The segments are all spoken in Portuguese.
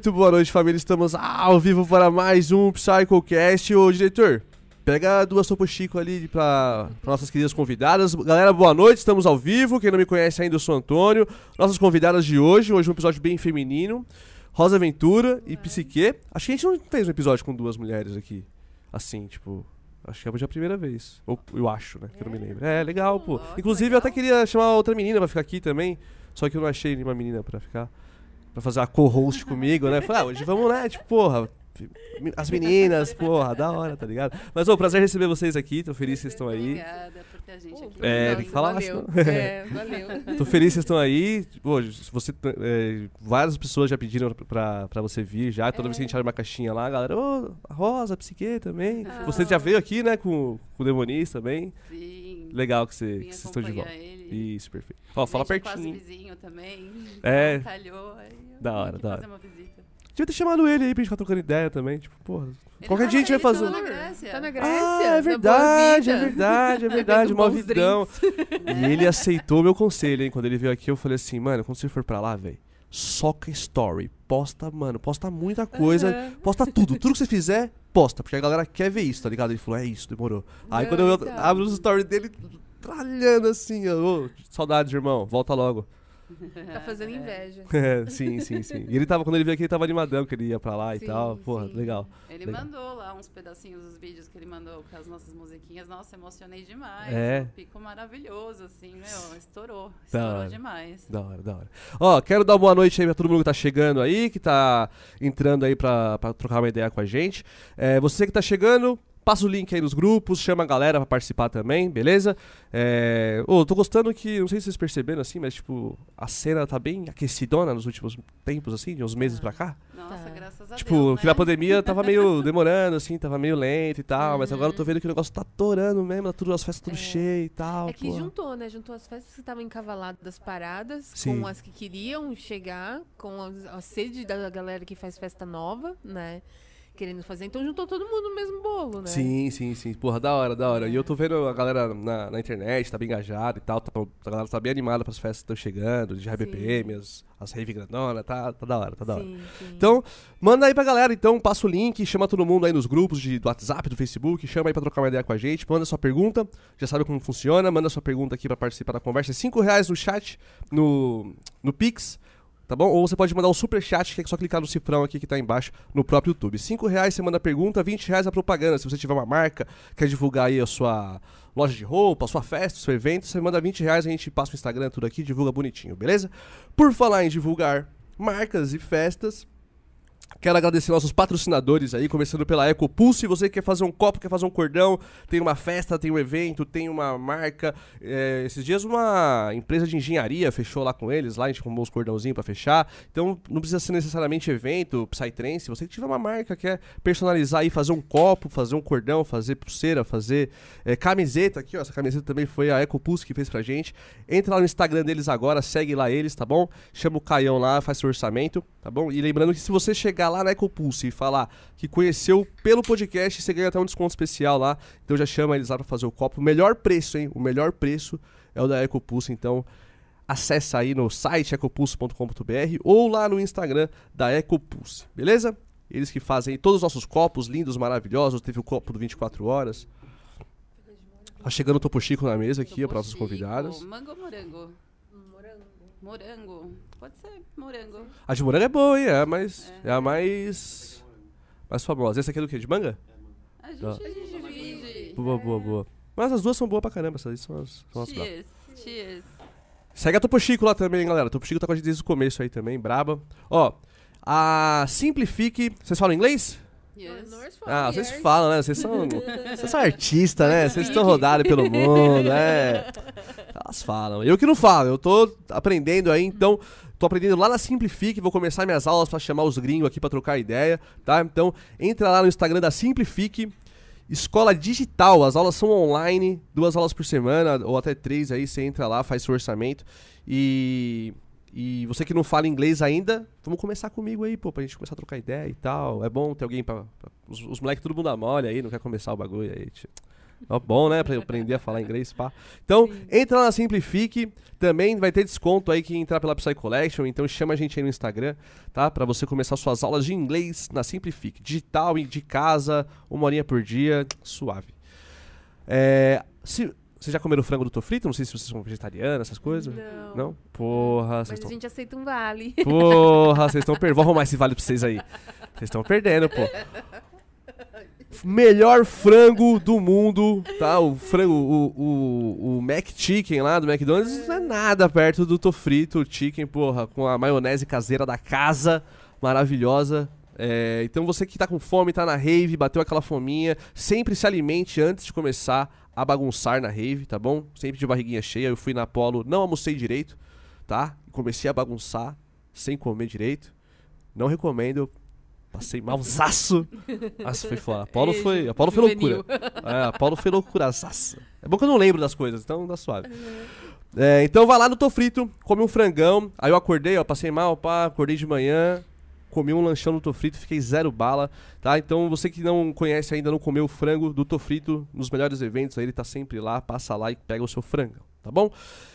Muito boa noite, família. Estamos ao vivo para mais um PsychoCast. Ô, diretor, pega duas Topo Chico ali para nossas queridas convidadas. Galera, boa noite. Estamos ao vivo. Quem não me conhece ainda, eu sou Antônio. Nossas convidadas de hoje. Hoje um episódio bem feminino. Rosa Ventura e Psique. Acho que a gente não fez um episódio com duas mulheres aqui. Assim, tipo... Acho que é a primeira vez. Ou eu acho, né? Que eu não me lembro. É, legal, pô. Inclusive, eu até queria chamar outra menina pra ficar aqui também. Só que eu não achei nenhuma menina pra ficar pra fazer uma co-host comigo, né? Falei, ah, hoje vamos, né? Tipo, porra, as meninas, porra, da hora, tá ligado? Mas, ô, prazer receber vocês aqui, tô feliz que vocês estão aí. Obrigada por ter a gente aqui. É, tem que falar valeu. assim, não. É, valeu. Tô feliz que vocês estão aí. Hoje, você, é, várias pessoas já pediram pra, pra você vir já. Toda vez que a gente abre uma caixinha lá, a galera, ô, a Rosa, a Psique também. Ah. Você já veio aqui, né, com, com o Demonista também. Sim. Legal que, você, que vocês estão de volta. ele. Isso, perfeito. Ó, fala pertinho. quase vizinho também. É. Calhou, Da hora, da fazer hora. uma visita. Devia ter chamado ele aí pra gente ficar trocando ideia também. Tipo, porra. Ele Qualquer dia a gente vai fazer um. na Grécia. Tá na Grécia. Ah, é verdade, é verdade, é verdade, mó vidão. E ele aceitou meu conselho, hein? Quando ele veio aqui, eu falei assim, mano, quando você for pra lá, velho, soca story. Posta, mano, posta muita coisa. Aham. Posta tudo. Tudo que você fizer, posta. Porque a galera quer ver isso, tá ligado? Ele falou, é isso, demorou. Aí quando eu Não, então. abro os stories dele, tralhando assim, ó, ô, saudades, irmão, volta logo. Tá fazendo inveja. É, sim, sim, sim. E ele tava, quando ele veio aqui, ele tava animadão, que ele ia pra lá e Sim, tal. Porra, sim. legal. Ele Legal. mandou lá uns pedacinhos dos vídeos que ele mandou com as nossas musiquinhas. Nossa, emocionei demais. É. Um pico maravilhoso, assim, meu. Estourou. Da Estourou hora. demais. Da hora, da hora. Ó, quero dar uma boa noite aí pra todo mundo que tá chegando aí, que tá entrando aí pra, pra trocar uma ideia com a gente. É, você que tá chegando, passa o link aí nos grupos, chama a galera pra participar também, beleza? É, ô, tô gostando que, não sei se vocês perceberam assim, mas tipo, a cena tá bem aquecidona nos últimos tempos, assim, de uns meses pra cá. Nossa, Tá. graças a Tipo, Deus. que né? na pandemia tava meio demorando, assim, tava meio lento e tal, mas agora eu tô vendo que o negócio tá torando mesmo, tá tudo, as festas tudo É. cheio e tal. É que porra. juntou, né? Juntou as festas que estavam encavaladas das paradas Sim. com as que queriam chegar, com a, a sede da galera que faz festa nova, né? Querendo fazer. Então juntou todo mundo no mesmo bolo, né? Sim, sim, sim. Porra, da hora, da hora. E eu tô vendo a galera na, na internet, tá bem engajada e tal. Tá, a galera tá bem animada pras festas que estão chegando, de RBPM, as, as rave grandona, tá, tá da hora, tá da hora. Sim, sim. Então, manda aí pra galera, então, passa o link, chama todo mundo aí nos grupos de, do WhatsApp, do Facebook, chama aí pra trocar uma ideia com a gente, manda sua pergunta, já sabe como funciona, manda sua pergunta aqui pra participar da conversa. É 5 reais no chat, no, no Pix, tá bom? Ou você pode mandar um super chat, que é só clicar no cifrão aqui que tá embaixo no próprio YouTube. 5 reais você manda pergunta, 20 reais a propaganda. Se você tiver uma marca, quer divulgar aí a sua loja de roupa, a sua festa, o seu evento, você manda 20 reais, a gente passa o Instagram, tudo aqui, divulga bonitinho, beleza? Por falar em divulgar marcas e festas, Quero agradecer nossos patrocinadores aí, começando pela EcoPulse. Você que quer fazer um copo, quer fazer um cordão, tem uma festa, tem um evento, tem uma marca. É, esses dias uma empresa de engenharia fechou lá com eles, lá a gente comprou os cordãozinhos pra fechar. Então não precisa ser necessariamente evento, Psytrance. Você que tiver uma marca, quer personalizar aí, fazer um copo, fazer um cordão, fazer pulseira, fazer é, camiseta aqui, ó. Essa camiseta também foi a EcoPulse que fez pra gente. Entra lá no Instagram deles agora, segue lá eles, tá bom? Chama o Caião lá, faz seu orçamento, tá bom? E lembrando que se você chegar lá na EcoPulse e falar que conheceu pelo podcast, você ganha até um desconto especial lá. Então já chama eles lá pra fazer o copo. O melhor preço, hein? O melhor preço é o da EcoPulse, então acessa aí no site ecopulse.com.br ou lá no Instagram da EcoPulse, beleza? Eles que fazem todos os nossos copos lindos, maravilhosos. Teve o copo do 24 horas. Tá chegando o Topo Chico na mesa aqui, para convidadas. Chico, Mango morango? Morango. Pode ser morango. A de morango é boa, hein? É a mais, é a mais, mais famosa. Essa aqui é do quê? De manga? A gente, Tá. a gente divide. Boa, boa, boa. Mas as duas são boas pra caramba, essas são as, são as bravas. Cheers. Cheers. Segue a Topo Chico lá também, galera. Topo Chico tá com a gente desde o começo aí também, braba. Ó, a Simplifique... Vocês falam inglês? Yes. Ah, vocês falam, né? Vocês são, vocês são artistas, né? Vocês estão rodados pelo mundo, né? Elas falam. Eu que não falo, eu tô aprendendo aí, então tô aprendendo lá na Simplifique, vou começar minhas aulas pra chamar os gringos aqui pra trocar ideia, tá? Então, entra lá no Instagram da Simplifique, Escola Digital, as aulas são online, duas aulas por semana, ou até três aí, você entra lá, faz seu orçamento e... E você que não fala inglês ainda, vamos começar comigo aí, pô, pra gente começar a trocar ideia e tal. É bom ter alguém pra. pra- os, os moleques todo mundo dá mole aí, não quer começar o bagulho aí. Ó, bom, né? Pra eu aprender a falar inglês, pá. Então, Sim. entra lá na Simplifique. Também vai ter desconto aí que entrar pela Psy Collection. Então, chama a gente aí no Instagram, tá? Pra você começar suas aulas de inglês na Simplifique. Digital, de casa, uma horinha por dia, suave. É, se, vocês já comeram frango do Tofrito? Não sei se vocês são vegetarianas, essas coisas. Não. Não? Porra, Mas vocês a estão... gente aceita um vale. Porra, vocês estão perdendo. Vou arrumar esse vale pra vocês aí. Vocês estão perdendo, pô. Melhor frango do mundo, tá? O frango, o, o, o Mac Chicken lá do McDonald's não é nada perto do Tofrito Chicken, porra, com a maionese caseira da casa, maravilhosa. É, então você que tá com fome, tá na rave, bateu aquela fominha, sempre se alimente antes de começar a bagunçar na rave, tá bom? Sempre de barriguinha cheia. Eu fui na Apollo, não almocei direito, tá? Comecei a bagunçar sem comer direito. Não recomendo. Passei malzaço. Nossa, foi foda. Apolo foi, Apolo foi loucura. É, Apolo foi loucuraçaça. É bom que eu não lembro das coisas, então dá suave. É, então vai lá no Tô Frito, come um frangão. Aí eu acordei, ó, passei mal, pá, acordei de manhã, comi um lanchão no Tô Frito, fiquei zero bala, tá? Então você que não conhece ainda, não comeu o frango do Tô Frito, nos melhores eventos, aí ele tá sempre lá, passa lá e pega o seu frangão, tá bom?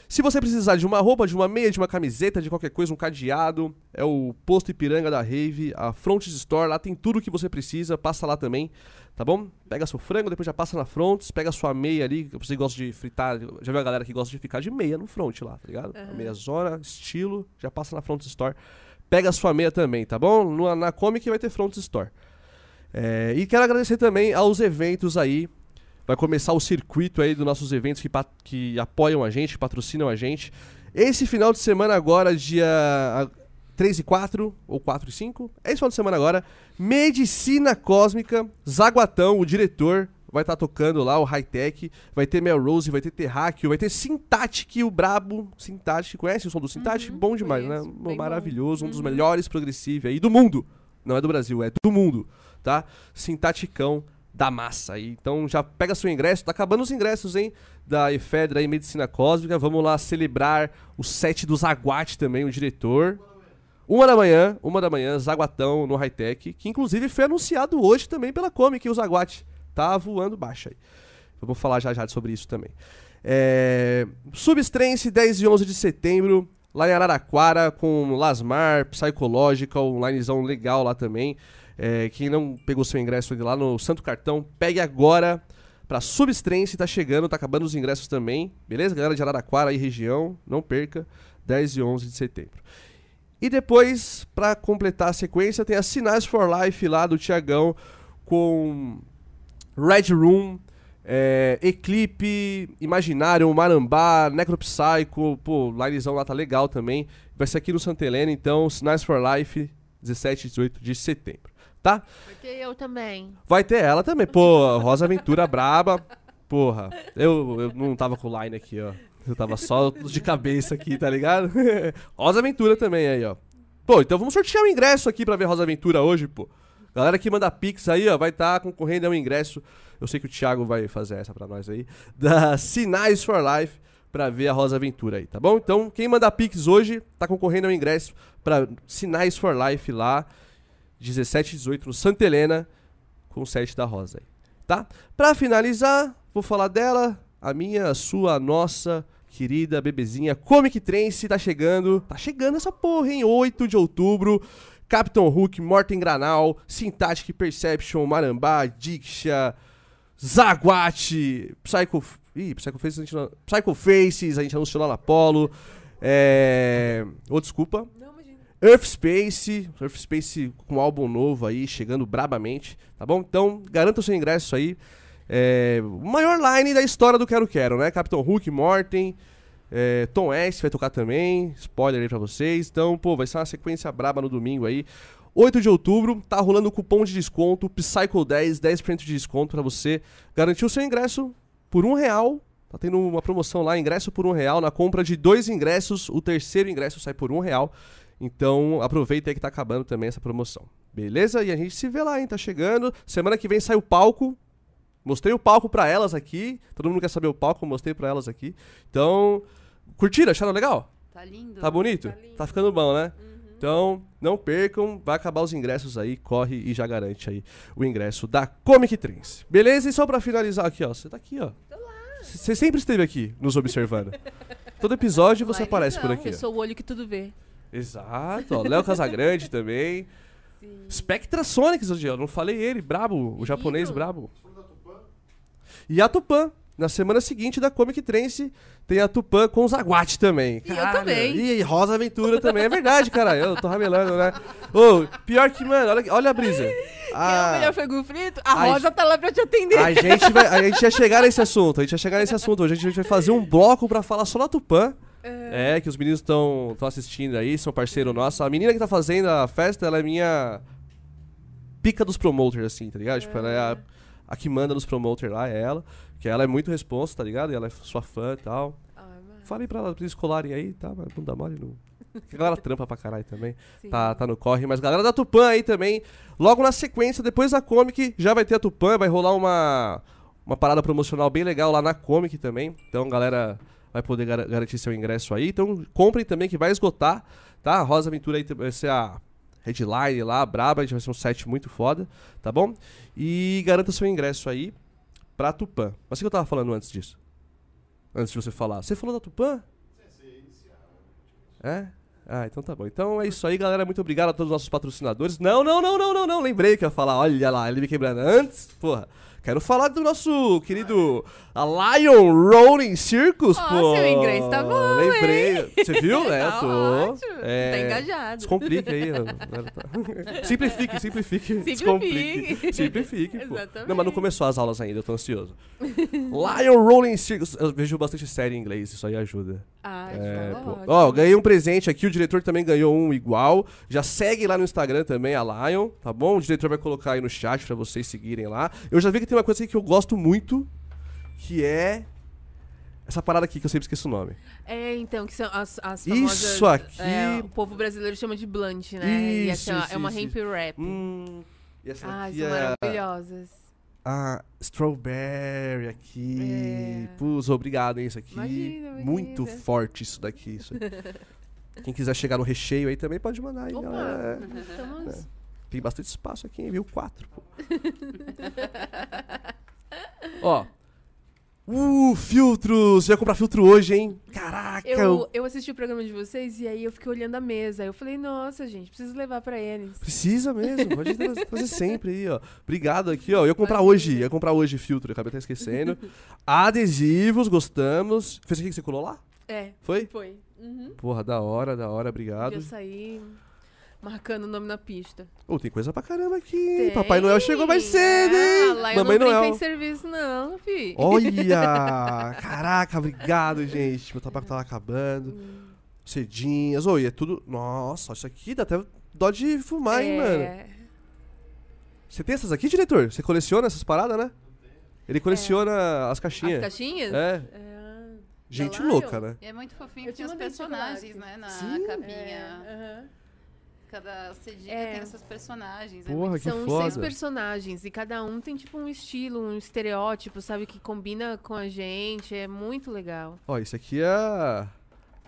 Se você precisar de uma roupa, de uma meia, de uma camiseta, de qualquer coisa, um cadeado, é o Posto Ipiranga da Rave, a Fronts Store, lá tem tudo que você precisa, passa lá também, tá bom? Pega seu frango, depois já passa na Fronts, pega sua meia ali, que você gosta de fritar, já viu a galera que gosta de ficar de meia no front lá, tá ligado? A meia zona, estilo, já passa na Fronts Store. Pega a sua meia também, tá bom? No- na Comic vai ter Fronts Store. É, e quero agradecer também aos eventos aí. Vai começar o circuito aí dos nossos eventos que, que apoiam a gente, que patrocinam a gente. Esse final de semana agora, dia ah, 3 e 4, ou 4 e 5, é esse final de semana agora, Medicina Cósmica, Zaguatão, o diretor, vai estar tocando lá o High Tech, vai ter Melrose, vai ter Terráqueo, vai ter Sintatic, o brabo, Sintatic, conhece o som do Sintatic? Uhum, bom demais, conheço, né? Maravilhoso, um dos Uhum. melhores progressive aí do mundo. Não é do Brasil, é do mundo, tá? Sintaticão da massa aí. Então já pega seu ingresso, tá acabando os ingressos, hein? Da Efedra e Medicina Cósmica. Vamos lá celebrar o set do Zaguate também, o diretor. Uma da manhã, uma da manhã, Zaguatão no High Tech, que inclusive foi anunciado hoje também pela Comic, o Zaguate. Tá voando baixo aí. Vamos falar já já sobre isso também. É... Substrense, 10 e 11 de setembro, lá em Araraquara, com Lasmar, Psychological, um linezão legal lá também. É, quem não pegou seu ingresso lá no Santo Cartão, pegue agora pra Substrense, tá chegando, tá acabando os ingressos também. Beleza? Galera de Araraquara e região, não perca, 10 e 11 de setembro. E depois, pra completar a sequência, tem as Sinais for Life lá do Tiagão com Red Room, é, Eclipse, Imaginário, Marambá, Necropsycho, pô, linezão lá tá legal também. Vai ser aqui no Santa Helena, então, Sinais for Life, 17 e 18 de setembro, tá? Porque eu também. Vai ter ela também, pô, Rosa Aventura braba, porra. Eu, eu não tava com o line aqui, ó. Eu tava só de cabeça aqui, tá ligado? Rosa Aventura também aí, ó. Pô, então vamos sortear o ingresso aqui pra ver Rosa Aventura hoje, pô. Galera que manda pix aí, ó, vai estar concorrendo ao ingresso. Eu sei que o Thiago vai fazer essa pra nós aí. Da Sinais for Life pra ver a Rosa Aventura aí, tá bom? Então, quem manda pix hoje tá concorrendo ao ingresso pra Sinais for Life lá, 17 e 18 no Santa Helena, com o set da Rosa aí, tá? Pra finalizar, vou falar dela, a minha, a sua, a nossa querida bebezinha Comic Trance tá chegando. Tá chegando essa porra, hein? 8 de outubro. Capitão Hook, Morten Granal, Syntactic Perception, Marambá, Diksha, Zaguate, Psycho. Ih, Psycho Faces a gente não... Psycho Faces, a gente anunciou lá na Apollo. É. Ô, desculpa. Earth Space, Earth Space com um álbum novo aí, chegando brabamente, tá bom? Então, garanta o seu ingresso aí. É, maior line da história do Quero Quero, né? Capitão Hook, Morten, é, Tom S vai tocar também, spoiler aí pra vocês. Então, pô, vai ser uma sequência braba no domingo aí. 8 de outubro, tá rolando cupom de desconto, Psycho 10, 10% de desconto pra você garantir o seu ingresso por um real. Tá tendo uma promoção lá, ingresso por um real. Na compra de dois ingressos, o terceiro ingresso sai por um real. Então aproveita aí que tá acabando também essa promoção. Beleza? E a gente se vê lá, hein? Tá chegando. Semana que vem sai o palco. Mostrei o palco pra elas aqui. Todo mundo quer saber o palco, mostrei pra elas aqui. Então, curtiram? Acharam legal? Tá lindo. Tá bonito? Tá lindo. Tá ficando bom, né? Uhum. Então, não percam, vai acabar os ingressos aí, corre e já garante aí o ingresso da Comic Trends. Beleza? E só pra finalizar aqui, ó, você tá aqui, ó. Você sempre esteve aqui nos observando. Todo episódio você Lá aparece por aqui. Eu ó. sou o olho que tudo vê. Exato, ó. Léo Casagrande também. Spectra Sonics, hoje, eu não falei ele, brabo, o japonês Menino. brabo. E a Tupã. Na semana seguinte da Comic Trance tem a Tupã com o Zaguate também. E eu também. E Rosa Aventura também. É verdade, cara. Eu tô ramelando, né? Ô, pior que, mano, olha, olha a brisa. Quer o A, melhor frango frito? A Ai, Rosa tá lá pra te atender. a, gente vai, a gente ia chegar nesse assunto. A gente ia chegar nesse assunto. Hoje a gente vai fazer um bloco pra falar só da Tupã. É, que os meninos estão assistindo aí, são parceiro nosso. A menina que tá fazendo a festa, ela é minha pica dos promoters, assim, tá ligado? Tipo, ela é a, a que manda nos promoters lá, é ela. Que ela é muito responsa, tá ligado? E ela é sua fã e tal. Mano, Falei pra ela, pra eles colarem aí, tá? Mas não dá mole, não. A galera trampa pra caralho também. sim. Tá, tá no corre. Mas galera da Tupã aí também. Logo na sequência, depois da Comic, já vai ter a Tupã. Vai rolar uma, uma parada promocional bem legal lá na Comic também. Então, galera vai poder gar- garantir seu ingresso aí. Então, comprem também que vai esgotar, tá? A Rosa Aventura aí vai ser a headline lá, braba. A gente vai ser um set muito foda, tá bom? E garanta seu ingresso aí pra Tupã. Mas o que eu tava falando antes disso? Antes de você falar. Você falou da Tupã? É? Ah, então tá bom. Então é isso aí, galera. Muito obrigado a todos os nossos patrocinadores. Não, não, não, não, não, não. Lembrei que eu ia falar. Olha lá, ele me quebrando. Antes, porra. Quero falar do nosso querido Lion Rolling Circus, Ó, pô. seu inglês tá bom, Lembrei. Você viu, né? Tá eu tô. ótimo. É, Tá engajado. Descomplique aí. agora tá. Simplifique, simplifique. Simplifique. Simplifique, pô. Exatamente. Não, mas não começou as aulas ainda, eu tô ansioso. Lion Rolling Circus. Eu vejo bastante série em inglês, isso aí ajuda. Ah, É, pô. Ó, ganhei um presente aqui, o diretor também ganhou um igual. Já segue lá no Instagram também, a Lion, tá bom? O diretor vai colocar aí no chat pra vocês seguirem lá. Eu já vi que tem uma coisa aqui que eu gosto muito, que é essa parada aqui que eu sempre esqueço o nome. É, então, que são as, as Isso famosas... aqui- é, o povo brasileiro chama de blunt, né? e Isso, essa é uma- isso, é uma isso, hemp wrap. Hum, e essa Ai, aqui são é maravilhosas. A strawberry aqui. É. Pus, obrigado, hein, isso aqui. Imagina. Muito forte isso daqui. Isso. Quem quiser chegar no recheio aí também pode mandar aí, Opa, galera. estamos... Tem bastante espaço aqui, hein, viu? Quatro, pô. Ó. Uh, filtros! Ia comprar filtro hoje, hein? Caraca! Eu, eu assisti o programa de vocês e aí eu fiquei olhando a mesa. Aí eu falei, nossa, gente, preciso levar pra eles. Precisa mesmo, pode trazer sempre aí, ó. Obrigado aqui, ó. Eu ia comprar hoje, ia comprar hoje filtro, eu acabei até esquecendo. Adesivos, gostamos. Fez aqui que você colou lá? É, Foi? foi. Uhum. Porra, da hora, da hora, obrigado. Eu saí marcando o nome na pista. Ô, tem coisa pra caramba aqui. hein? Tem. Papai Noel chegou mais cedo, Ah, hein? lá eu Mamãe não Noel. em serviço, não, fi. Olha! Caraca, obrigado, gente. Meu tabaco tava acabando. Cedinhas. Oi, é tudo. Nossa, isso aqui dá até dó de fumar, hein, mano? É, Você tem essas aqui, diretor? Você coleciona essas paradas, né? Ele coleciona as caixinhas. As caixinhas? É. É. Gente louca, né? E é muito fofinho Eu te os personagens, né? Na Sim. capinha. É, aham. Cada cedinha É. tem os seus personagens. é Porra, muito que São foda. seis personagens e cada um tem tipo um estilo, um estereótipo, sabe, que combina com a gente. É muito legal. Ó, isso aqui é a...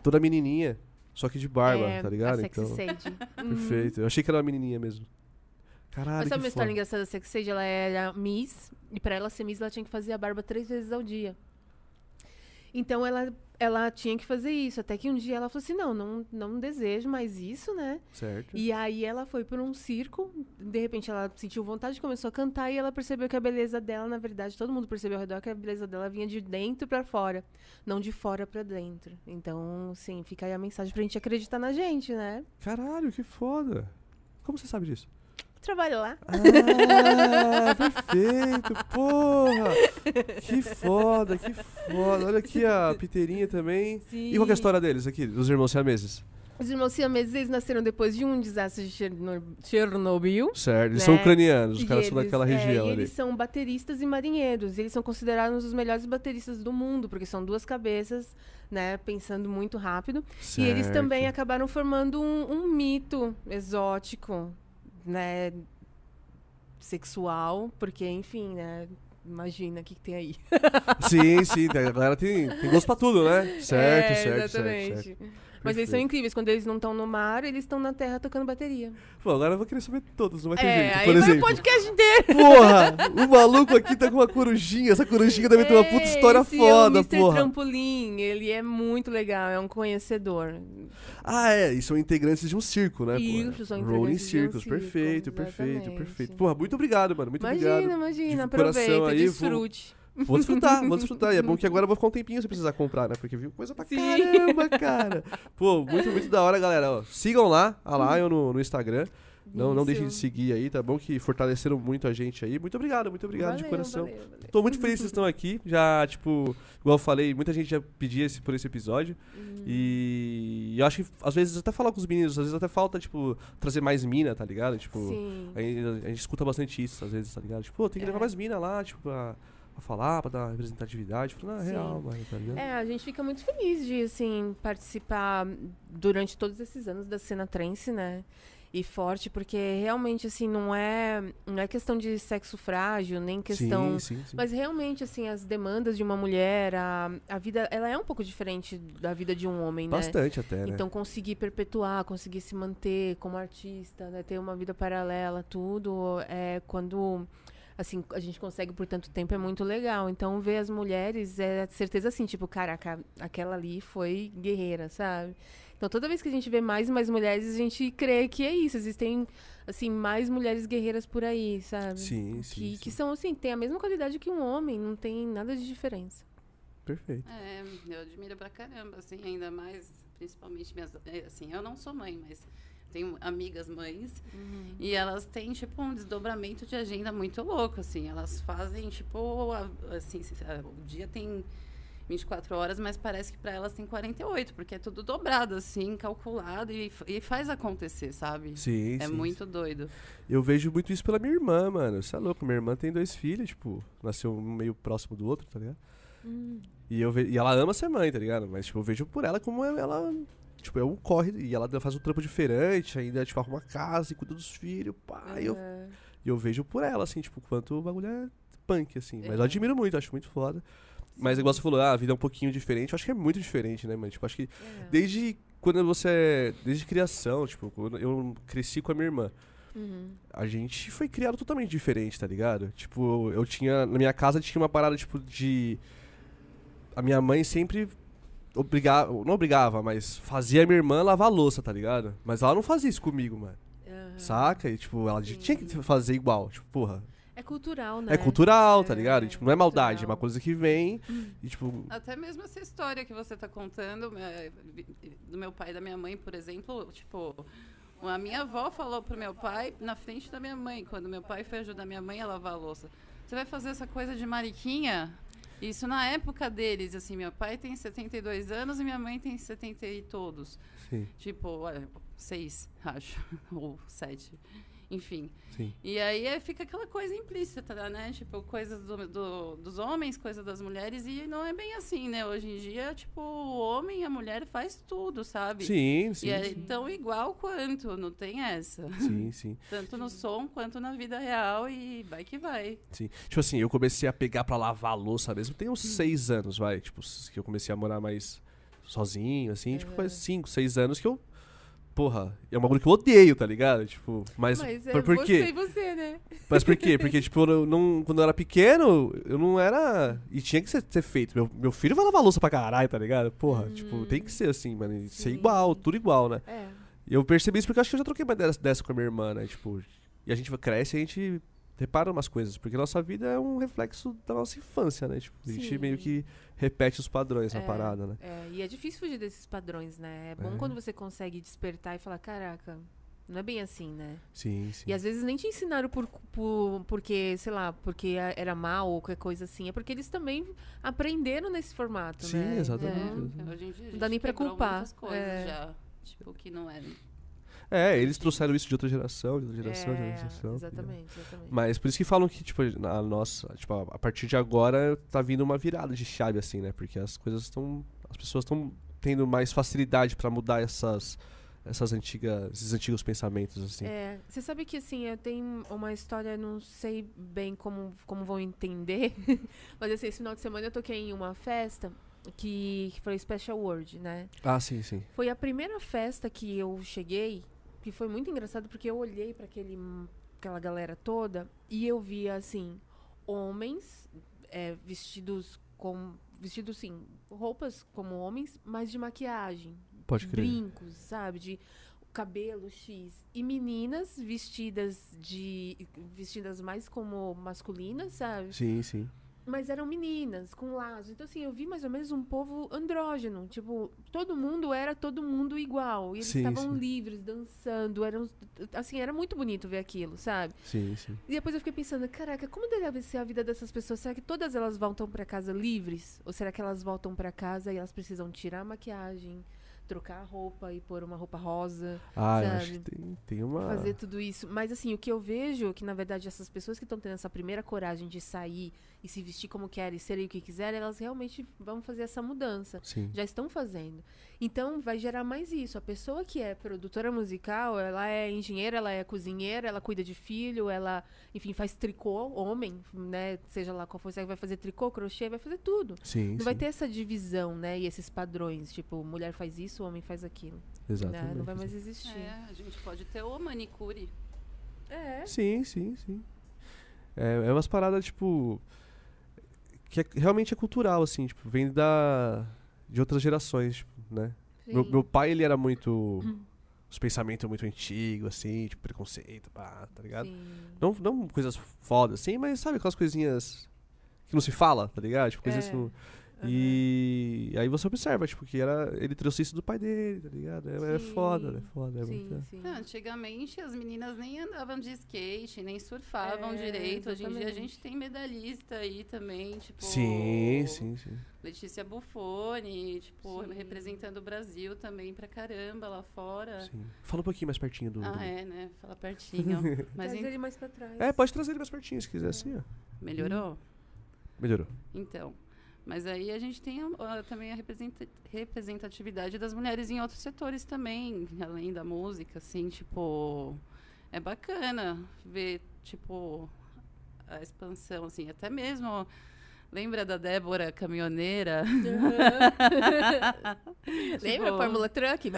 toda menininha. Só que de barba, é, tá ligado? A Sexy Então, Sage. Uhum. perfeito. Eu achei que era uma menininha mesmo. Caralho, Mas sabe uma história engraçada da Sexy Sage? Ela era Miss, e pra ela ser Miss, ela tinha que fazer a barba três vezes ao dia. Então ela, ela tinha que fazer isso. Até que um dia ela falou assim: não, não, não desejo mais isso, né? Certo. E aí ela foi por um circo, de repente ela sentiu vontade, começou a cantar e ela percebeu que a beleza dela, na verdade, todo mundo percebeu ao redor que a beleza dela vinha de dentro pra fora, não de fora pra dentro. Então, sim, fica aí a mensagem pra gente acreditar na gente, né? Caralho, que foda. Como você sabe disso? Trabalho lá. Ah, perfeito, porra! Que foda, que foda. Olha aqui a piteirinha também. Sim. E qual é a história deles aqui, dos irmãos siameses? Os irmãos siameses, eles nasceram depois de um desastre de Cherno- Chernobyl. Certo, eles Né? são ucranianos, os E caras são eles- daquela é, região e ali. eles são bateristas e marinheiros. E eles são considerados os melhores bateristas do mundo, porque são duas cabeças, né, pensando muito rápido. E eles Certo. também acabaram formando um, um mito exótico, né? Sexual, porque, enfim, né? Imagina o que, que tem aí. Sim, sim, a galera tem, tem gosto pra tudo, né? Certo, É, certo, certo, exatamente. certo. Mas eles são Perfeito. incríveis. Quando eles não estão no mar, eles estão na terra tocando bateria. Pô, agora eu vou querer saber todos, não vai ter É, jeito. aí Por vai o exemplo. podcast inteiro. Porra! O maluco aqui tá com uma corujinha. Essa corujinha deve ter uma puta história Esse foda, é o Mr. porra. Trampolim. Ele é muito legal, é um conhecedor. Ah, é. E são integrantes de um circo, né? Isso, são Rolling integrantes um Circus. circo, perfeito, perfeito, perfeito. Porra, muito obrigado, mano. Muito imagina, obrigado. imagina. Coração Aproveita, aí, desfrute. Vou desfrutar, vou desfrutar. E é bom que agora eu vou ficar um tempinho sem precisar comprar, né? Porque viu coisa pra Sim. caramba, cara. Pô, muito, muito da hora, galera. Ó, sigam lá, a Lion no, no Instagram. Não, não deixem de seguir aí, tá bom? Que fortaleceram muito a gente aí. Muito obrigado, muito obrigado de Valeu, coração. valeu, valeu. Tô muito feliz que vocês estão aqui. Já, tipo, igual eu falei, muita gente já pedia esse, por esse episódio. Uhum. E eu acho que, às vezes, até falar com os meninos, às vezes até falta, tipo, trazer mais mina, tá ligado? Tipo, Sim. a gente, a gente escuta bastante isso, às vezes, tá ligado? Tipo, tem que levar É. mais mina lá, tipo, falar, pra dar representatividade. Tipo, na Sim. real, mano, tá ligado? É, a gente fica muito feliz de, assim, participar durante todos esses anos da cena trance, né? E forte, porque realmente, assim, não é, não é questão de sexo frágil, nem questão... Sim, sim, sim. Mas realmente, assim, as demandas de uma mulher, a, a vida, ela é um pouco diferente da vida de um homem, né? Bastante até, né? Então, conseguir perpetuar, conseguir se manter como artista, né? ter uma vida paralela, tudo, é quando assim, a gente consegue por tanto tempo é muito legal. Então, ver as mulheres é certeza assim, tipo, caraca, aquela ali foi guerreira, sabe? Então, toda vez que a gente vê mais e mais mulheres, a gente crê que é isso. Existem, assim, mais mulheres guerreiras por aí, sabe? Sim, sim, Que, sim. que são, assim, tem a mesma qualidade que um homem, não tem nada de diferença. Perfeito. É, eu admiro pra caramba, assim, ainda mais, principalmente minhas. é, Assim, eu não sou mãe, mas tenho amigas mães. E elas têm, tipo, um desdobramento de agenda muito louco, assim. Elas fazem, tipo, assim, se- a- o dia tem 24 horas, mas parece que pra elas tem 48, porque é tudo dobrado, assim, calculado e, e faz acontecer, sabe? Sim, É sim, muito doido. Eu vejo muito isso pela minha irmã, mano. Você é louco, minha irmã tem dois filhos, tipo, nasceu um meio próximo do outro, tá ligado? E, eu ve... e ela ama ser mãe, tá ligado? Mas, tipo, eu vejo por ela como ela. Tipo, é um corre. E ela faz um trampo diferente, ainda, tipo, arruma casa e cuida dos filhos, pá. E eu, É. eu vejo por ela, assim, tipo, quanto o bagulho é punk, assim. Mas eu É. admiro muito, acho muito foda. Mas, igual você falou, ah, a vida é um pouquinho diferente. Eu acho que é muito diferente, né, mano? Tipo, acho que É. desde quando você. Desde criação, tipo, quando eu cresci com a minha irmã. Uhum. A gente foi criado totalmente diferente, tá ligado? Tipo, eu tinha. Na minha casa tinha uma parada, tipo, de. A minha mãe sempre obrigava. Não obrigava, mas fazia minha irmã lavar a louça, tá ligado? Mas ela não fazia isso comigo, mano. Aham. Saca? E, tipo, ela Sim. tinha que fazer igual. Tipo, porra. É cultural, né? É cultural, tá É, ligado? E, tipo, não é maldade, é uma cultural. coisa que vem. E, tipo. Até mesmo essa história que você está contando eh, do meu pai e da minha mãe, por exemplo, tipo, a minha avó falou pro meu pai na frente da minha mãe, quando meu pai foi ajudar minha mãe a lavar a louça. Você vai fazer essa coisa de mariquinha? Isso na época deles, assim, meu pai tem 72 anos e minha mãe tem 70 e todos. Sim, Tipo, olha, seis, acho, ou sete. Enfim. sim. E aí é, fica aquela coisa implícita, né? Tipo, coisas do, do- dos homens, coisas das mulheres, e não é bem assim, né? Hoje em dia, tipo, o homem e a mulher faz tudo, sabe? Sim, sim. E é tão igual quanto, não tem essa. Sim, sim. Tanto no som quanto na vida real, e vai que vai. Sim. Tipo assim, eu comecei a pegar pra lavar a louça mesmo. Tem uns seis anos, vai. Tipo, que eu comecei a morar mais sozinho, assim. Tipo, faz cinco, seis anos que eu. Porra, é um bagulho que eu odeio, tá ligado? Tipo, mas. Mas é por, por você quê? e você, né? Mas por quê? Porque, tipo, eu não, quando eu era pequeno, eu não era. E tinha que ser, ser feito. Meu, meu filho vai lavar louça pra caralho, tá ligado? Porra, tipo, tem que ser assim, mano. e Ser Sim. igual, tudo igual, né? É. E eu percebi isso porque eu acho que eu já troquei uma dessa, dessa com a minha irmã, né? Tipo, e a gente cresce e a gente repara umas coisas. Porque a nossa vida é um reflexo da nossa infância, né? Tipo, a gente Sim. meio que repete os padrões na É. parada, né? É, e é difícil fugir desses padrões, né? É bom É. quando você consegue despertar e falar, caraca, não é bem assim, né? Sim, sim. E às vezes nem te ensinaram por, por, porque, sei lá, porque era mal ou qualquer coisa assim. É porque eles também aprenderam nesse formato, Sim, né? exatamente. É. exatamente. Hoje em dia, a Não dá gente nem pra culpar, coisas é. já. Tipo, que não eram. É, eles trouxeram isso de outra geração, de outra geração, de É, outra geração. entendeu? exatamente, exatamente. Mas por isso que falam que, tipo, a nossa, tipo, a partir de agora tá vindo uma virada de chave, assim, né? Porque as coisas estão. As pessoas estão tendo mais facilidade pra mudar essas. Essas antigas, esses antigos pensamentos, assim. É, você sabe que assim, eu tenho uma história, não sei bem como, como vão entender, mas assim, esse final de semana eu toquei em uma festa que, que foi Special World, né? Ah, sim, sim. Foi a primeira festa que eu cheguei, que foi muito engraçado porque eu olhei para aquele aquela galera toda e eu via assim homens é, vestidos com vestidos sim roupas como homens, mas de maquiagem, Pode crer. brincos, sabe, de cabelo X e meninas vestidas de vestidas mais como masculinas, sabe? Sim, sim. Mas eram meninas, com laços. Então, assim, eu vi mais ou menos um povo andrógeno. Tipo, todo mundo era todo mundo igual. E eles Sim, estavam sim. livres, dançando. Eram, assim, era muito bonito ver aquilo, sabe? Sim, sim. E depois eu fiquei pensando, caraca, como deve ser a vida dessas pessoas? Será que todas elas voltam pra casa livres? Ou será que elas voltam pra casa e elas precisam tirar a maquiagem, trocar a roupa e pôr uma roupa rosa? Ah, eu Sabe? acho que tem, tem uma. fazer tudo isso. Mas assim, o que eu vejo é que, na verdade, essas pessoas que estão tendo essa primeira coragem de sair e se vestir como querem, e serem o que quiserem, elas realmente vão fazer essa mudança. Sim. Já estão fazendo. Então, vai gerar mais isso. A pessoa que é produtora musical, ela é engenheira, ela é cozinheira, ela cuida de filho, ela, enfim, faz tricô, homem, né? Seja lá qual for, você vai fazer tricô, crochê, vai fazer tudo. Sim, Não sim. vai ter essa divisão, né? E esses padrões, tipo, mulher faz isso, homem faz aquilo. Né? Exatamente. Não vai mais existir. É, a gente pode ter o manicure. É. Sim, sim, sim. É, é umas paradas, tipo. Que é- realmente é cultural, assim, tipo, vem da. de outras gerações, tipo, né? Meu, meu pai, ele era muito. Os pensamentos muito antigos, assim, tipo, preconceito, pá, tá ligado? Sim. Não, não coisas fodas, assim, mas sabe aquelas coisinhas que não se fala, tá ligado? Tipo, coisas É. que não- E aí você observa, tipo, que era, ele trouxe isso do pai dele, tá ligado? É, é foda, é foda. É sim, muito, sim. Ah, antigamente as meninas nem andavam de skate, nem surfavam É, direito. Hoje em dia a exatamente. gente tem medalhista aí também, tipo. Sim, sim, sim. Letícia Buffoni, tipo, Sim. representando o Brasil também pra caramba lá fora. sim. Fala um pouquinho mais pertinho do. Ah, do- é, né? Fala pertinho. Mas Traz en- ele mais pra trás. É, pode trazer ele mais pertinho se quiser, assim, ó. melhorou? Melhorou. Então. Mas aí a gente tem ah, também a representa- representatividade das mulheres em outros setores também, além da música, assim, tipo. É bacana ver, tipo, a expansão, assim, até mesmo. Lembra da Débora caminhoneira? Lembra a Tipo, Fórmula Truck?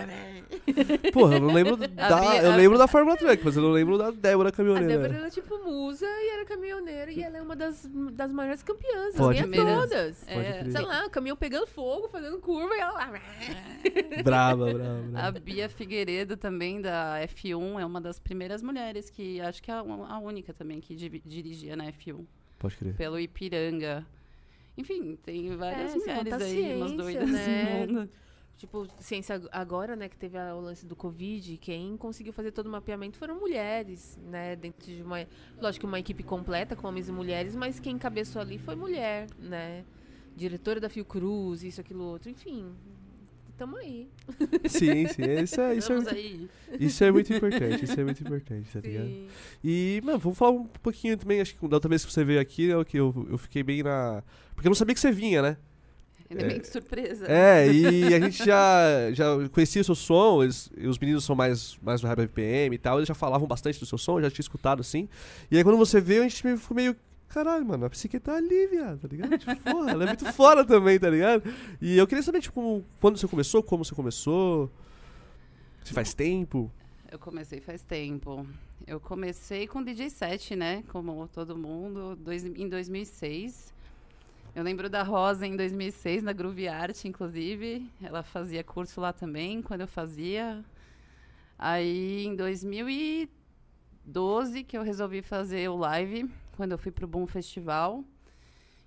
Porra, eu não lembro da. Eu a- lembro da Fórmula Truck, mas eu não lembro da Débora A Caminhoneira. Débora era tipo musa e era caminhoneira e ela é uma das, das maiores campeãs. Pode ganha crer. todas. Pode É. Sei lá, o caminhão pegando fogo, fazendo curva e ela lá. Brava, brava, A brava. Bia Figueiredo também, da F1, é uma das primeiras mulheres que acho que é a, a única também que dirigia na F1, Pode crer. pelo Ipiranga. Enfim, tem várias É, mulheres aí, umas doidas né? mundo. Tipo, ciência ag- agora, né, que teve a- o lance do Covid, quem conseguiu fazer todo o mapeamento foram mulheres, né, dentro de uma, lógico, uma equipe completa com homens e mulheres, mas quem encabeçou ali foi mulher, né, diretora da Fiocruz, isso, aquilo, outro, enfim, tamo aí. Sim, sim. Isso é, isso, é Vamos muito, aí. isso é muito importante. Isso é muito importante, tá ligado? Sim. E, mano, vamos falar um pouquinho também. Acho que da outra vez que você veio aqui, é o que eu, eu fiquei bem na. Porque eu não sabia que você vinha, né? Elemento surpresa. É, e a gente já, já conhecia o seu som, eles- e os meninos são mais, mais do Rap BPM e tal, eles já falavam bastante do seu som, eu já tinha escutado assim. E aí quando você veio, a gente meio- ficou meio. Caralho, mano, a psique tá ali, viado, tá ligado? Tipo, porra, ela é muito fora também, tá ligado? E eu queria saber, tipo, quando você começou, como você começou, se faz tempo. Eu comecei faz tempo. Eu comecei com DJ set, né? Como todo mundo, dois, em 2006. Eu lembro da Rosa em 2006, na Groove Art, inclusive. Ela fazia curso lá também, quando eu fazia. Aí, em 2012, que eu resolvi fazer o live, quando eu fui pro Boom Festival.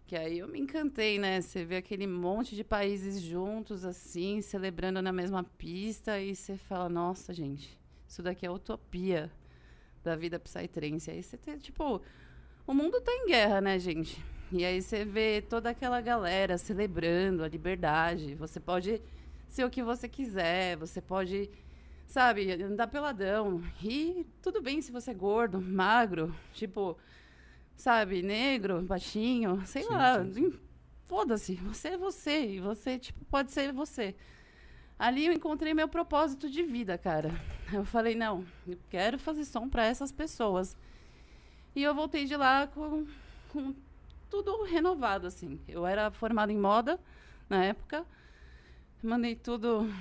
Que aí eu me encantei, né? Você vê aquele monte de países juntos, assim, celebrando na mesma pista, e você fala, nossa, gente, isso daqui é utopia da vida psytrance. Aí você tem, tipo, o mundo tá em guerra, né, gente? E aí você vê toda aquela galera celebrando a liberdade. Você pode ser o que você quiser, você pode, sabe, andar peladão. E tudo bem se você é gordo, magro, tipo, sabe, negro, baixinho, sei Sim, lá. Foda-se, você é você. E você, tipo, pode ser você. Ali eu encontrei meu propósito de vida, cara. Eu falei, não, eu quero fazer som para essas pessoas. E eu voltei de lá com, com tudo renovado, assim. Eu era formada em moda na época. Mandei tudo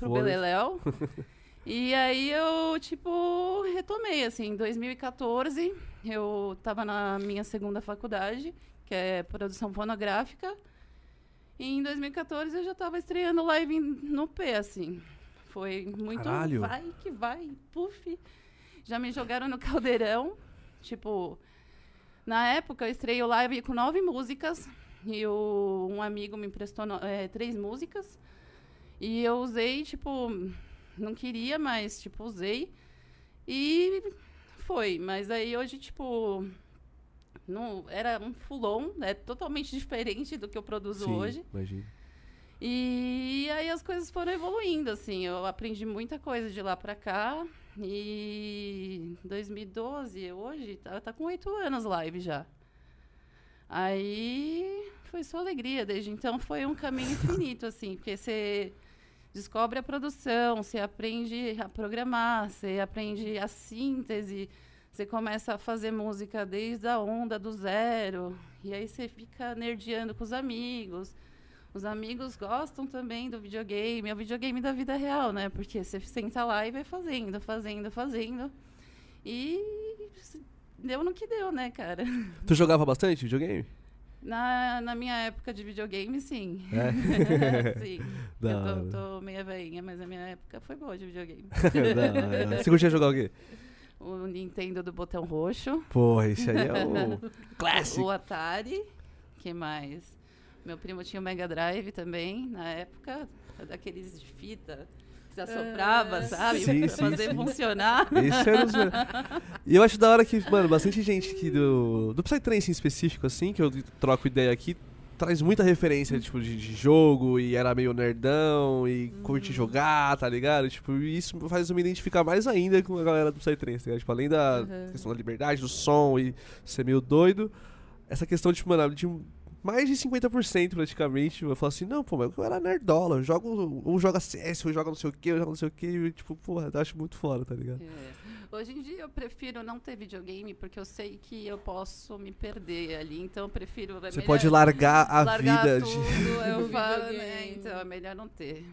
pro. Beleléu. e aí eu, tipo, retomei, assim, em 2014, eu tava na minha segunda faculdade, que é produção fonográfica. E em 2014 eu já tava estreando live no P, assim. Foi muito Caralho. vai que vai, puf. Já me jogaram no caldeirão. Tipo, na época eu estreiei o live com nove músicas. E o- um amigo me emprestou no- eh, três músicas. E eu usei, tipo, não queria, mas, tipo, usei. E foi. Mas aí hoje, tipo, não, era um fulon, é totalmente diferente do que eu produzo Sim, hoje. imagina. E aí as coisas foram evoluindo, assim. Eu aprendi muita coisa de lá pra cá. E 2012, hoje, tá, tá com oito anos live já. Aí foi só alegria. Desde então foi um caminho infinito, assim, porque você descobre a produção, você aprende a programar, você aprende a síntese, você começa a fazer música desde a onda do zero. E aí você fica nerdeando com os amigos. Os amigos gostam também do videogame, é o videogame da vida real, né? Porque você senta lá e vai fazendo, fazendo, fazendo. E deu no que deu, né, cara? Tu jogava bastante videogame? Na, na minha época de videogame, sim. É? sim. Da Eu tô, tô meia veinha, mas a minha época foi boa de videogame. Da. Você curtia jogar o quê? o Nintendo do botão roxo. Porra, esse aí é o clássico. O Atari. que mais? Meu primo tinha o Mega Drive também, na época, daqueles de fita que assoprava, sabe? Sim, pra sim, fazer sim. funcionar. Esse era os... E eu acho da hora que, mano, bastante gente aqui do, do Psytrance em específico, assim, que eu troco ideia aqui, traz muita referência, tipo, de, de jogo, e era meio nerdão, e curte jogar, tá ligado? Tipo, isso faz eu me identificar mais ainda com a galera do Psytrance, tá ligado? Tipo, além da Uhum. questão da liberdade, do som e ser meio doido, essa questão, tipo, mano, de mais de 50% praticamente, eu falo assim, não, pô, mas eu era nerdola, eu jogo, ou joga CS, ou joga não sei o que, ou joga não sei o que, e, tipo, porra, eu acho muito foda, tá ligado? É. Hoje em dia eu prefiro não ter videogame porque eu sei que eu posso me perder ali, então eu prefiro. é Você melhor pode largar a largar vida tudo, de. eu falo, né? Então é melhor não ter.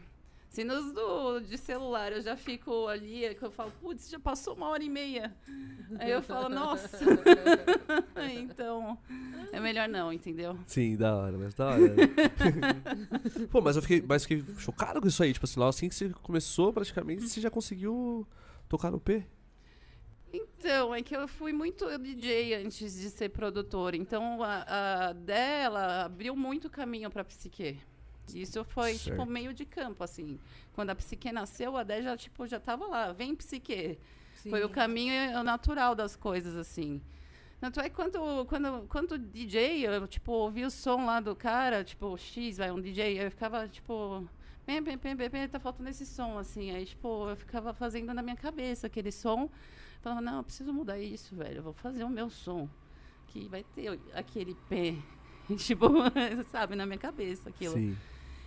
Se nos do, de celular eu já fico ali, é que eu falo, putz, já passou uma hora e meia. Aí eu falo, nossa. então, é melhor não, entendeu? Sim, da hora, mas da hora. Pô, mas eu fiquei, mas fiquei chocado com isso aí. Tipo assim, logo assim que você começou, praticamente, você já conseguiu tocar no P. Então, é que eu fui muito DJ antes de ser produtora. Então, a, a dela abriu muito caminho para psique. Isso foi, Certo. tipo, meio de campo, assim. Quando a psique nasceu, a Dé já, tipo, já tava lá. Vem, psique. Foi o caminho natural das coisas, assim. Tanto é que quando, quando, quando DJ, eu, tipo, ouvi o som lá do cara, tipo, X, vai, um DJ, eu ficava, tipo... Pem, pem, pem, pem, pem, tá faltando esse som, assim. Aí, tipo, eu ficava fazendo na minha cabeça aquele som. Falava, não, eu preciso mudar isso, velho. Eu vou fazer o meu som. Que vai ter aquele P. tipo, sabe, na minha cabeça aquilo. Sim.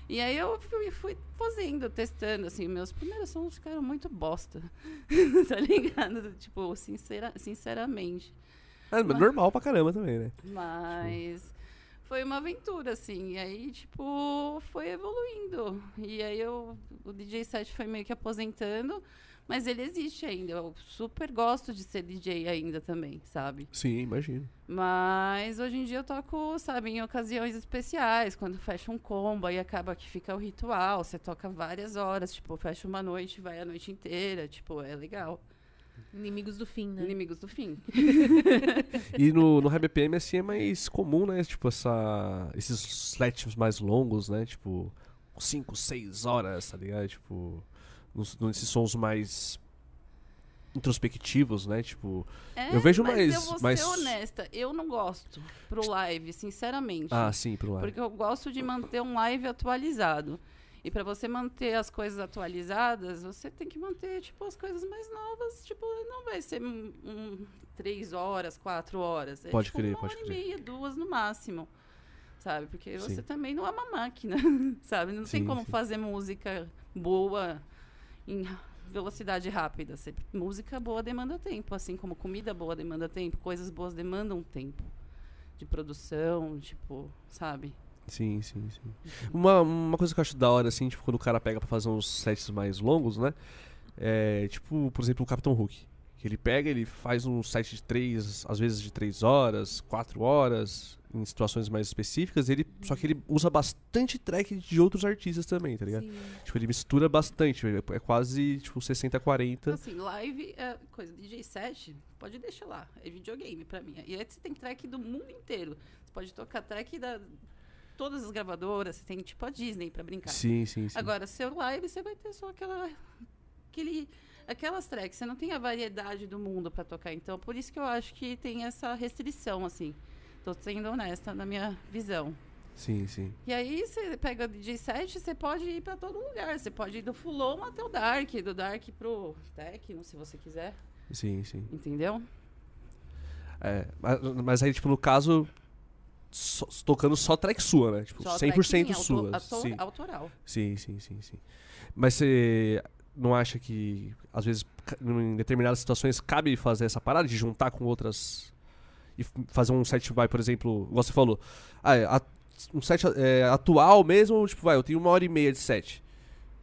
E aí eu fui, fui fazendo, testando, assim, meus primeiros sons ficaram muito bosta. tá ligado? Tipo, sincera, sinceramente. É, mas normal pra caramba também, né? Mas foi uma aventura, assim. E aí, tipo, foi evoluindo. E aí eu, o DJ set foi meio que aposentando, mas ele existe ainda. Eu super gosto de ser DJ ainda também, sabe? Sim, imagino. Mas hoje em dia eu toco, sabe, em ocasiões especiais, quando fecha um combo, aí acaba que fica o ritual, você toca várias horas, tipo, fecha uma noite, vai a noite inteira, tipo, é legal. Inimigos do fim, né? Inimigos do fim. E no, no RBPM, assim, é mais comum, né? Tipo, essa, esses sets mais longos, né? Tipo, 5, 6 horas, tá ligado? Tipo, nos, nesses sons mais introspectivos, né? Tipo, É, Eu vejo mas mais- eu vou mais- ser honesta, eu não gosto pro live, sinceramente. ah, sim, pro lado. Porque eu gosto de manter um live atualizado. E para você manter as coisas atualizadas, você tem que manter, tipo, as coisas mais novas. Tipo, não vai ser um, um- três horas, quatro horas. É, Pode tipo, crer, uma pode hora crer. e meia, duas no máximo. Sabe? Porque você Sim. também não é uma máquina, sabe? Não Sim, tem como sim. fazer música boa em velocidade rápida. Você- música boa demanda tempo, assim como comida boa demanda tempo, coisas boas demandam tempo de produção, tipo, sabe? Sim, sim, sim. Uma, uma coisa que eu acho da hora, assim, tipo, quando o cara pega pra fazer uns sets mais longos, né? É, tipo, por exemplo, o Capitão Hulk. Que ele pega, ele faz um set de três, às vezes de três horas, quatro horas, em situações mais específicas. Ele, Só que ele usa bastante track de outros artistas também, tá ligado? Sim. Tipo, ele mistura bastante. É quase, tipo, 60-40. Assim, live é coisa. DJ set, pode deixar lá. É videogame pra mim. E aí você tem track do mundo inteiro. Você pode tocar track da todas as gravadoras. Você tem tipo a Disney pra brincar. Sim, sim, sim. Agora, seu live, você vai ter só aquela. Aquele, aquelas tracks. Você não tem a variedade do mundo pra tocar. Então, por isso que eu acho que tem essa restrição, assim. Tô sendo honesta na minha visão. Sim, sim. E aí você pega DJ set, você pode ir pra todo lugar. Você pode ir do Fulon até o Dark, do Dark pro Techno, se você quiser. Sim, sim. Entendeu? É, mas, mas aí, tipo, no caso, só- tocando só track sua, né? Tipo, Só 100% track suas. auto- auto- sim. Autoral. sim, sim, sim, sim. Mas você não acha que, às vezes, em determinadas situações, cabe fazer essa parada de juntar com outras. E fazer um set, vai, por exemplo, igual você falou. Ah, é, um set é, atual mesmo, tipo, vai, eu tenho uma hora e meia de set.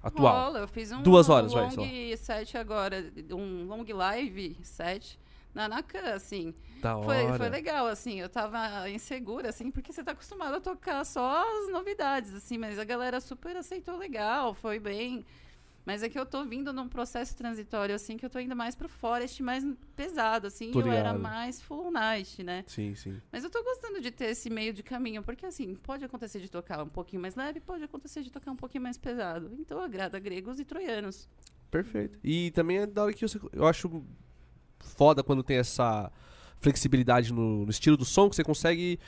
Atual. Rola, eu fiz um Duas horas, vai, long sei set agora, um long live set na Nakan, assim. Da hora. Foi, foi legal, assim, eu tava insegura, assim, porque você tá acostumado a tocar só as novidades, assim, mas a galera super aceitou legal, foi bem. Mas é que eu tô vindo num processo transitório, assim, que eu tô indo mais pro Forest, mais pesado, assim, eu era mais full night, né? Sim, sim. Mas eu tô gostando de ter esse meio de caminho, porque assim, pode acontecer de tocar um pouquinho mais leve, pode acontecer de tocar um pouquinho mais pesado. Então agrada gregos e troianos. Perfeito. E também é da hora que você, eu acho foda quando tem essa flexibilidade no, no estilo do som, que você consegue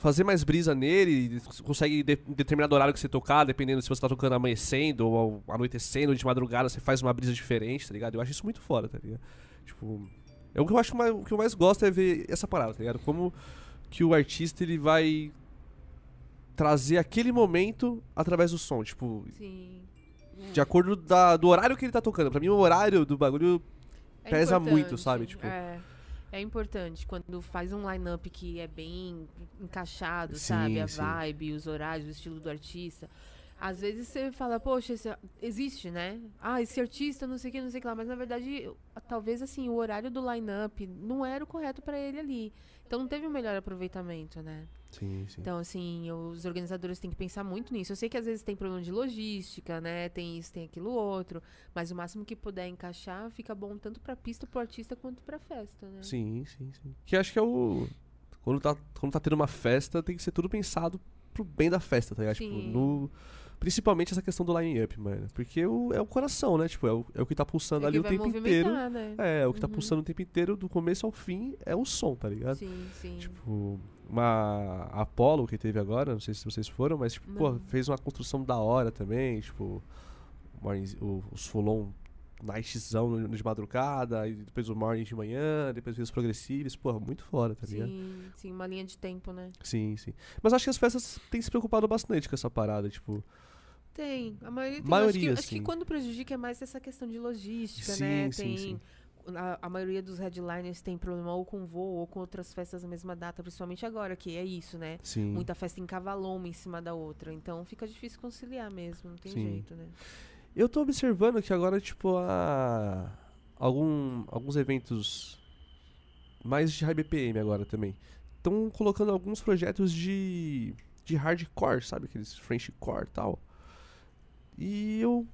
fazer mais brisa nele, e consegue de, em determinado horário que você tocar, dependendo se você tá tocando amanhecendo ou anoitecendo, de madrugada, você faz uma brisa diferente, tá ligado? Eu acho isso muito foda, tá ligado? Tipo, é o que eu acho mais, o que eu mais gosto é ver essa parada, tá ligado? Como que o artista ele vai trazer aquele momento através do som, tipo, Sim. de acordo da- do horário que ele tá tocando. Pra mim, o horário do bagulho É Pesa muito, sabe, tipo- É. É importante quando faz um line-up que é bem encaixado, Sim, sabe? A sim. vibe, os horários, o estilo do artista. Às vezes você fala, poxa, esse, existe, né? Ah, esse artista, não sei o que, não sei o que lá. Mas na verdade, eu- talvez assim, o horário do line-up não era o correto pra ele ali. Então não teve o melhor aproveitamento, né? Sim, sim. Então, assim, os organizadores têm que pensar muito nisso. Eu sei que às vezes tem problema de logística, né? Tem isso, tem aquilo outro. Mas o máximo que puder encaixar fica bom tanto pra pista, pro artista, quanto pra festa, né? Sim, sim, sim. Que acho que é o. Quando tá, quando tá tendo uma festa, tem que ser tudo pensado pro bem da festa, tá ligado? Tipo, Sim. no. Principalmente essa questão do line-up, mano. Porque o, é o coração, né? Tipo, é o, é o que tá pulsando É ali o tempo inteiro. né? É, o que tá Uhum. pulsando o tempo inteiro, do começo ao fim, é o som, tá ligado? Sim, sim. Tipo, uma Apollo que teve agora, não sei se vocês foram, mas, tipo, pô, fez uma construção da hora também, tipo, o- os Fulon nightzão de madrugada, e depois o morning de manhã, depois os progressivos, pô, muito foda, tá ligado? sim, sim, uma linha de tempo, né? Sim, sim. Mas acho que as festas têm se preocupado bastante com essa parada, tipo, Tem, a maioria tem. Maioria, acho, que, acho que quando prejudica é mais essa questão de logística, Sim, né? sim, Tem. sim. A, a maioria dos headliners tem problema ou com voo ou com outras festas na mesma data, principalmente agora, que é isso, né? sim. Muita festa encavalou uma em cima da outra. Então fica difícil conciliar mesmo, não tem Sim. jeito, né? Eu tô observando que agora, tipo, a... Algum, alguns eventos mais de high BPM agora também estão colocando alguns projetos de, de hardcore, sabe? Aqueles Frenchcore e tal. E eu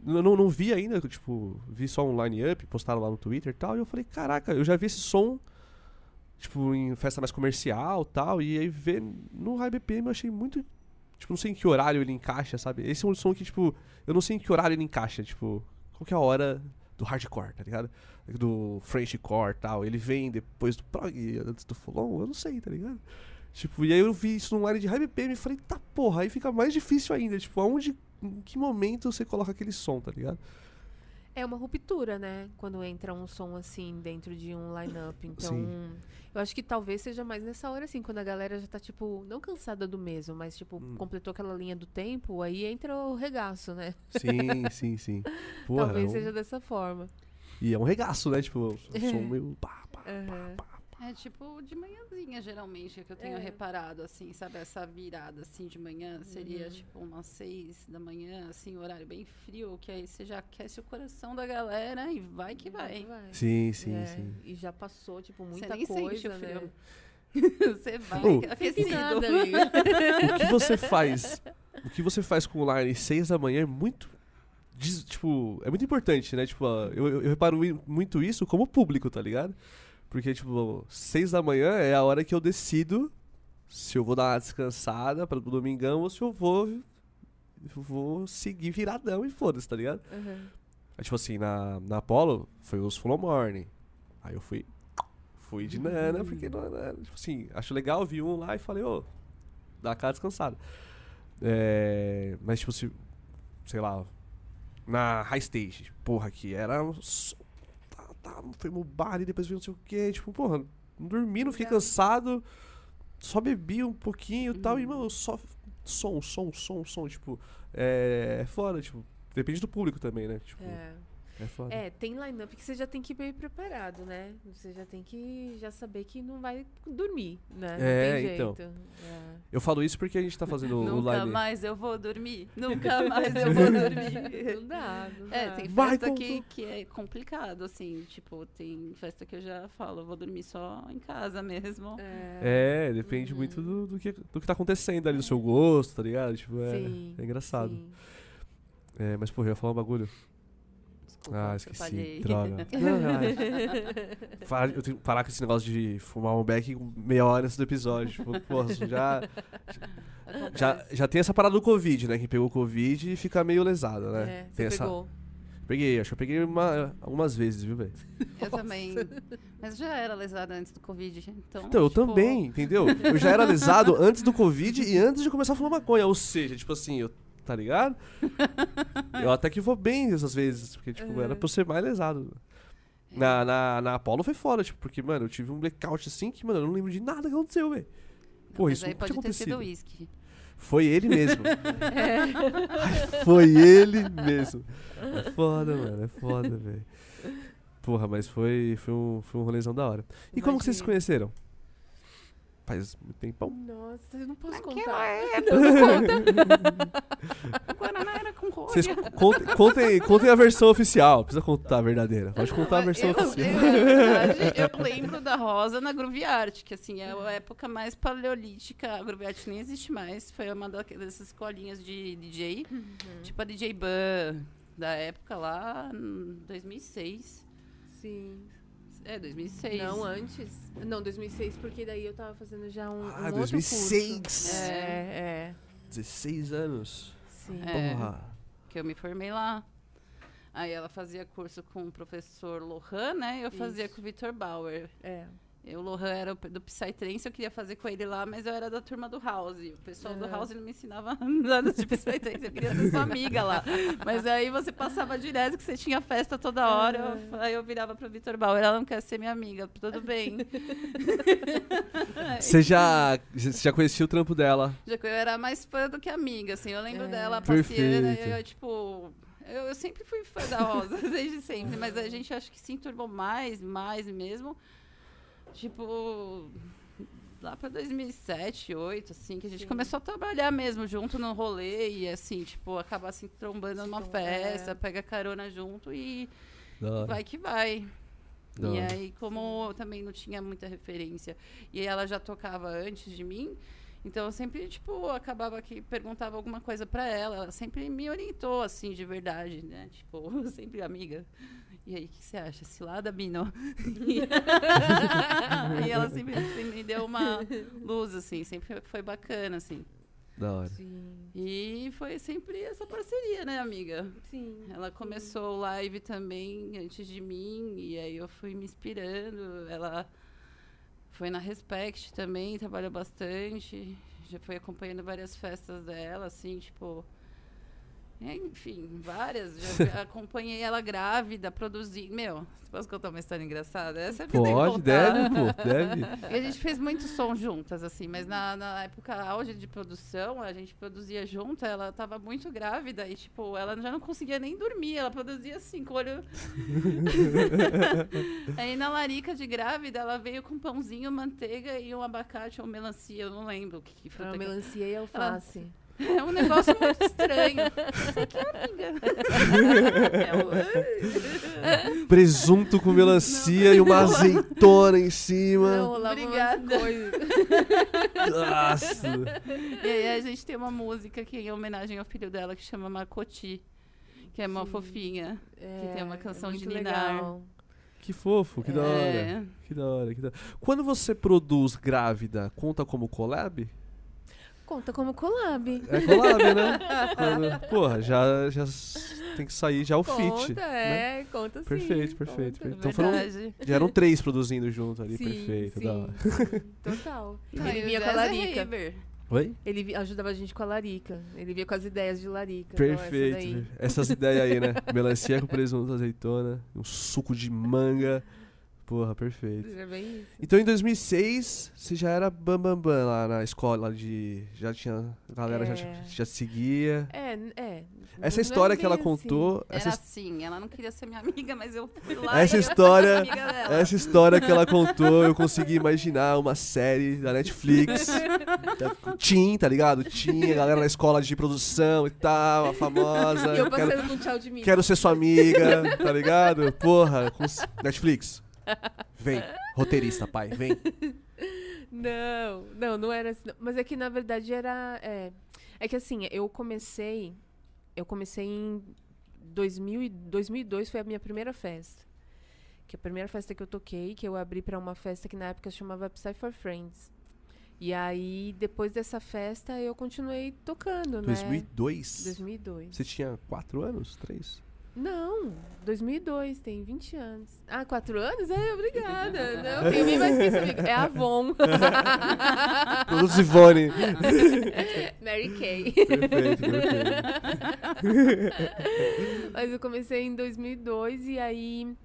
não, não vi ainda, tipo, vi só um line-up, postaram lá no Twitter e tal, e eu falei, caraca, eu já vi esse som, tipo, em festa mais comercial e tal, e aí ver no high BPM eu achei muito, tipo, não sei em que horário ele encaixa, sabe? Esse é um som que, tipo, eu não sei em que horário ele encaixa, tipo, qual que é a hora do hardcore, tá ligado? Do Frenchcore e tal, ele vem depois do prog, antes do Fulon, eu não sei, tá ligado? Tipo, e aí eu vi isso num área de high BPM e falei, tá porra, aí fica mais difícil ainda, tipo, aonde, em que momento você coloca aquele som, tá ligado? É uma ruptura, né? Quando entra um som assim dentro de um line-up. Então, Sim. eu acho que talvez seja mais nessa hora, assim, quando a galera já tá, tipo, não cansada do mesmo, mas, tipo, Hum. completou aquela linha do tempo, aí entra o regaço, né? Sim, sim, sim. Porra, talvez é um- seja dessa forma. E é um regaço, né? Tipo, um som meio pá, pá, pá, pá, pá. É tipo de manhãzinha, geralmente, que eu tenho É. reparado, assim, sabe? Essa virada, assim, de manhã seria tipo umas seis da manhã, assim, horário bem frio, que aí você já aquece o coração da galera e vai que vai. Sim, sim, É, sim. E já passou, tipo, Você muita nem sente coisa, né? Você vai Oh. Aquecido. nada. O que você faz? O que você faz com o Line 6 da manhã é muito. diz- Tipo, é muito importante, né? Tipo, eu, eu, eu reparo muito isso como público, tá ligado? Porque, tipo, 6 da manhã é a hora que eu decido se eu vou dar uma descansada para o domingão ou se eu vou. eu vou seguir viradão e foda-se, tá ligado? Uhum. Aí, tipo assim, na, na Apollo foi os Follow Morning. Aí eu fui. Fui de nana, porque não, né, tipo assim, acho legal, vi um lá e falei, ô, dá aquela descansada. É, mas, tipo, se, sei lá, na High Stage, porra, que era. Tá, foi no bar e depois veio não sei o quê, tipo, porra, não dormi, não fiquei cansado, só bebi um pouquinho e tal, e, mano, só. Som, som, som, som, tipo, é, é foda, tipo, depende do público também, né? Tipo, É. é foda. É, tem line-up que você já tem que ir bem preparado, né? Você já tem que já saber que não vai dormir, né? Não É, tem então. jeito. É. Eu falo isso porque a gente tá fazendo o Nunca line. mais eu vou dormir. Nunca mais eu vou dormir. Não dá, não É, dá. tem Vai, festa contou. que, que é complicado, assim. Tipo, tem festa que eu já falo, eu vou dormir só em casa mesmo. É, É, depende muito do, do, que, do que tá acontecendo ali no seu gosto, tá ligado? Tipo, é, sim, é engraçado. sim. É, mas, porra, eu ia falar um bagulho. Desculpa, Ah, esqueci. Droga. Não, não, Para- eu tenho que parar com esse negócio de fumar um beck meia hora antes do episódio. Tipo, porra, já, já, já tem essa parada do Covid, né? Quem pegou Covid fica meio lesado, né? É, tem você essa... pegou. Peguei, acho que eu peguei uma- algumas vezes, viu, velho? Eu também. Mas já era lesada antes do Covid, então. Então, eu tipo, também, entendeu? Eu já era lesado antes do Covid e antes de começar a fumar maconha. Ou seja, tipo assim, eu, tá ligado? Eu até que vou bem essas vezes, porque, tipo, era pra eu ser mais lesado. Na, na, na Apollo foi foda, tipo, porque, mano, eu tive um blackout assim que, mano, eu não lembro de nada que aconteceu, velho. Pô, isso aí pode ter sido acontecido. uísque. Foi ele mesmo. Ai, foi ele mesmo. É foda, mano, é foda, velho. Porra, mas foi, foi, um, foi um rolezão da hora. E como que vocês se conheceram? Faz muito tempão. Nossa, eu não posso Naquela contar. O Guaraná era com rolha. Vocês contem, contem, contem a versão oficial. Precisa contar a verdadeira. Pode contar a versão eu, oficial. Eu, na verdade, eu lembro da Rosa na Groove Art, que assim, é a época mais paleolítica. A Groove Art nem existe mais. Foi uma dessas escolinhas de DJ. Uhum. Tipo a DJ Ban da época lá, em 2006. Sim. É, 2006. Não, antes. Não, 2006, porque daí eu tava fazendo já um, um Ah, outro 2006. curso. É, é. 16 anos. Sim. É. Porra. que eu me formei lá. Aí ela fazia curso com o professor Lohan, né? E eu fazia Isso. com o Vitor Bauer. É. Eu, o Lohan era o do Psytrance, eu queria fazer com ele lá, mas eu era da turma do House. O pessoal do Aham. House não me ensinava nada de Psytrance, eu queria ser sua amiga lá. Mas aí você passava direto que você tinha festa toda hora. eu- aí eu virava pro Vitor Bauer, ela não quer ser minha amiga, tudo bem. Você já, você já conhecia o trampo dela. Já eu era mais fã do que amiga, assim. Eu lembro É. dela passeando e Perfeito. eu, tipo. Eu, eu sempre fui fã da Rosa, desde sempre. Mas a gente acho que se enturmou mais, mais mesmo. Tipo. Lá pra 2007, 2008, assim, que a gente Sim. começou a trabalhar mesmo junto no rolê e, assim, tipo, acabar se trombando numa Sim, festa, é. pega carona junto e hora. vai que vai. Da E aí, como eu também não tinha muita referência, e ela já tocava antes de mim, então eu sempre, tipo, acabava que perguntava alguma coisa pra ela. Ela sempre me orientou, assim, de verdade, né? Tipo, sempre amiga. E aí, o que você acha? Cilada, Bino? e ela sempre, sempre me deu uma luz, assim, sempre foi bacana, assim. Da hora. Sim. E foi sempre essa parceria, né, amiga? Sim. Ela começou o live também antes de mim, e aí eu fui me inspirando. Ela foi na Respect também, trabalhou bastante. Já foi acompanhando várias festas dela, assim, tipo. Enfim, várias. Já acompanhei ela grávida, produzindo. Meu, posso contar uma história engraçada? Essa que Pode, deve, pô, deve. E a gente fez muito som juntas, assim, mas na, na época auge de produção, a gente produzia junto, ela tava muito grávida e, tipo, ela já não conseguia nem dormir, ela produzia assim, com o olho. Aí na larica de grávida, ela veio com pãozinho, manteiga e um abacate ou melancia, eu não lembro o que, que fruta Ah, melancia e alface. É um negócio muito estranho. Isso aqui é amiga. É, Presunto com melancia e uma azeitona em cima. Não, Obrigada. Nossa. E aí a gente tem uma música que é em homenagem ao filho dela que chama Macoti, que é uma Sim. fofinha. É, tem uma canção é de Ninar. legal. Que fofo, que da hora. É. Que da hora, que da Quando você produz grávida, conta como collab? Conta como collab. É collab, né? Quando- porra, já, já tem que sair já o fit. Conta, né? é, conta sim. Perfeito, perfeito, conta. perfeito. Então foram-. Já eram três produzindo junto ali, Sim, perfeito. sim, Da hora. sim, Total. Não, ele vinha com a é larica. Oi? Ele ajudava a gente com a larica. Ele vinha com as ideias de larica. Então, essa Perfeito. daí. Essas ideias aí, né? Melancia com presunto, azeitona, um suco de manga. Porra, perfeito. Era bem isso. Então em 2006, você já era bambambam bam, bam lá na escola de. Já tinha. A galera já, É. já seguia. É, é. Essa história é que ela bem contou. Era Essa, assim, ela não queria ser minha amiga, mas eu fui lá essa e história. fui amiga dela. Essa história que ela contou, eu consegui imaginar uma série da Netflix. Tim, tá ligado? Tim, a galera na escola de produção e tal, a famosa. E eu quero, passando com tchau de mim. quero ser sua amiga, tá ligado? Porra, Netflix. Vem, roteirista, pai, vem. Não, não, não era assim. não. Mas é que na verdade era. É, é que assim, eu comecei. Eu comecei em 2000, e- 2002, foi a minha primeira festa. Que a primeira festa que eu toquei, que eu abri pra uma festa que na época chamava Psy for Friends. E aí, depois dessa festa, eu continuei tocando, né? 2002? 2002. Você tinha quatro anos? Três? Não, 2002, tem 20 anos. Ah, 4 anos? É, obrigada. Não, tenho bem mais que isso, amigo. É Avon. Produtos Ivone. Mary Kay. perfeito, perfeito. Mas eu comecei em 2002 e aí...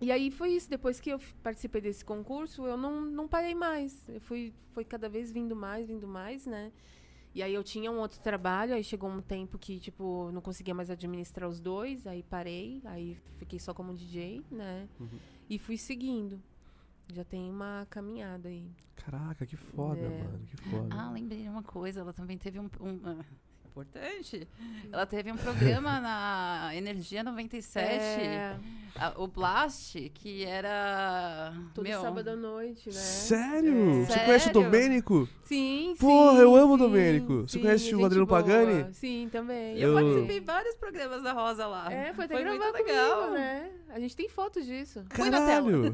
E aí foi isso. Depois que eu participei desse concurso, eu não, não parei mais. Eu fui, foi cada vez vindo mais, vindo mais, né? E aí eu tinha um outro trabalho, aí chegou um tempo que, tipo, não conseguia mais administrar os dois, aí parei, aí fiquei só como DJ, né? Uhum. E fui seguindo. Já tem uma caminhada aí. Caraca, que foda, É. mano. Que foda. Ah, lembrei de uma coisa, ela também teve um. um- ah, importante. Ela teve um programa na Energia 97, É, a- o Blast, que era. todo meu, sábado à noite, né? Sério? É. Você conhece o Sério? Domênico? Sim, sim. Porra, eu amo o sim, Domênico. Você sim, conhece o Adriano boa. Pagani? Sim, também. Eu, Eu- participei de vários programas da Rosa lá. É, foi até Foi muito gravar legal. comigo, né? A gente tem fotos disso. Põe na tela. Caralho!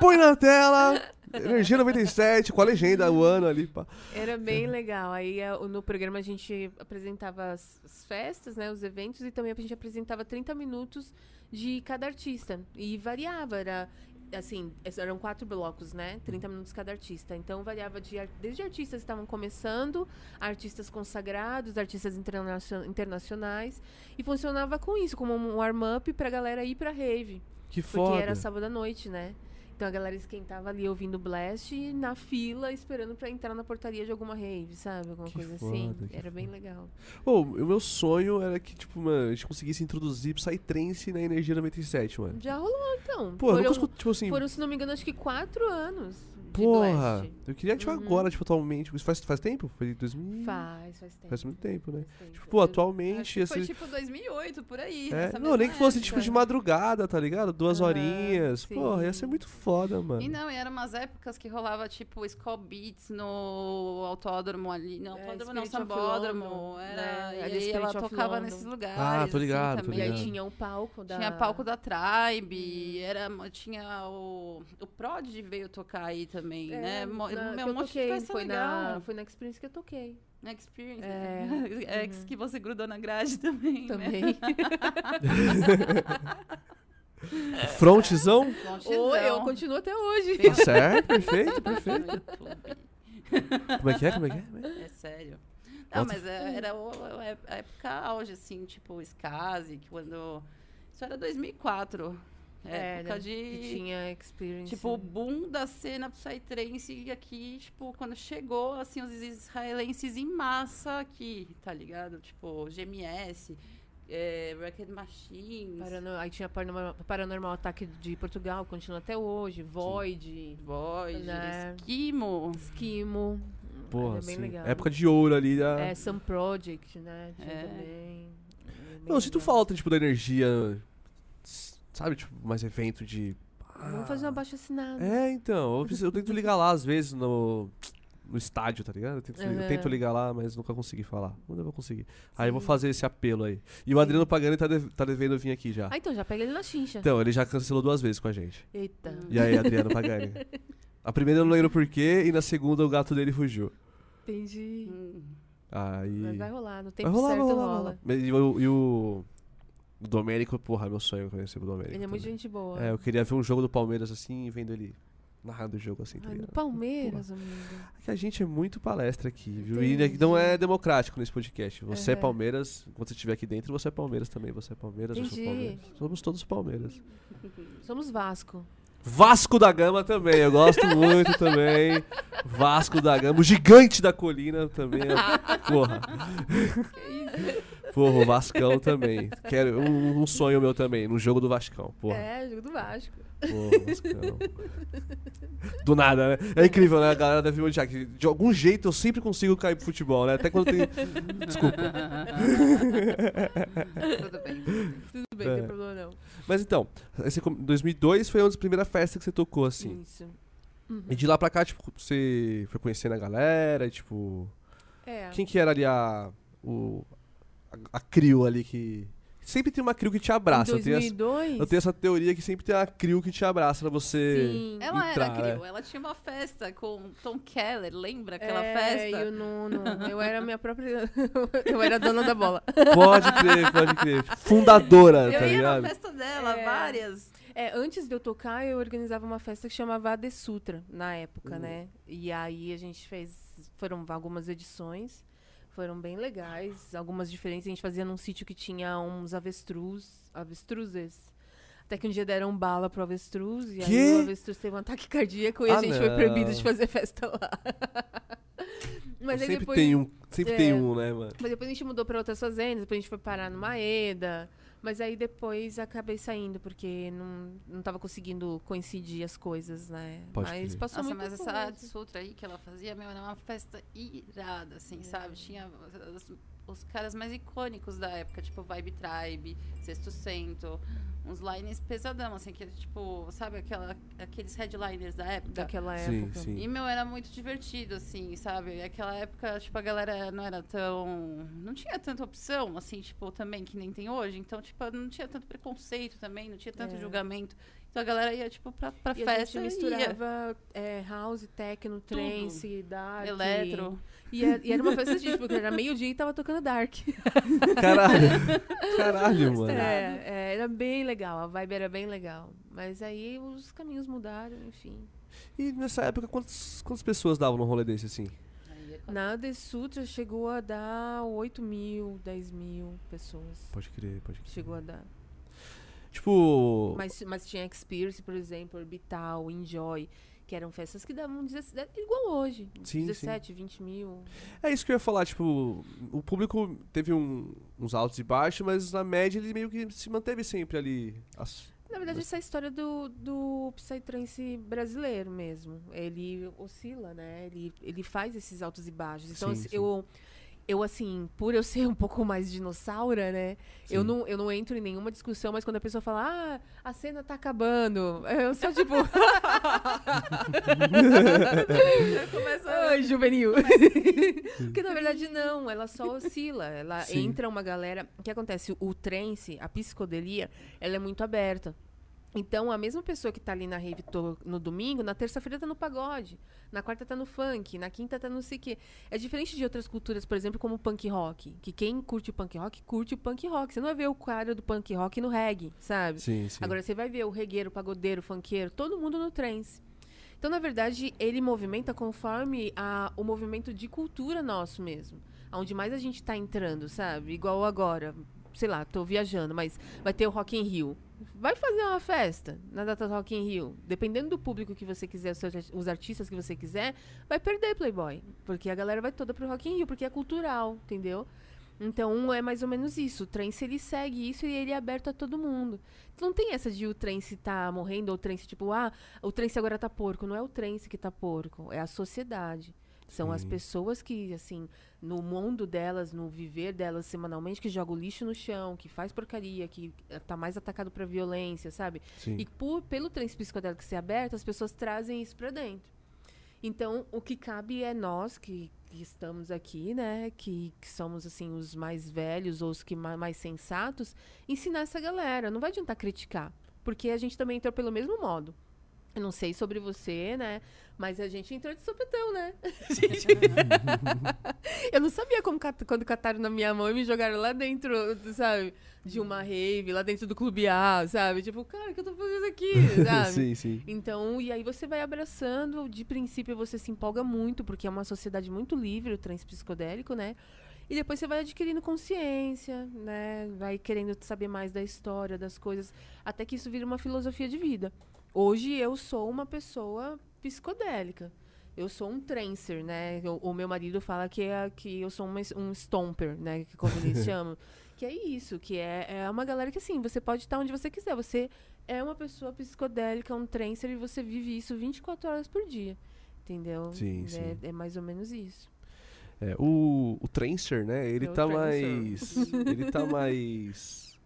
Põe na tela! Energia 97, com a legenda, o ano ali. Pá. Era bem legal. Aí eh, no programa a gente apresentava as, as festas, né, os eventos, e também a gente apresentava 30 minutos de cada artista. E variava, era assim, eram quatro blocos, né? 30 minutos cada artista. Então variava de desde artistas que estavam começando, artistas consagrados, artistas internacio- internacionais, e funcionava com isso, como um warm-up pra galera ir pra rave. Que Porque foda. era sábado à noite, né? Então a galera esquentava ali ouvindo Blast na fila esperando pra entrar na portaria de alguma rave, sabe? Alguma Que coisa assim. foda, que Era bem foda. legal. Ô, o meu sonho era que, tipo, mano, a gente conseguisse introduzir Psytrance na Energia 97, mano. Já rolou então. Pô, eu foram, escuto, tipo assim, foram, se não me engano, acho que quatro anos. Porra, eu queria, tipo, Uhum. agora, tipo, atualmente. Isso faz, faz tempo? Foi 2000? Faz, faz tempo. Faz muito tempo, né? Tempo. Tipo, pô, Acho atualmente, que foi assim... tipo 2008, por aí. É, não, nem que fosse, tipo, de madrugada, tá ligado? Duas Aham, horinhas. Porra, ia sim. ser muito foda, mano. E não, e eram umas épocas que rolava, tipo, Skull Beats no autódromo ali. Não, É, autódromo não, Spirit of sambódromo. Era, né? E aí ela tocava London. nesses lugares. Ah, tô ligado, assim, tô E aí também. tinha o palco da... Tinha palco da Tribe, era, tinha o. O Prod veio tocar aí também, É, né? Mo- na- meu, que um eu monte toquei, de festa foi legal. na, foi na Experience que eu toquei. Na Experience. É, É, uhum. que você grudou na grade também. Né? Também. Frontzão? Frontzão. Oi, eu continuo até hoje. Tá certo, perfeito, perfeito. Como é que é? Como é que é? É sério. Não, mas é- era a época auge, assim, tipo, Skazi, que quando... Isso era 2004. É, época Era, de... que tinha experience. Tipo, o boom da cena Psytrance aqui, tipo, quando chegou, assim, os israelenses em massa aqui, tá ligado? Tipo, GMS, é, Racket Machines, Parano- aí tinha Paranormal, Paranormal Ataque de Portugal, continua até hoje. Void, Void, Né? Esquimo. Esquimo. Porra, é bem sim. legal. Época de ouro ali. Da... É, Sun Project, né? Tinha É. também. É bem Não, eu sinto legal. falta, tipo, da energia. Sabe, tipo, mais evento de. Vamos fazer uma baixa assinada. É, então. Eu, preciso- eu tento ligar lá às vezes no, no estádio, tá ligado? Eu tento, eu Aham. tento ligar lá, mas nunca consegui falar. Quando eu vou conseguir? Aí eu vou Sim. fazer esse apelo aí. E o Sim. Adriano Pagani tá, dev- tá devendo vir aqui já. Ah, então já pega ele na chincha. Então, ele já cancelou duas vezes com a gente. Eita. E aí, Adriano Pagani? A primeira eu não lembro porquê, e na segunda o gato dele fugiu. Entendi. Hum. Aí. Mas vai rolar, no tempo Vai rolar, certo vai rolar, vai rola. rolar. E, o, e o. O Domênico, porra, meu sonho conhecer o Domênico. Ele é muito também. gente boa. É, eu queria ver um jogo do Palmeiras assim, vendo ele narrando o jogo assim, tá Ai, ligado? Palmeiras, amigo. É que a gente é muito palestra aqui, viu? E Entendi. não é democrático nesse podcast. Você é Aham. Palmeiras, quando você estiver aqui dentro, você é Palmeiras também. Você é Palmeiras, eu sou Entendi. Palmeiras. Somos todos Palmeiras. Somos Vasco. Vasco da Gama também, eu gosto muito também. Vasco da Gama, o gigante da colina também. é- Porra. Porra, o Vascão também. Quero um, um sonho meu também, no jogo do Vascão. Porra. É, jogo do Vasco. Porra, Vascão. Do nada, né? É incrível, né? A galera deve me odiar. que De algum jeito eu sempre consigo cair pro futebol, né? Até quando tem. Desculpa. Tudo bem. Tudo bem, É. não tem problema não. Mas então, esse com- 2002 foi uma das primeiras festas que você tocou, assim. Isso. E de lá pra cá, tipo, você foi conhecendo a galera, tipo. É. Quem que era ali a. O, a, a crio ali que. Sempre tem uma crio que te abraça. Em Eu tenho, essa, 2002? eu tenho essa teoria que sempre tem uma crio que te abraça pra você. Sim. Ela entrar, era crio, é. ela tinha uma festa com Tom Keller, lembra aquela é, festa? E o Nuno. Eu era minha própria. eu era dona da bola. Pode crer, pode crer. Fundadora, Eu tá ia ligado? na festa dela, É. várias. É, antes de eu tocar, eu organizava uma festa que chamava Ade Sutra, na época, né? E aí a gente fez. Foram algumas edições. Foram bem legais, algumas diferentes. A gente fazia num sítio que tinha uns avestruz, avestruzes. Até que um dia deram bala pro avestruz e Quê? aí o avestruz teve um ataque cardíaco e Ah, a gente foi não. proibido de fazer festa lá. Mas aí sempre depois, tem um, sempre é. tem um, né, mano? mas depois a gente mudou pra outras fazendas, depois a gente foi parar no Maeda. Mas aí depois acabei saindo, porque não, não tava conseguindo coincidir as coisas, né? Pode mas crer. passou Nossa, muito mas essa isso. Sutra aí que ela fazia, meu, era uma festa irada, assim, É. sabe? Tinha os, os caras mais icônicos da época, tipo Vibe Tribe, Sexto Cento, uns lines pesadão, assim, que tipo, sabe aquela, aqueles headliners da época? Daquela Sim, época. sim. E, meu, era muito divertido, assim, sabe? Aquela época, tipo, a galera não era tão... Não tinha tanta opção, assim, tipo, também, que nem tem hoje. Então, tipo, não tinha tanto preconceito também, não tinha tanto É. julgamento. Então, a galera ia, tipo, pra, pra E a festa gente e ia. misturava é, house, techno, trance, dark. Eletro. E, é- e era uma festa de porque era meio-dia e tava tocando dark. Caralho. Caralho, mano. É, é, era bem legal, a vibe era bem legal. Mas aí os caminhos mudaram, enfim. E nessa época, quantas, quantas pessoas davam num rolê desse, assim? Na The Sutra chegou a dar 8 mil, 10 mil pessoas. Pode crer, pode crer. Chegou a dar. Tipo. Mas, mas tinha Experience, por exemplo, Orbital, Enjoy, que eram festas que davam 17, igual hoje. Sim, 17, 20 mil. É isso que eu ia falar, tipo, o público teve um- uns altos e baixos, mas na média ele meio que se manteve sempre ali. As- Na verdade, essa é a história do, do Psytrance brasileiro mesmo. Ele oscila, né? Ele, ele faz esses altos e baixos. Então, Sim, assim, sim. Eu. Assim, por eu ser um pouco mais dinossaura, né? Eu não, eu não entro em nenhuma discussão, mas quando a pessoa fala, ah, a cena tá acabando, eu sou tipo. Começa Ai, juvenil. Porque na verdade não, ela só oscila. Ela Sim. entra uma galera. O que acontece? O trance, a psicodelia, ela é muito aberta. Então, a mesma pessoa que tá ali na rave no domingo, na terça-feira tá no pagode, na quarta tá no funk, na quinta tá no sei quê. É diferente de outras culturas, por exemplo, como o punk rock. Que quem curte o punk rock, curte o punk rock. Você não vai ver o cara do punk rock no reggae, sabe? Sim, sim. Agora você vai ver o regueiro, o pagodeiro, o funkeiro, todo mundo no trance. Então na verdade, ele movimenta conforme a, o movimento de cultura nosso mesmo. Onde mais a gente tá entrando, sabe? Igual agora, sei lá, tô viajando, mas vai ter o Rock in Rio. Vai fazer uma festa na data do Rock in Rio. Dependendo do público que você quiser, os artistas que você quiser, vai perder Playboy. Porque a galera vai toda pro Rock in Rio, porque é cultural, entendeu? Então é mais ou menos isso. O trance ele segue isso e ele é aberto a todo mundo. Então não tem essa de o trance tá morrendo ou o trance tipo, ah, o trance agora tá porco. Não é o trance que tá porco, é a sociedade. São as Sim. pessoas que, assim, no mundo delas, no viver delas semanalmente, que joga o lixo no chão, que faz porcaria, que eh, tá mais atacado pra violência, sabe? Sim. E por, pelo trance psicodélico ser aberto, as pessoas trazem isso pra dentro. Então, o que cabe é nós que, que estamos aqui, né? Que, que somos, assim, os mais velhos ou os que ma- mais sensatos, ensinar essa galera. Não vai adiantar criticar. Porque a gente também entrou pelo mesmo modo. Eu não sei sobre você, né? Mas a gente entrou de sopetão, né? Gente- eu não sabia como quando cataram na minha mão e me jogaram lá dentro, sabe? De uma rave, lá dentro do clube A, sabe? Tipo, cara, o que eu tô fazendo aqui, sabe? sim, sim. Então, e aí você vai abraçando, de princípio você se empolga muito, porque é uma sociedade muito livre, o trans psicodélico, né? E depois você vai adquirindo consciência, né? Vai querendo saber mais da história, das coisas, até que isso vira uma filosofia de vida. Hoje eu sou uma pessoa psicodélica. Eu sou um trancer, né? O, o meu marido fala que, é, que eu sou uma, um stomper, né? Que como eles chamam. Que é isso, que é, é uma galera que assim, você pode estar onde você quiser. Você é uma pessoa psicodélica, um trancer, e você vive isso 24 horas por dia. Entendeu? Sim, é, sim. é mais ou menos isso. É, o, o Trancer, né? Ele É tá mais. ele tá mais.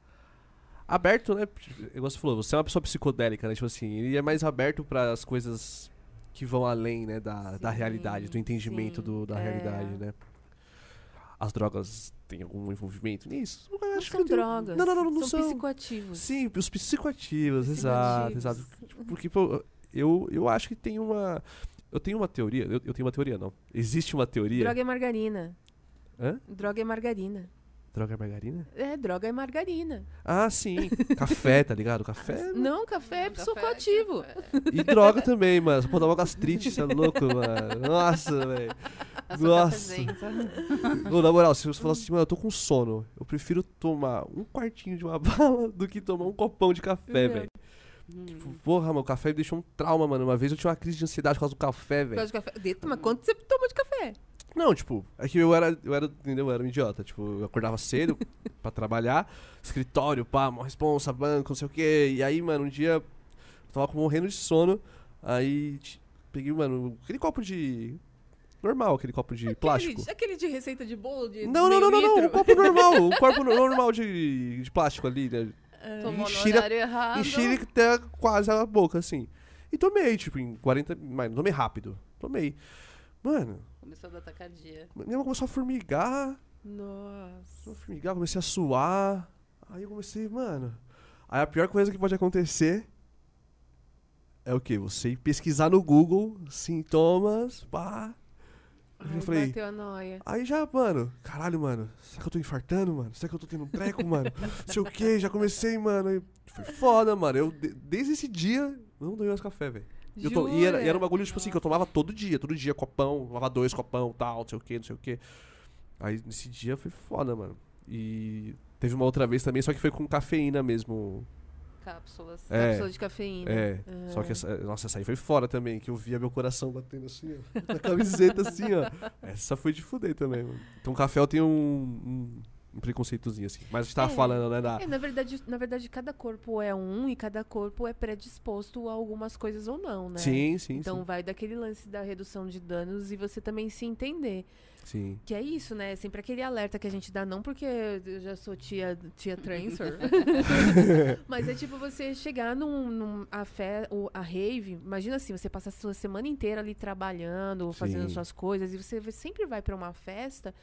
Aberto, né? Igual você falou, você é uma pessoa psicodélica, né? Tipo assim, ele é mais aberto para as coisas que vão além, né? Da, da realidade, do entendimento sim, do, da é. realidade, né? As drogas têm algum envolvimento nisso? Não acho são drogas. Não, não, não, não são são. psicoativos. Sim, os psicoativos, exato, Psicoativos. exato. Porque, pô, eu, eu acho que tem uma. Eu tenho uma teoria. Eu, eu tenho uma teoria, não. Existe uma teoria. Droga é margarina. Hã? Droga é margarina. Droga é margarina? É, droga é margarina. Ah, sim. Café, tá ligado? Café Não, café é psicoativo. café. e droga também, mano. Pô, dá uma gastrite, você é louco, mano. Nossa, velho. Nossa. Ô, Na moral, se você falar assim, mano, eu tô com sono, eu prefiro tomar um quartinho de uma bala do que tomar um copão de café, Uhum. velho. Tipo, porra, mano, o café me deixou um trauma, mano. Uma vez eu tinha uma crise de ansiedade por causa do café, Por velho. causa de café. Dentro, Mas quanto você toma de café? Não, tipo, é que eu era, eu era, entendeu? Eu era um idiota. Tipo, eu acordava cedo pra trabalhar, escritório, pá, uma responsa, banco, não sei o quê. E aí, mano, um dia eu tava morrendo de sono. Aí peguei, mano, aquele copo de. Normal, aquele copo de plástico. Aquele, aquele de receita de bolo de Não, não, não, não, não, um copo normal, um copo no- normal de, de plástico ali, né? Tomou no na- horário errado. Enchi ele até quase a boca, assim. E tomei, tipo, em 40. Mas tomei rápido. Tomei. Mano, Começou a dar tacardia. minha mão começou a formigar. Nossa. Começou a formigar, comecei a suar. Aí eu comecei, mano. Aí a pior coisa que pode acontecer é o quê? Você pesquisar no Google sintomas, pá. Ai, eu falei, bateu a noia. Aí já, mano, caralho, mano, será que eu tô infartando, mano? Será que eu tô tendo um treco, mano? Não sei o que, já comecei, mano. E foi foda, mano. Eu, de- desde esse dia, não tomei mais café, velho. E eu to- E era, e era um bagulho, tipo assim, que eu tomava todo dia, todo dia, copão, tomava dois copão, tal, não sei o que, não sei o que. Aí nesse dia foi foda, mano. E teve uma outra vez também, só que foi com cafeína mesmo. Cápsulas. É. Cápsula de cafeína. É. Ah. Só que essa, nossa, essa aí foi fora também, que eu via meu coração batendo assim, ó. Na camiseta assim, ó. Essa foi de fuder também, mano. Então café eu tenho um, um, um preconceitozinho, assim. Mas a gente tava É. falando, né, da. É, na verdade, na verdade, cada corpo é um e cada corpo é predisposto a algumas coisas ou não, né? Sim, sim, Então sim. vai daquele lance da redução de danos e você também se entender. Sim. Que é isso, né? Sempre aquele alerta que a gente dá, não porque eu já sou tia, tia transfer. Mas é tipo você chegar num, num a, fé, o, a rave. Imagina assim, você passa a sua semana inteira ali trabalhando, fazendo Sim. suas coisas, e você sempre vai pra uma festa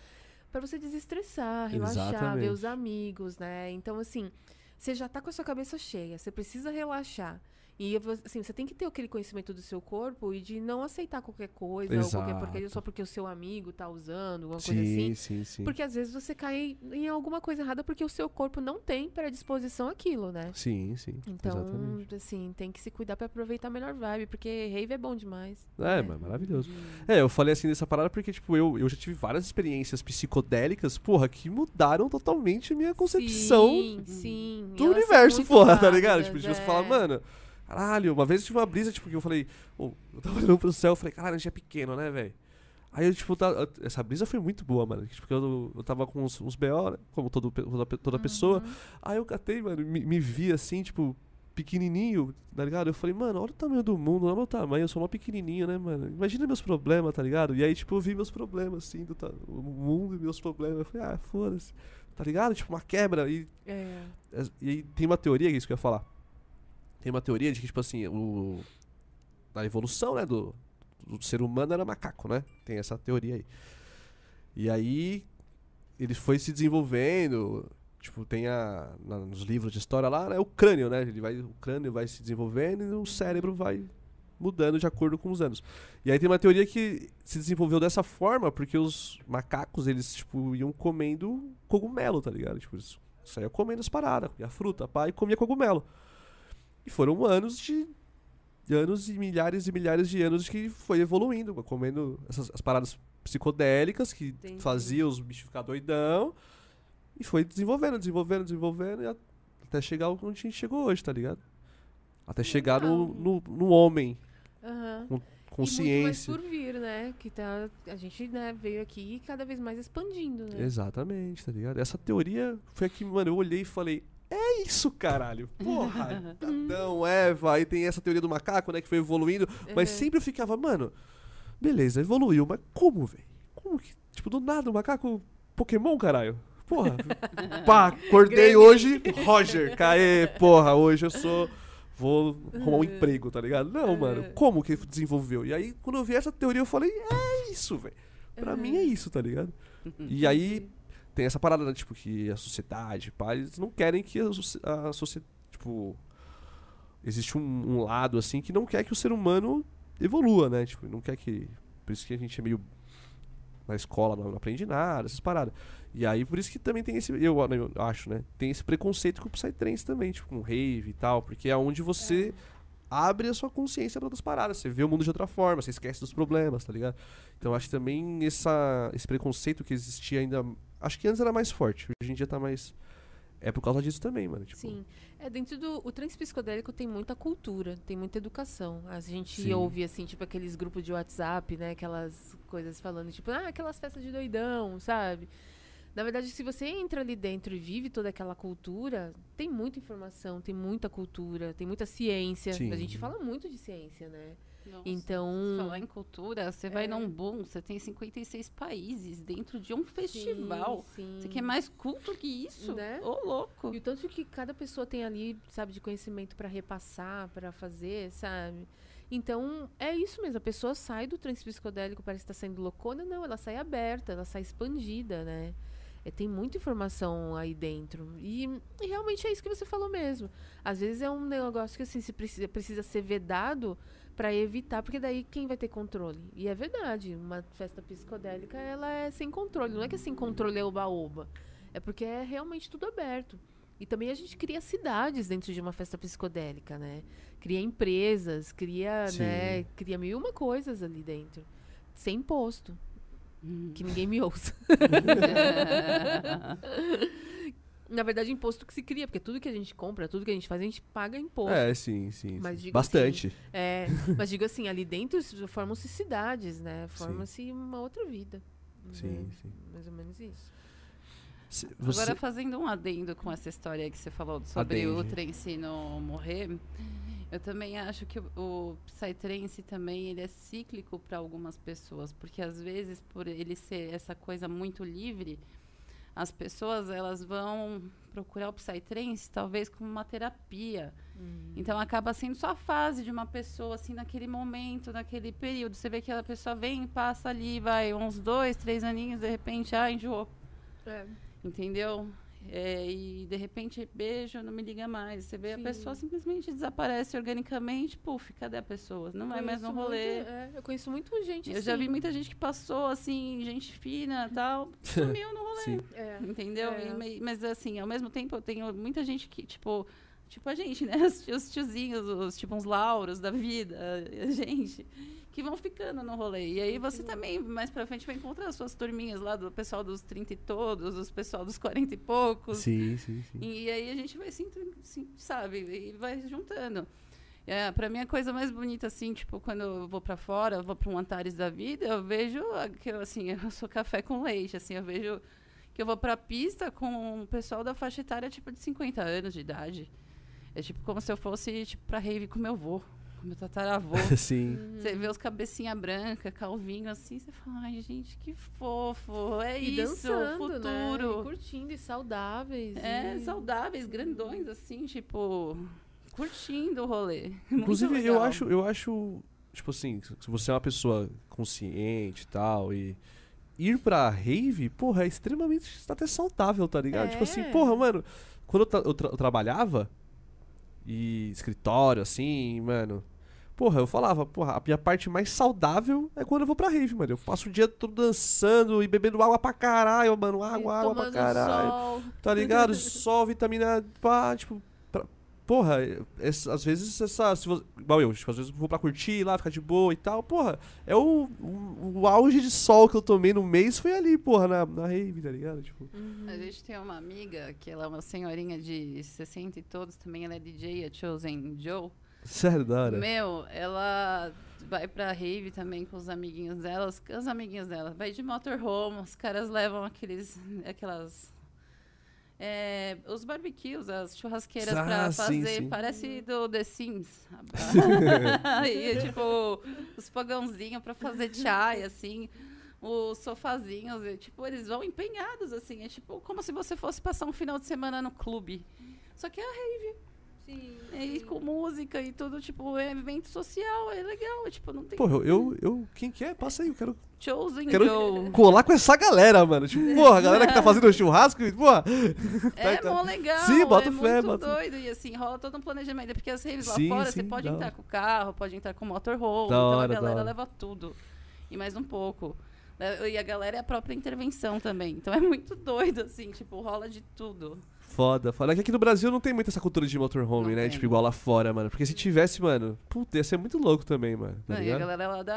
pra você desestressar, relaxar, Exatamente. ver os amigos, né? Então, assim, você já tá com a sua cabeça cheia, você precisa relaxar. E assim, você tem que ter aquele conhecimento do seu corpo e de não aceitar qualquer coisa ou qualquer Exato. porcaria só porque o seu amigo tá usando, alguma coisa Sim, assim. sim, sim. Porque às vezes você cai em alguma coisa errada porque o seu corpo não tem predisposição àquilo, né? Sim, sim. Então, Exatamente. assim, tem que se cuidar pra aproveitar a melhor vibe, porque rave é bom demais. É, mas maravilhoso. É, eu falei assim dessa parada porque, tipo, eu, eu já tive várias experiências psicodélicas, porra, que mudaram totalmente a minha concepção Sim, sim. do elas universo, porra, tá ligado? Tipo, de você é. falar, mano, caralho, uma vez eu tive uma brisa, tipo, que eu falei, ô, eu tava olhando pro céu, eu falei, caralho, a gente é pequeno, né, velho? Aí eu, tipo, tá- essa brisa foi muito boa, mano. Porque eu, eu tava com uns, uns BO, né? Como todo, toda, toda pessoa. Uhum. Aí eu catei, mano, me, me vi assim, tipo, pequenininho, tá ligado? Eu falei, mano, olha o tamanho do mundo, olha o meu tamanho, eu sou mó pequenininho, né, mano? Imagina meus problemas, tá ligado? E aí, tipo, eu vi meus problemas, assim, do ta- o mundo e meus problemas. Eu falei, ah, foda-se, tá ligado? Tipo, uma quebra. E, É. e aí tem uma teoria, que é isso que eu ia falar. Tem uma teoria de que, tipo assim, o. Da evolução, né, do, do ser humano era macaco, né? Tem essa teoria aí. E aí, ele foi se desenvolvendo. Tipo, tem a. na- nos livros de história lá, né? O crânio, né? Ele vai, o crânio vai se desenvolvendo e o cérebro vai mudando de acordo com os anos. E aí tem uma teoria que se desenvolveu dessa forma porque os macacos, eles, tipo, iam comendo cogumelo, tá ligado? Tipo, eles saíam comendo as paradas, comia fruta, pá, e comia cogumelo. E foram anos de. anos e milhares e milhares de anos que foi evoluindo, comendo essas as paradas psicodélicas que Entendi. fazia os bichos ficar doidão. E foi desenvolvendo, desenvolvendo, desenvolvendo, e até chegar onde a gente chegou hoje, tá ligado? Até chegar no, no, no homem, Aham. com E muito mais consciência. por vir, né? Que tá, a gente né, veio aqui cada vez mais expandindo, né? Exatamente, tá ligado? Essa teoria foi a que, mano, eu olhei e falei, é isso, caralho. Porra, Adão, Eva, aí tem essa teoria do macaco, né, que foi evoluindo. Mas sempre eu ficava, mano, beleza, evoluiu, mas como, velho? Como que, tipo, do nada, o macaco Pokémon, caralho? Porra, pá, acordei hoje, Roger, caê, porra, hoje eu sou, vou arrumar um emprego, tá ligado? Não, mano, como que desenvolveu? E aí, quando eu vi essa teoria, eu falei, é isso, velho. Pra Uhum. mim é isso, tá ligado? E aí, tem essa parada, né, tipo, que a sociedade, pá, eles não querem que a, soci- a sociedade, tipo, existe um, um lado, assim, que não quer que o ser humano evolua, né, tipo, não quer que, por isso que a gente é meio, na escola não, não aprende nada, essas paradas. E aí, por isso que também tem esse, eu, eu acho, né, tem esse preconceito com o Psytrance também, tipo, com rave e tal, porque é onde você abre a sua consciência para outras paradas, você vê o mundo de outra forma, você esquece dos problemas, tá ligado? Então acho que também essa, esse preconceito que existia ainda. Acho que antes era mais forte, hoje em dia tá mais. É por causa disso também, mano. Tipo, Sim. É, dentro do o trance psicodélico tem muita cultura, tem muita educação. A gente Sim. ouve, assim, tipo, aqueles grupos de WhatsApp, né? Aquelas coisas falando, tipo, ah, aquelas festas de doidão, sabe? Na verdade, se você entra ali dentro e vive toda aquela cultura, tem muita informação, tem muita cultura, tem muita ciência. Sim. A gente fala muito de ciência, né? Nossa, Então. Falar em cultura, você vai É. num boom, você tem 56 países dentro de um festival. Sim, Você quer mais culto que isso? Né? Ô, louco. E o tanto que cada pessoa tem ali, sabe, de conhecimento pra repassar, pra fazer, sabe? Então, é isso mesmo. A pessoa sai do trance psicodélico, parece que tá saindo loucona. Não, ela sai aberta, ela sai expandida, né? É, tem muita informação aí dentro. E, e realmente é isso que você falou mesmo. Às vezes é um negócio que, assim, se precisa, precisa ser vedado pra evitar, porque daí quem vai ter controle? E é verdade, uma festa psicodélica, ela é sem controle. Não é que é sem controle é oba-oba. É porque é realmente tudo aberto. E também a gente cria cidades dentro de uma festa psicodélica, né? Cria empresas, cria, Sim. né? Cria mil e uma coisas ali dentro. Sem imposto. Que ninguém me ouça. Na verdade, imposto que se cria, porque tudo que a gente compra, tudo que a gente faz, a gente paga imposto. É, sim, sim. Mas sim. digo Bastante. É, mas digo assim, ali dentro formam-se cidades, né? Forma-se uma outra vida. Sim, né? sim. Mais ou menos isso. Você... Agora, fazendo um adendo com essa história que você falou sobre o Adende. trance não morrer, eu também acho que o, o Psytrance também ele é cíclico para algumas pessoas, porque às vezes, por ele ser essa coisa muito livre, as pessoas elas vão procurar o Psytrance talvez como uma terapia. Então acaba sendo só a fase de uma pessoa, assim, naquele momento, naquele período. Você vê que a pessoa vem, passa ali, vai uns dois, três aninhos, de repente, ah, enjoou. É. Entendeu? é, e de repente, beijo, não me liga mais. Você vê Sim. a pessoa simplesmente desaparece organicamente, puf, cadê a pessoa? Não vai mais no rolê. muito- é, eu conheço muita gente Eu já vi assim. muita gente que passou, assim, gente fina tal, sumiu no rolê. Sim. É. Entendeu? É. E mas assim, ao mesmo tempo eu tenho muita gente que, tipo, tipo a gente, né? Os, os tiozinhos, os tipo uns lauros da vida, a gente, que vão ficando no rolê. E aí você também, mais pra frente, vai encontrar as suas turminhas lá do pessoal dos 30 e todos, os pessoal dos 40 e poucos. Sim, sim, sim. E aí a gente vai se, sabe, e vai juntando. É, pra mim a coisa mais bonita, assim, tipo, quando eu vou pra fora, eu vou pra um Antares da vida, eu vejo que eu, assim, eu sou café com leite, assim, eu vejo que eu vou pra pista com o pessoal da faixa etária, tipo, de 50 anos de idade. É tipo como se eu fosse, tipo, pra rave com meu avô, com meu tataravô. sim. Você vê os cabecinha branca, calvinho assim, você fala, ai, gente, que fofo, é E isso, dançando, né? futuro. E curtindo e saudáveis. É, e... saudáveis, grandões, assim, tipo, curtindo o rolê. Muito Inclusive, eu acho, eu acho, tipo assim, se você é uma pessoa consciente e tal, e ir pra rave, porra, é extremamente até saudável, tá ligado? É. Tipo assim, porra, mano, quando eu, tra- eu tra- eu trabalhava, e escritório, assim, mano, porra, eu falava, porra, a minha parte mais saudável é quando eu vou pra rave, mano. Eu passo o dia todo dançando e bebendo água pra caralho, mano, e água, água pra caralho. sol. Tá ligado? Sol, vitamina. Pá, tipo. Porra, essa- às vezes essa. Se você, igual eu, tipo, às vezes eu vou pra curtir lá, ficar de boa e tal. Porra, é o, o, o auge de sol que eu tomei no mês foi ali, porra, na, na rave, tá ligado? Tipo. A gente tem uma amiga, que ela é uma senhorinha de 60 e todos, também ela é DJ, a Chosen Joe. Sério, da hora. Meu, ela vai pra rave também com os amiguinhos dela, os, os amiguinhos dela. Vai de motorhome, os caras levam aqueles, aquelas... é, os barbecues, as churrasqueiras Ah, pra sim, fazer, sim. parece do The Sims. e, tipo, os fogãozinhos pra fazer chai, assim, os sofazinhos, e, tipo, eles vão empenhados, assim, é tipo como se você fosse passar um final de semana no clube. Só que é a rave. Sim. E com música e tudo, tipo, é evento social, é legal, é, tipo, não tem Porra, eu, eu, eu- Quem que é? Passa aí, eu quero Chosen Quero- Joe. colar com essa galera, mano. Tipo, porra, a galera que tá fazendo churrasco, porra. É tá- mó legal, Sim, bota é fé, muito bota- doido. E assim, rola todo um planejamento. Porque as raves Sim, lá fora, você sim, pode da entrar hora. com o carro, pode entrar com o motorhome. Da então hora, a galera leva tudo. E mais um pouco. E a galera é a própria intervenção também. Então é muito doido, assim, tipo, rola de tudo. Foda, foda. É que aqui no Brasil não tem muito essa cultura de motorhome, Não né? tem. Tipo, igual lá fora, mano. Porque se tivesse, mano, puta, ia ser muito louco também, mano. Tá Não, e a galera lá da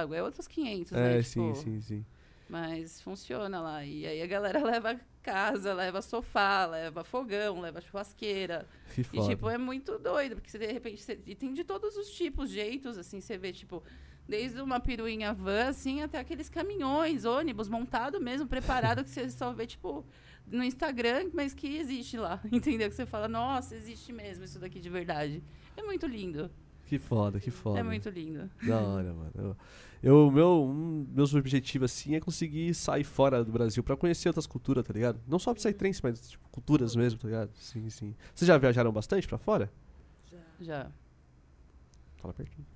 água, é outros 500, É, né? sim, tipo, sim, sim. Mas funciona lá. E aí a galera leva casa, leva sofá, leva fogão, leva churrasqueira. Que E, foda. tipo, é muito doido, porque você, de repente, você, e tem de todos os tipos, jeitos, assim, você vê, tipo, desde uma peruinha van, assim, até aqueles caminhões, ônibus, montado mesmo, preparado, que você só vê, tipo, no Instagram, mas que existe lá, entendeu? Que você fala, nossa, existe mesmo isso daqui de verdade. É muito lindo, Que foda, que foda. é muito lindo. Da hora, mano. Eu, eu meu, um, meus objetivos, assim, é conseguir sair fora do Brasil pra conhecer outras culturas, tá ligado? Não só psytrance, mas, tipo, culturas mesmo, tá ligado? Sim, sim. Vocês já viajaram bastante pra fora? Já. Fala pertinho.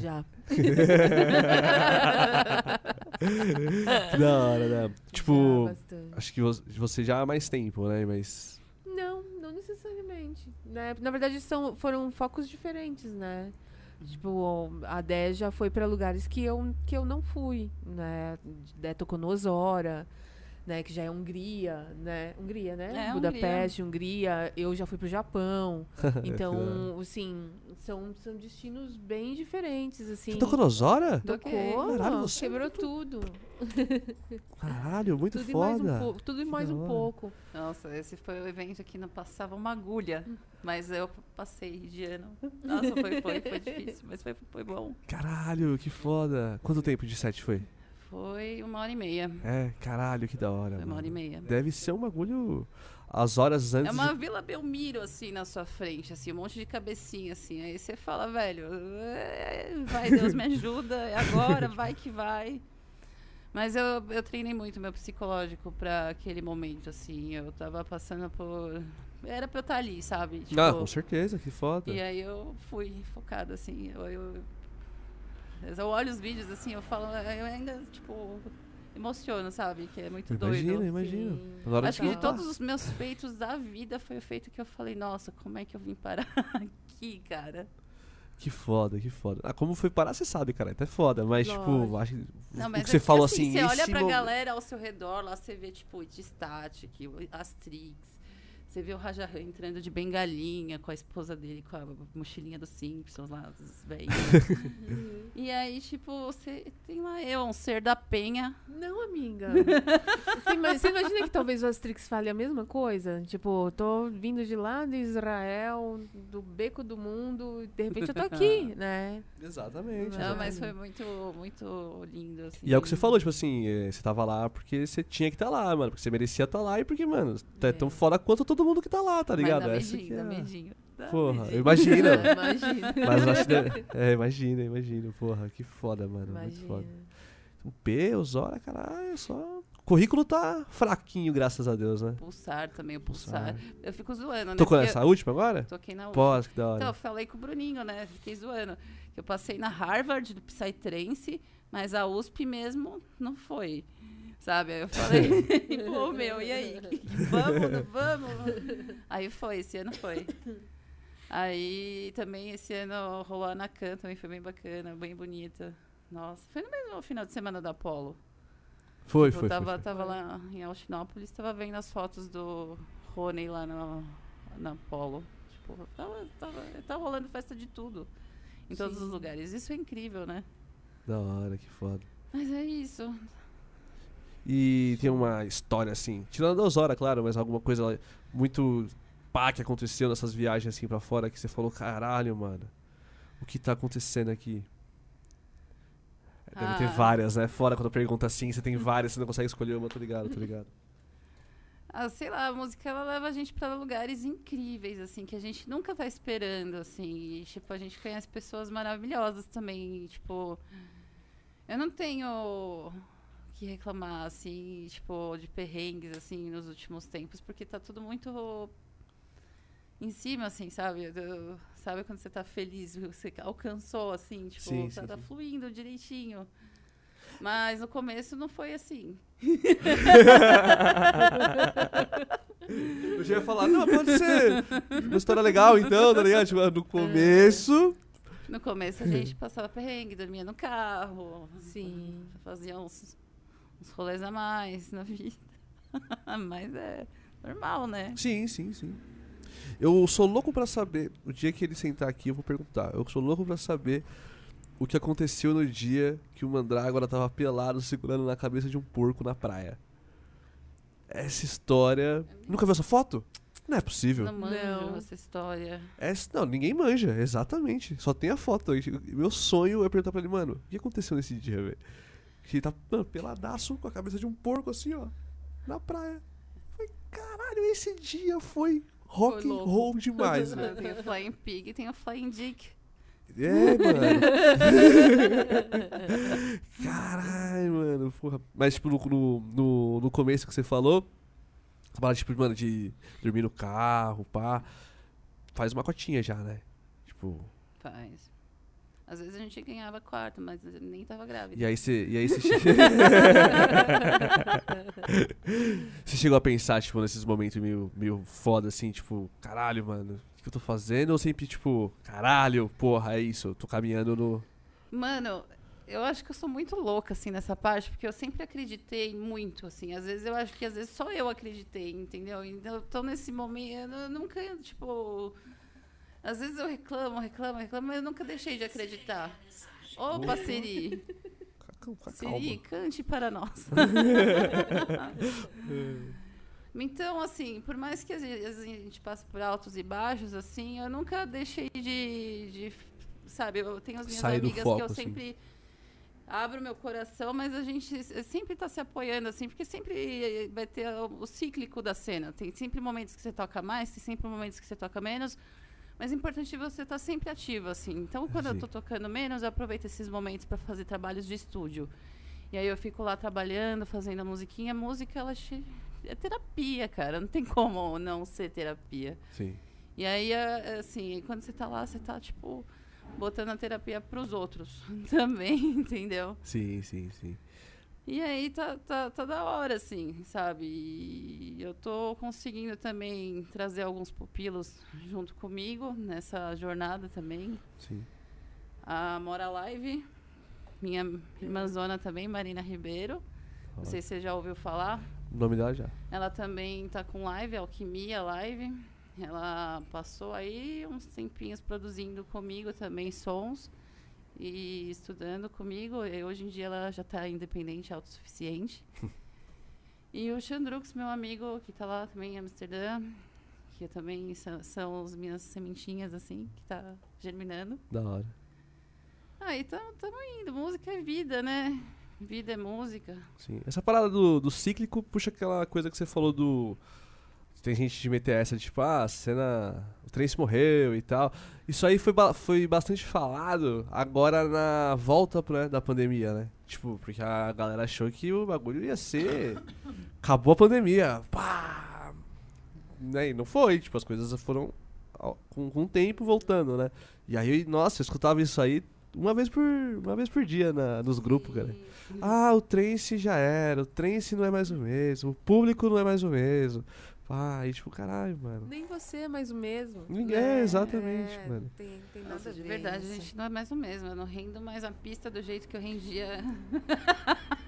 Já. Da hora, né? Tipo, Já, acho que vo- você já há mais tempo, né? Mas. Não, não necessariamente. Né? Na verdade, são, foram focos diferentes, né? Tipo, a Dé já foi para lugares que eu, que eu não fui, né? Dé tocou no Osora, né? Que já é Hungria, né? Hungria, né? É, Budapeste, Hungria. Eu já fui pro Japão. Da Então, assim, são, são destinos bem diferentes, assim. Você tocou no? Toquei. Tocou, Caralho, você é quebrou tudo. Caralho, muito Tudo e mais um foda. pouco. Tudo e mais um pouco. Nossa, esse foi o evento que não passava uma agulha, mas eu passei de ano. Nossa, foi, foi, foi difícil, mas foi, foi bom. Caralho, que foda. Quanto tempo de set foi? Foi uma hora e meia. É, caralho, que da hora. Foi uma hora e mano. meia. Deve ser um bagulho. As horas antes. É uma de... Vila Belmiro, assim, na sua frente, assim, um monte de cabecinha, assim. Aí você fala, velho, é, vai, Deus me ajuda, é agora, vai que vai. Mas eu, eu treinei muito meu psicológico pra aquele momento, assim. Eu tava passando por. Era pra eu estar ali, sabe? Tipo, Ah, com certeza, que foda. E aí eu fui focada, assim. Eu, eu, eu olho os vídeos, assim, eu falo, eu ainda, tipo. emociono, sabe? Que é muito Imagina, doido. imagina. Sim. Agora Acho que de tá- todos os meus feitos da vida foi o feito que eu falei, nossa, como é que eu vim parar aqui, cara? Que foda, que foda. Ah, como foi parar, você sabe, cara. Até foda, mas, tipo, Lógico. acho que Não, o mas que é você falou assim, assim, Você olha pra mo- galera ao seu redor, lá você vê, tipo, Static, Astrix. Você vê o Rajahan entrando de bengalinha com a esposa dele, com a mochilinha dos Simpsons lá, dos velhinhos. e aí, tipo, você tem lá eu, um ser da penha. Não, amiga. você, ima- você imagina que talvez o Asterix fale a mesma coisa? Tipo, tô vindo de lá de Israel, do beco do mundo, e de repente eu tô aqui, né? Exatamente. Não, mas foi muito, muito lindo, assim. E é o que você falou, tipo assim, eh, você tava lá porque você tinha que estar lá, mano. Porque você merecia estar lá e porque, mano, tá É. tão foda quanto todo mundo que tá lá, tá ligado? Mas dá Essa medinho, é dá medinho. dá Porra, medinho. eu imagino. Imagina. Mas eu acho que. deve- É, imagina, imagina. Porra, que foda, mano. Muito Imagina. foda. O P, o Zora, caralho, só. O currículo tá fraquinho, graças a Deus, né? Pulsar também, o pulsar. Pulsar. Eu fico zoando, né? Tocou Porque nessa última agora? eu Toquei na última. Pós, que da hora. Então, eu falei com o Bruninho, né? Fiquei zoando. Eu passei na Harvard do Psytrance, mas a USP mesmo não foi. Sabe? Aí eu falei, pô, meu, e aí? Vamos, vamos? Aí foi, esse ano foi. Aí também esse ano rolou a Anacan, também foi bem bacana, bem bonita. Nossa, foi no mesmo final de semana da Apollo. Foi, Tipo, foi, tava, foi, foi. tava lá em Altinópolis, tava vendo as fotos do Rony lá no, na Polo. Tipo, tava, tava, tá rolando festa de tudo. Em todos Sim. os lugares. Isso é incrível, né? Da hora, que foda. Mas é isso. E tem uma história assim, tirando a Osora, claro, mas alguma coisa muito pá que aconteceu nessas viagens assim pra fora que você falou, caralho, mano, o que tá acontecendo aqui? Deve ter Ah. várias, né? Fora quando pergunta assim, você tem várias, você não consegue escolher uma, tô ligado, tô ligado. Ah, sei lá, a música ela leva a gente pra lugares incríveis, assim, que a gente nunca tá esperando, assim. E, tipo, a gente conhece pessoas maravilhosas também. tipo, eu não tenho que reclamar, assim, tipo, de perrengues, assim, nos últimos tempos, porque tá tudo muito em cima, assim, sabe? Do- sabe quando você tá feliz, você alcançou, assim, tipo, Sim, tá, sim, tá sim. fluindo direitinho. Mas no começo não foi assim. Eu já ia falar, não, pode ser uma história legal então, tá ligado? Tipo, no começo. No começo a gente passava perrengue, dormia no carro, Sim. fazia uns, uns rolês a mais na vida. Mas é normal, né? Sim, sim, sim. Eu sou louco pra saber, o dia que ele sentar aqui eu vou perguntar. Eu sou louco pra saber o que aconteceu no dia que o Mandrágora tava pelado segurando na cabeça de um porco na praia. Essa história. Nunca viu essa foto? Não é possível. Não manjo Não. essa história. Essa, não, ninguém manja, exatamente. Só tem a foto. Meu sonho é perguntar pra ele, mano, o que aconteceu nesse dia, velho? Que tá mano, peladaço com a cabeça de um porco assim, ó, na praia. Foi, caralho, esse dia foi rock and roll demais, velho. Tem o Flying Pig e tem o Flying Dick. É, mano. Caralho, mano. Porra. Mas, tipo, no, no, no, no começo que você falou, você fala, tipo, mano, de dormir no carro, pá. Faz uma cotinha já, né? Tipo. Faz. Às vezes a gente ganhava quarto, mas nem tava grávida. E aí você. E aí você. che- você chegou a pensar, tipo, nesses momentos meio, meio foda, assim, tipo, caralho, mano, o que eu tô fazendo? Ou sempre, tipo, caralho, porra, é isso, eu tô caminhando no. Mano, eu acho que eu sou muito louca, assim, nessa parte, porque eu sempre acreditei muito, assim. Às vezes eu acho que às vezes só eu acreditei, entendeu? Então eu tô nesse momento, eu nunca, tipo. Às vezes eu reclamo, reclamo, reclamo, mas eu nunca deixei de acreditar. Opa, Siri. Siri, cante para nós. então, assim, por mais que às vezes a gente passe por altos e baixos, assim, eu nunca deixei de. de sabe, eu tenho as minhas Sair do amigas foco, que eu assim. sempre abro meu coração, mas a gente sempre tá se apoiando, assim, porque sempre vai ter o, o cíclico da cena. Tem sempre momentos que você toca mais, tem sempre momentos que você toca menos. Mas é importante você estar sempre ativo, assim. Então, quando Sim. eu tô tocando menos, eu aproveito esses momentos para fazer trabalhos de estúdio. E aí eu fico lá trabalhando, fazendo a musiquinha. A música, ela é terapia, cara. Não tem como não ser terapia. Sim. E aí, é, é assim, quando você tá lá, você tá, tipo, botando a terapia pros outros também, entendeu? Sim, sim, sim. E aí tá, tá, tá da hora, assim, sabe? E eu tô conseguindo também trazer alguns pupilos junto comigo nessa jornada também. Sim. A Mora Live, minha irmãzona também, Marina Ribeiro. Não sei se você já ouviu falar. O nome dela já. Ela também tá com live, Alquimia Live. Ela passou aí uns tempinhos produzindo comigo também sons e estudando comigo. E hoje em dia ela já está independente, autossuficiente. e o Chandrux, meu amigo, que está lá também em Amsterdã, que também são, são as minhas sementinhas, assim, que está germinando. Da hora. Aí estamos indo. Música é vida, né? Vida é música. Sim. Essa parada do, do cíclico puxa aquela coisa que você falou do tem gente de meter essa, tipo, ah, a cena. O Trace morreu e tal. Isso aí foi, ba foi bastante falado agora na volta né, da pandemia, né? Tipo, porque a galera achou que o bagulho ia ser. Acabou a pandemia. Pá! Né? E não foi, tipo, as coisas foram com, com o tempo voltando, né? E aí, nossa, eu escutava isso aí uma vez por, uma vez por dia na, nos grupos, cara. Ah, o Trance já era, o Trance não é mais o mesmo, o público não é mais o mesmo. Ah, e tipo, caralho, mano. Nem você é mais o mesmo. Ninguém, né? exatamente, é, mano. Tem, tem nada Nossa, a ver. De verdade, a gente não é mais o mesmo. Eu não rendo mais a pista do jeito que eu rendia.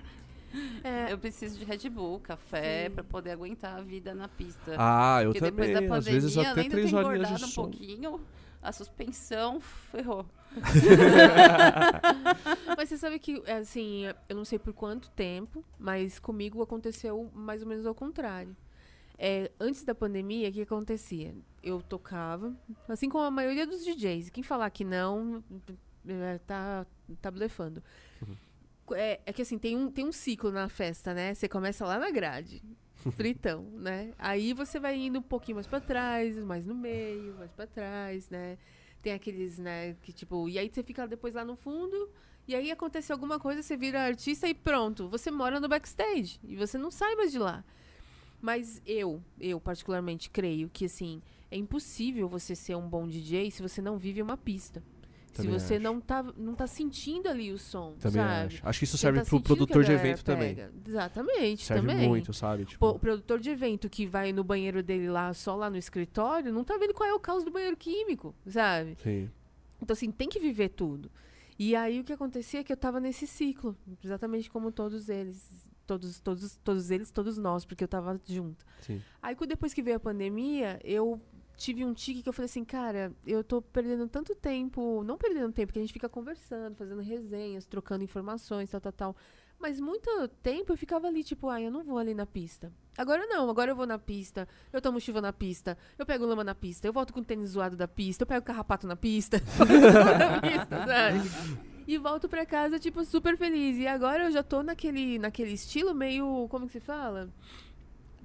É. Eu preciso de Red Bull, café, para poder aguentar a vida na pista. Ah, eu Porque também. Depois da pandemia, Às vezes até além três de ter engordado um pouquinho, a suspensão ferrou. mas você sabe que, assim, eu não sei por quanto tempo, mas comigo aconteceu mais ou menos ao contrário. É, antes da pandemia, o que acontecia? Eu tocava, assim como a maioria dos DJs. Quem falar que não, é, tá, tá blefando. Uhum. É, é, que assim, tem um, tem um ciclo na festa, né? Você começa lá na grade, fritão, né? Aí você vai indo um pouquinho mais para trás, mais no meio, mais para trás, né? Tem aqueles, né, que tipo... E aí você fica depois lá no fundo... E aí acontece alguma coisa, você vira artista e pronto. Você mora no backstage. E você não sai mais de lá. Mas eu, eu particularmente creio que assim, é impossível você ser um bom DJ se você não vive uma pista. Também se você não tá, não tá sentindo ali o som, também sabe? Acho. acho que isso serve tá pro produtor de evento pega. também. Exatamente, serve também. muito, sabe? Tipo... o produtor de evento que vai no banheiro dele lá, só lá no escritório, não tá vendo qual é o caos do banheiro químico, sabe? Sim. Então, assim, tem que viver tudo. E aí o que acontecia é que eu tava nesse ciclo, exatamente como todos eles Todos, todos, todos eles, todos nós, porque eu tava junto. Sim. Aí depois que veio a pandemia, eu tive um tique que eu falei assim, cara, eu tô perdendo tanto tempo, não perdendo tempo, porque a gente fica conversando, fazendo resenhas, trocando informações, tal, tal, tal. Mas muito tempo eu ficava ali, tipo, ah, eu não vou ali na pista. Agora não, agora eu vou na pista, eu tomo chuva na pista, eu pego lama na pista, eu volto com o tênis zoado da pista, eu pego carrapato na pista. na pista, sabe? E volto pra casa, tipo, super feliz. E agora eu já tô naquele, naquele estilo meio. Como que se fala?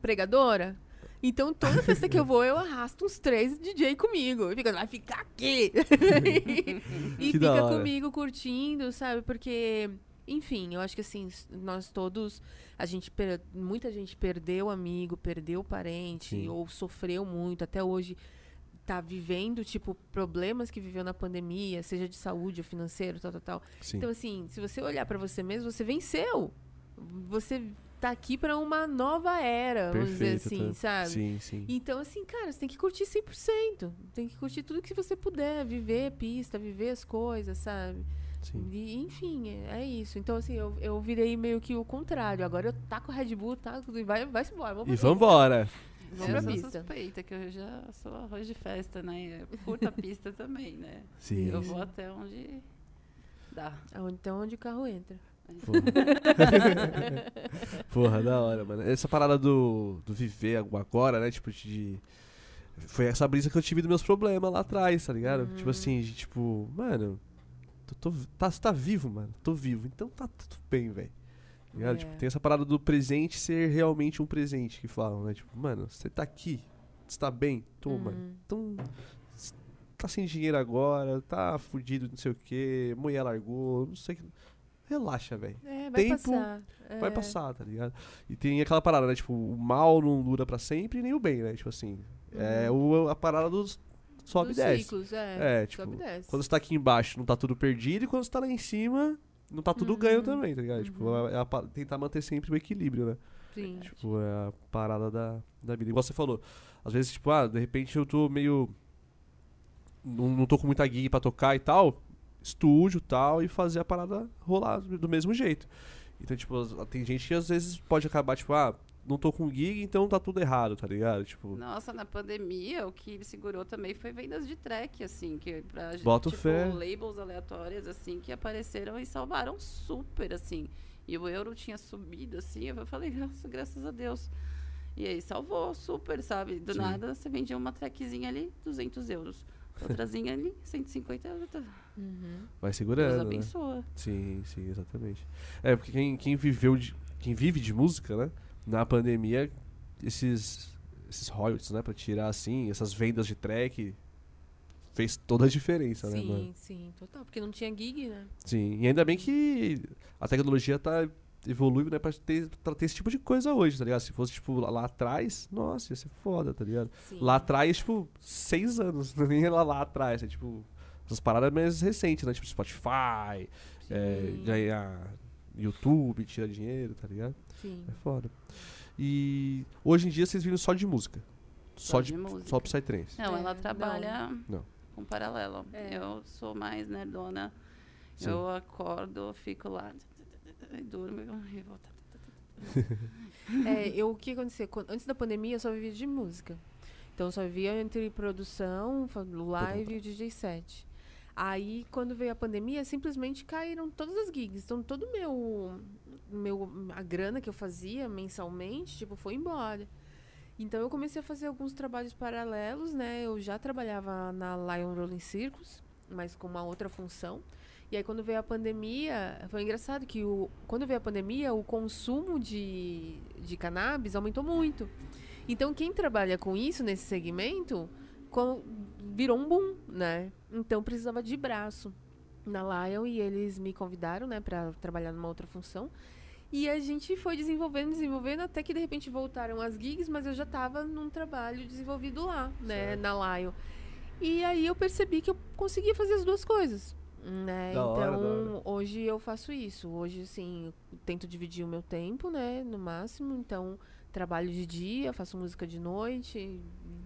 Pregadora. Então, toda festa que eu vou, eu arrasto uns três DJ comigo. E fica, vai ficar aqui! e fica comigo curtindo, sabe? Porque, enfim, eu acho que assim, nós todos, a gente, muita gente perdeu amigo, perdeu parente, Sim. ou sofreu muito. Até hoje tá vivendo, tipo, problemas que viveu na pandemia, seja de saúde ou financeiro, tal, tal, tal. Sim. Então, assim, se você olhar para você mesmo, você venceu. Você tá aqui para uma nova era, Perfeito, vamos dizer assim, tá. sabe? Sim, sim. Então, assim, cara, você tem que curtir 100%. Tem que curtir tudo que você puder, viver pista, viver as coisas, sabe? Sim. E, enfim, é, é, isso. Então, assim, eu, eu virei meio que o contrário. Agora eu taco Red Bull, taco, e vai, vai embora. Vamos e vambora. Vamos eu sou pista. suspeita, que eu já sou arroz de festa, né? Eu curto a pista também, né? Sim. Eu vou até onde dá. Até onde o carro entra. Porra. Porra, da hora, mano. Essa parada do, do viver agora, né? Tipo, de. Foi essa brisa que eu tive dos meus problemas lá atrás, tá ligado? Uhum. Tipo assim, de, tipo, mano, tô, tô, tá, tá vivo, mano. Tô vivo. Então tá tudo bem, velho. Tá é. Tipo, tem essa parada do presente ser realmente um presente que falam, né? Tipo, mano, você tá aqui, você tá bem, toma. Uhum. Então, tá sem dinheiro agora, tá fudido, não sei o quê, mulher largou, não sei o que. Relaxa, velho. É, vai Tempo passar. Vai é. passar, tá ligado? E tem aquela parada, né? Tipo, o mal não dura pra sempre, nem o bem, né? Tipo assim. É uhum. É o, a parada dos sobe e desce. Ciclos, é. É, tipo, quando você tá aqui embaixo não tá tudo perdido, e quando você tá lá em cima, não tá tudo ganho também, tá ligado? Tipo, é, a pa- tentar manter sempre o equilíbrio, né? Sim. Tipo, é a parada da, da vida. Igual você falou, às vezes, tipo, ah, de repente eu tô meio. Não, não tô com muita gig pra tocar e tal. Estúdio e tal, e fazer a parada rolar do mesmo jeito. Então, tipo, tem gente que às vezes pode acabar, tipo, ah, não tô com gig, então tá tudo errado, tá ligado? Tipo, Nossa, na pandemia, o que me segurou também foi vendas de track, assim, que pra Boto tipo, fé. labels aleatórias, assim, que apareceram e salvaram super, assim. E o euro tinha subido, assim, eu falei, nossa, graças a Deus. E aí salvou super, sabe? Do Sim. nada, você vendia uma trackzinha ali, 200 euros. Outrazinha ali, 150 euros. tá. Uhum. vai Deus segurando, né? abençoa. Sim, sim, exatamente. É, porque quem, quem viveu de, quem vive de música, né? Na pandemia, esses esses royalties, né, Pra tirar assim, essas vendas de track fez toda a diferença, né, mano? Sim, sim, total. Porque não tinha gig, né? Sim, e ainda bem que a tecnologia tá evoluindo, né, pra ter, pra ter esse tipo de coisa hoje, tá ligado? Se fosse, tipo, lá, lá atrás, nossa, ia ser foda, tá ligado? Sim. Lá atrás, tipo, seis anos, nem lá, lá atrás, é tipo, essas paradas mais recentes, né? Tipo, Spotify, é, Sim. ganhar YouTube, tirar dinheiro, tá ligado? Sim. É foda. E hoje em dia vocês viram só de música. Só, Só de, de música. Só Psytrance. Não, É, ela não. trabalha Não. com paralelo. É. Eu sou mais nerdona. Sim. Eu acordo, fico lá, e durmo e volto. É, eu, o que aconteceu? Quando- Antes da pandemia, eu só vivia de música. Então, eu só vivia entre produção, live e o DJ set. Aí, quando veio a pandemia, simplesmente caíram todas as gigs. Então, todo o meu, meu... A grana que eu fazia mensalmente, tipo, foi embora. Então, eu comecei a fazer alguns trabalhos paralelos, né? Eu já trabalhava na Lion Rolling Circus, mas com uma outra função. E aí, quando veio a pandemia, foi engraçado que o, quando veio a pandemia, o consumo de, de cannabis aumentou muito. Então, quem trabalha com isso nesse segmento com- virou um boom, né? Então, precisava de braço na Lion e eles me convidaram, né, para trabalhar numa outra função. E a gente foi desenvolvendo, desenvolvendo, até que de repente voltaram as gigs, mas eu já estava num trabalho desenvolvido lá, né, Certo. na Lion. E aí eu percebi que eu conseguia fazer as duas coisas. Né? Da hora, então, da hora. hoje eu faço isso. Hoje, assim, eu tento dividir o meu tempo, né? No máximo. Então, trabalho de dia, faço música de noite.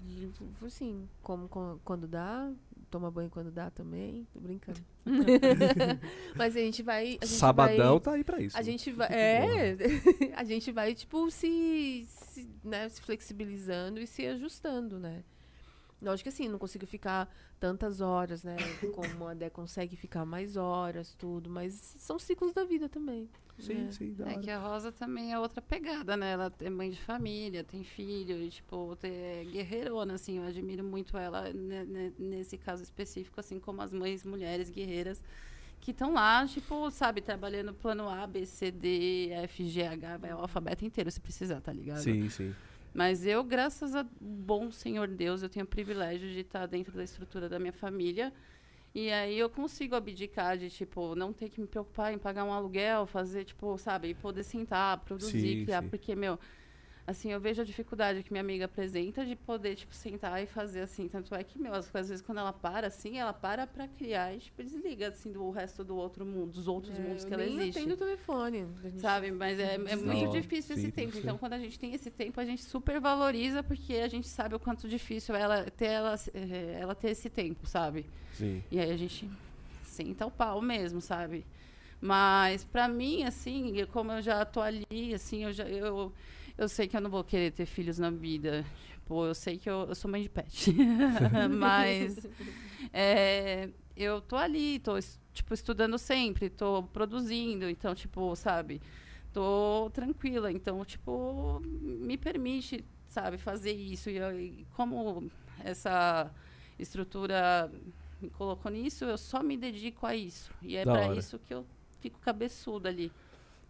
E, assim, como quan- quando dá, toma banho quando dá também. Tô brincando. Mas a gente vai. A gente Sabadão vai- tá aí pra isso. a gente vai. É. a gente vai, tipo, se, se, né, se flexibilizando e se ajustando, né? Lógico que assim, não consigo ficar tantas horas, né? Como a Dé consegue ficar mais horas, tudo. Mas são ciclos da vida também. Sim, né? sim, da É hora. que a Rosa também é outra pegada, né? Ela é mãe de família, tem filho, e, tipo, é guerreirona, assim. Eu admiro muito ela ne- ne- nesse caso específico, assim como as mães mulheres guerreiras que estão lá, tipo, sabe, trabalhando plano A, B, C, D, F, G, H, vai o alfabeto inteiro se precisar, tá ligado? Sim, sim. Mas eu, graças a bom Senhor Deus, eu tenho o privilégio de estar dentro da estrutura da minha família. E aí eu consigo abdicar de, tipo, não ter que me preocupar em pagar um aluguel, fazer, tipo, sabe, e poder sentar, produzir, Sim, criar. sim. Porque, meu, assim, eu vejo a dificuldade que minha amiga apresenta de poder, tipo, sentar e fazer assim. Tanto é que, meu, às vezes quando ela para, assim, ela para pra criar e, tipo, desliga, assim, do resto do outro mundo, dos outros É, mundos eu que ela nem existe. atendo o telefone. Sabe, mas é, é muito difícil sim, esse tempo. ser. Então, quando a gente tem esse tempo, a gente super valoriza porque a gente sabe o quanto difícil é ela ter, ela, eh, ela ter esse tempo, sabe? Sim. E aí a gente senta o pau mesmo, sabe? Mas pra mim, assim, eu- como eu já tô ali, assim, eu já eu, eu sei que eu não vou querer ter filhos na vida. Tipo, eu sei que eu, eu sou mãe de pet. Mas é, eu tô ali, tô tipo estudando sempre, tô produzindo, então tipo, sabe? Tô tranquila, então tipo, me permite, sabe, fazer isso e, e como essa estrutura me colocou nisso, eu só me dedico a isso. E é para isso que eu fico cabeçuda ali.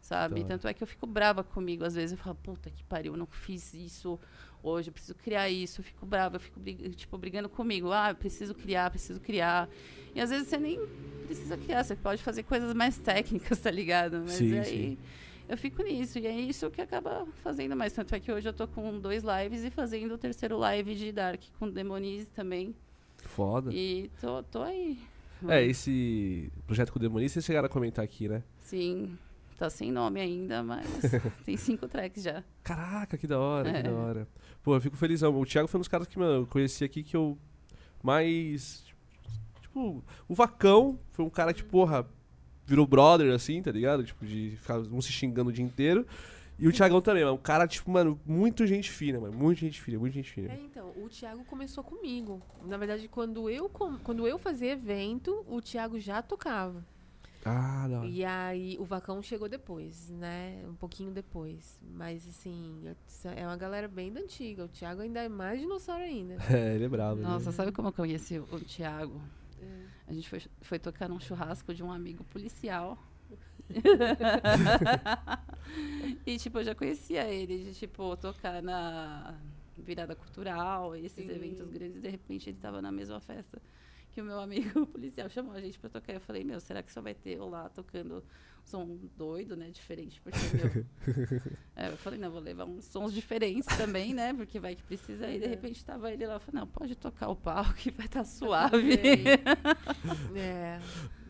Sabe? Da hora. Tanto é que eu fico brava comigo. Às vezes eu falo, puta que pariu, eu não fiz isso hoje, eu preciso criar isso. Eu fico brava, eu fico tipo, brigando comigo. Ah, eu preciso criar, preciso criar. E às vezes você nem precisa criar, você pode fazer coisas mais técnicas, tá ligado? Mas Sim, aí sim. eu fico nisso. E é isso que acaba fazendo mais. Tanto é que hoje eu tô com dois lives e fazendo o terceiro live de Dark com Demonize também. Foda. E tô, tô aí, É, esse projeto com o Demonista, vocês chegaram a comentar aqui, né? Sim. Tá sem nome ainda, mas tem cinco tracks já. Caraca, que da hora, que É. da hora. Pô, eu fico felizão. O Thiago foi um dos caras que mano, eu conheci aqui que eu mais. Tipo, o Vacão foi um cara que, porra, virou brother, assim, tá ligado? Tipo, de ficar um se xingando o dia inteiro. E o Thiagão também, mano. Um cara, tipo, mano, muito gente fina, mano. Muito gente fina, muito gente fina. É, então, o Thiago começou comigo. Na verdade, quando eu, quando eu fazia evento, o Thiago já tocava. Ah, hora. E aí, o Vacão chegou depois, né? Um pouquinho depois. Mas, assim, é uma galera bem da antiga. O Thiago ainda é mais dinossauro ainda. É, ele é bravo. ele Nossa, é- sabe como eu conheci o Thiago? É. A gente foi, foi tocar num churrasco de um amigo policial. e, tipo, eu já conhecia ele de, tipo, tocar na virada cultural, esses Sim. eventos grandes. De repente, ele tava na mesma festa que o meu amigo policial chamou a gente pra tocar. Eu falei, meu, será que só vai ter eu lá tocando som doido, né? Diferente, porque, meu... É, eu falei, não, vou levar uns sons diferentes também, né? Porque vai que precisa. Aí, de Uhum. repente, tava ele lá. Eu falei, não, pode tocar o pau que vai estar suave. É,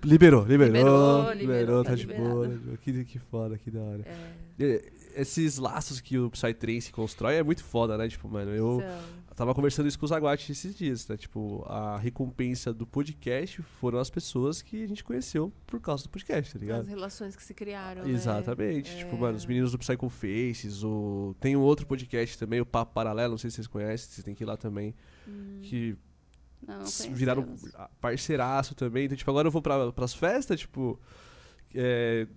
Liberou, liberou. Liberou, Liberou, liberou, tá, tá de liberado. boa. né? Que, que foda, que da hora. é. E- Esses laços que o Psytrance constrói é muito foda, né? Tipo, mano, eu São. Tava conversando isso com o Zaguate esses dias, né? Tipo, a recompensa do podcast foram as pessoas que a gente conheceu por causa do podcast, tá As ligado? relações que se criaram. né? Exatamente. Tipo, É. mano, os meninos do Psycho Faces, o... tem um outro podcast também, o Papo Paralelo, não sei se vocês conhecem, vocês têm que ir lá também, Hum. que Não, não viraram parceiraço também. Então, tipo, agora eu vou pra, pras festas, tipo, é,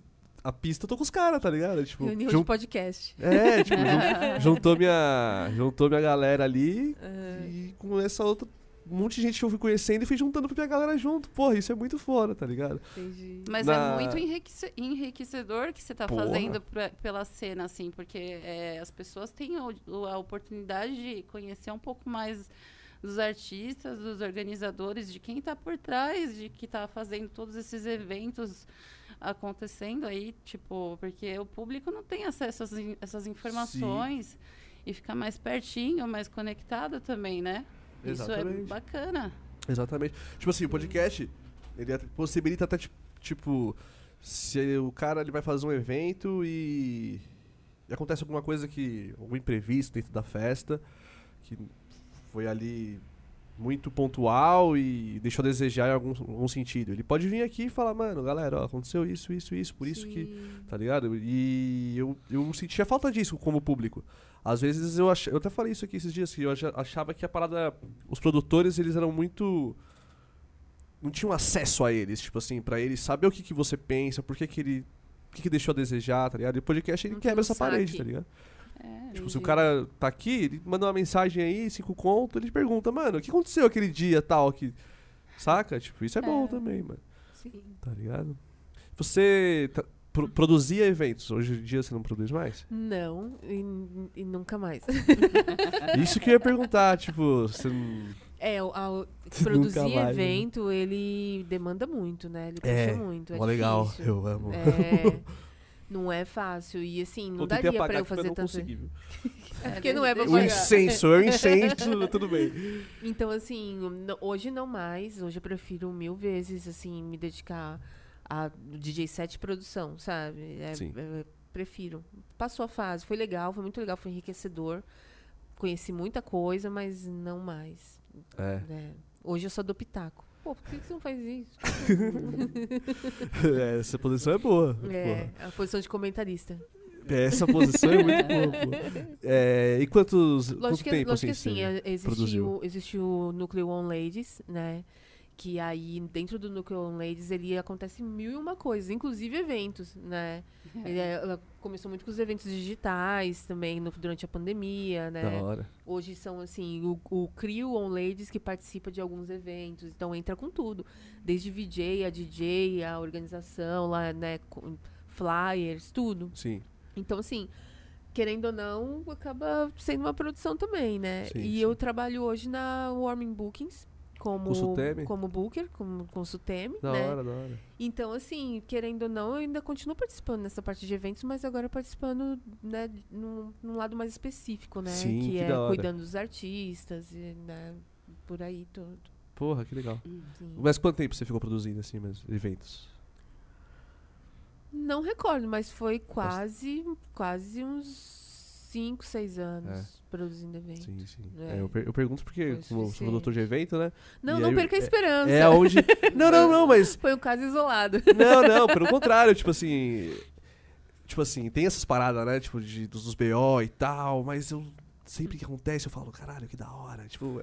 a pista eu tô com os caras, tá ligado? Tipo, Reunião jun- de podcast. É, tipo, jun- juntou minha, juntou minha galera ali É. e com essa outra um monte de gente que eu fui conhecendo e fui juntando pra minha galera junto. Porra, isso é muito foda, tá ligado? Entendi. Mas Na- é muito enriquece- enriquecedor que você tá Porra. fazendo pra- pela cena, assim, porque é, as pessoas têm o- a oportunidade de conhecer um pouco mais dos artistas, dos organizadores, de quem tá por trás, de que tá fazendo todos esses eventos acontecendo aí, tipo, porque o público não tem acesso a essas, in- essas informações e fica mais pertinho, mais conectado também, né? Isso é Exatamente. bacana. Exatamente. Tipo assim, o podcast, ele possibilita até, ti- tipo, se o cara ele vai fazer um evento e, e acontece alguma coisa que. algum imprevisto dentro da festa, que foi ali muito pontual e deixou a desejar em algum, algum sentido. Ele pode vir aqui e falar, mano, galera, ó, aconteceu isso, isso, isso, por isso que. Sim. Tá ligado? E eu, eu sentia falta disso como público. Às vezes eu ach... eu até falei isso aqui esses dias, que eu acha- achava que a parada. Os produtores, eles eram muito. Não tinham acesso a eles, tipo assim, pra eles saber o que, que você pensa, por que, que ele. O que, que deixou a desejar, tá ligado? E o podcast ele Não quebra essa parede, saque. tá ligado? É, Tipo, se o cara tá aqui, ele manda uma mensagem aí, cinco conto, ele pergunta, mano, o que aconteceu aquele dia tal que. Saca? Tipo, isso é, bom É. também, mano. Sim. Tá ligado? Você pro- produzia eventos, hoje em dia você não produz mais? Não, e, e nunca mais. Isso que eu ia perguntar, tipo, você não... É, o- a- o- Nunca produzir né? evento, ele demanda muito, né? Ele puxa É, muito. É legal, eu amo. É, não é fácil. E assim, não eu daria pra eu fazer não tanto. consegui, viu? É porque não é pra O incenso, é o incenso, tudo bem. Então, assim, hoje não mais. Hoje eu prefiro mil vezes, assim, me dedicar a DJ set produção, sabe? É, Sim. é, prefiro. Passou a fase, foi legal, foi muito legal, foi enriquecedor. Conheci muita coisa, mas não mais. É. né? Hoje eu só dou pitaco. Pô, por que que você não faz isso? É, Essa posição é boa. É, a posição de comentarista. porra. Essa posição é muito boa. É, e quantos, quanto Lógico que, tempo, assim, que sim, você é, existe produziu? o, existe o Núcleo On Ladies, né? Que aí, dentro do Núcleo On Ladies, ele acontece mil e uma coisas, inclusive eventos, né? Ele é- ela começou muito com os eventos digitais também, no- durante a pandemia, né? Da hora. Hoje são, assim, o, o Crio On Ladies que participa de alguns eventos, então entra com tudo. Desde VJ, a DJ, a organização lá, né? com flyers, tudo. Sim. Então, assim, querendo ou não, acaba sendo uma produção também, né? Sim, e sim. eu trabalho hoje na Warming Bookings. Como, como booker, como, com Suteme, Da né? hora, da hora. Então, assim, querendo ou não, eu ainda continuo participando nessa parte de eventos, mas agora participando, né, num, num lado mais específico, né? Sim, que, que é cuidando dos artistas, e, né, por aí tudo. Porra, que legal. Sim. Mas quanto tempo você ficou produzindo, assim, mas eventos? Não recordo, mas foi quase, quase uns 5, 6 anos É. produzindo evento. Sim, sim. É. É, eu, per- eu pergunto porque, como sou produtor de evento, né? Não, E não aí, perca a é- esperança. É onde. não, não, não, mas. Foi um caso isolado. Não, não, pelo contrário, tipo assim. Tipo assim, tem essas paradas, né? Tipo, de, dos BO e tal, mas eu. Sempre que acontece, eu falo, caralho, que da hora. Tipo,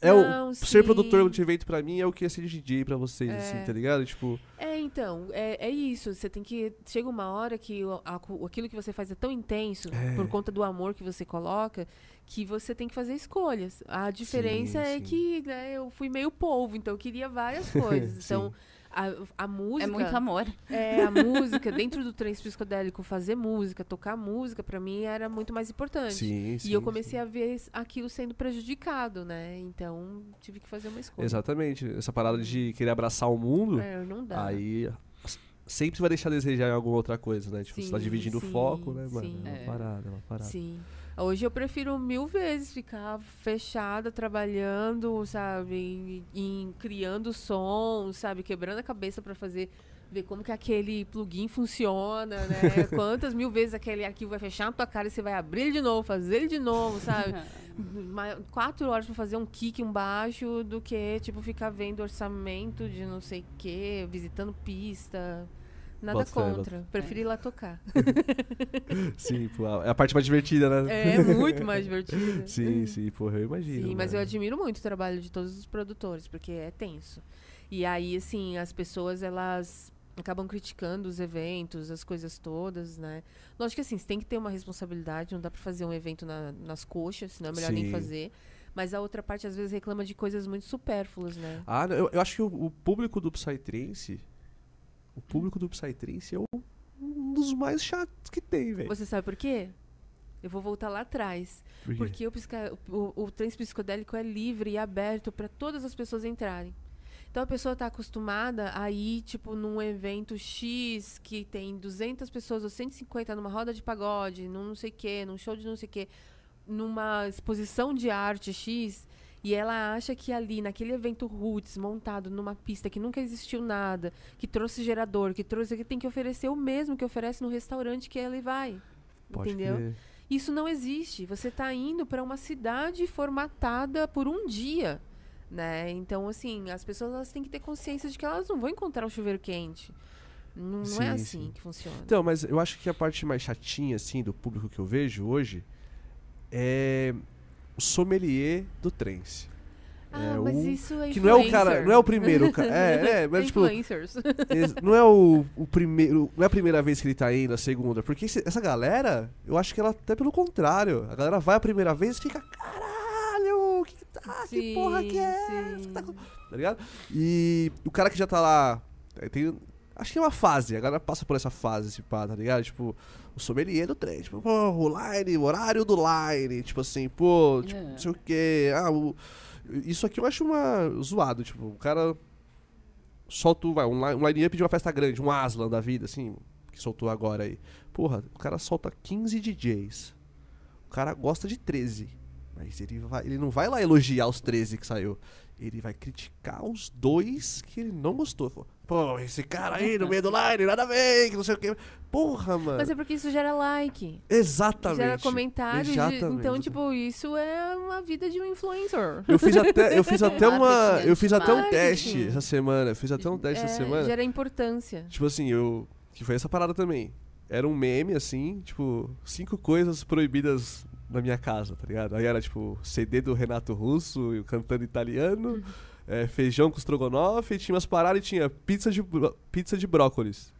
é, é o, Não, ser sim. produtor de evento pra mim é o que é ser DJ pra vocês, É. assim, tá ligado? Tipo, É, então, é, é isso. Você tem que. Chega uma hora que o- a- aquilo que você faz é tão intenso, É. por conta do amor que você coloca, que você tem que fazer escolhas. A diferença é sim. que né, eu fui meio polvo, então eu queria várias coisas. Sim. então, a, a música. É muito amor. É, a música, dentro do trem psicodélico, fazer música, tocar música, pra mim era muito mais importante. sim, sim. E eu comecei a ver aquilo sendo prejudicado, né? Então tive que fazer uma escolha. Exatamente. Essa parada de querer abraçar o mundo, É, não dá. aí sempre vai deixar a desejar em alguma outra coisa, né? Tipo, você tá Sim, dividindo o sim, foco, né, mano? sim. É uma parada, é uma parada. Sim. Hoje eu prefiro mil vezes ficar fechada, trabalhando, sabe? Em, em criando som, sabe? Quebrando a cabeça pra fazer. Ver como que aquele plugin funciona, né? Quantas mil vezes aquele arquivo vai fechar na tua cara e você vai abrir ele de novo, fazer ele de novo, sabe? Quatro horas pra fazer um kick, um baixo, do que, tipo, ficar vendo orçamento de não sei o quê, visitando pista. Nada Bota fé, contra. Prefiro ir lá tocar. Sim, pô, é a parte mais divertida, né? É muito mais divertido. Sim, sim, porra, eu imagino. Sim, mas eu mano. admiro muito o trabalho de todos os produtores, porque é tenso. E aí, assim, as pessoas, elas acabam criticando os eventos, as coisas todas, né? Lógico que, assim, você tem que ter uma responsabilidade, não dá pra fazer um evento na- nas coxas, senão é melhor nem Sim. fazer. Mas a outra parte, às vezes, reclama de coisas muito supérfluas, né? Ah, eu, eu acho que o, o público do Psytrance. O público do Psytrance é um dos mais chatos que tem, velho. Você sabe por quê? Eu vou voltar lá atrás. Por? Porque o, psica- o, o trance psicodélico é livre e aberto para todas as pessoas entrarem. Então a pessoa está acostumada a ir, tipo, num evento X que tem 200 pessoas ou 150 numa roda de pagode, num não sei o quê, num show de não sei o quê, numa exposição de arte X, e ela acha que ali, naquele evento roots, montado numa pista que nunca existiu nada, que trouxe gerador, que trouxe, que tem que oferecer o mesmo que oferece no restaurante que ela vai. Pode entendeu? crer. Isso não existe. Você está indo para uma cidade formatada por um dia, né? Então, assim, as pessoas elas têm que ter consciência de que elas não vão encontrar um chuveiro quente. Não, não Sim, é assim sim. que funciona. Então, mas eu acho que a parte mais chatinha, assim, do público que eu vejo hoje é o sommelier do trance. ah, é mas o- isso é Que não é o cara, não é o primeiro. É, é, mas É tipo, Não é o, o primeiro. Não é a primeira vez que ele tá indo, a segunda. Porque esse- essa galera, eu acho que ela até pelo contrário. A galera vai a primeira vez e fica, caralho, que, tá, que porra que é? que tá sim. tá ligado? E o cara que já tá lá. é, Tem, acho que é uma fase, a galera passa por essa fase, esse pá, tá ligado? Tipo, o sommelier do trem, tipo, pô, o line, o horário do line, tipo assim, pô, tipo, É. não sei o quê. Ah, o- isso aqui eu acho uma zoado, tipo, o cara solta, vai, um, um line-up de uma festa grande, um Aslan da vida, assim, que soltou agora aí. Porra, o cara solta 15 DJs. O cara gosta de 13. Mas ele, vai, ele não vai lá elogiar os 13 que saiu. Ele vai criticar os dois que ele não gostou. Falou, Pô, esse cara aí no meio do line, nada a ver, que não sei o quê. Porra, mano. Mas é porque isso gera like. Exatamente. Gera comentário. de- Exatamente. então, tipo, isso é uma vida de um influencer. Eu fiz até, eu fiz até uma. Eu fiz até um teste essa semana. Eu fiz até um teste essa É, semana. Gera importância. Tipo assim, eu. Que foi essa parada também. Era um meme, assim, tipo, cinco coisas proibidas na minha casa, tá ligado? Aí era, tipo, CD do Renato Russo, cantando italiano, é, feijão com estrogonofe, tinha umas paradas e tinha pizza de, pizza de brócolis.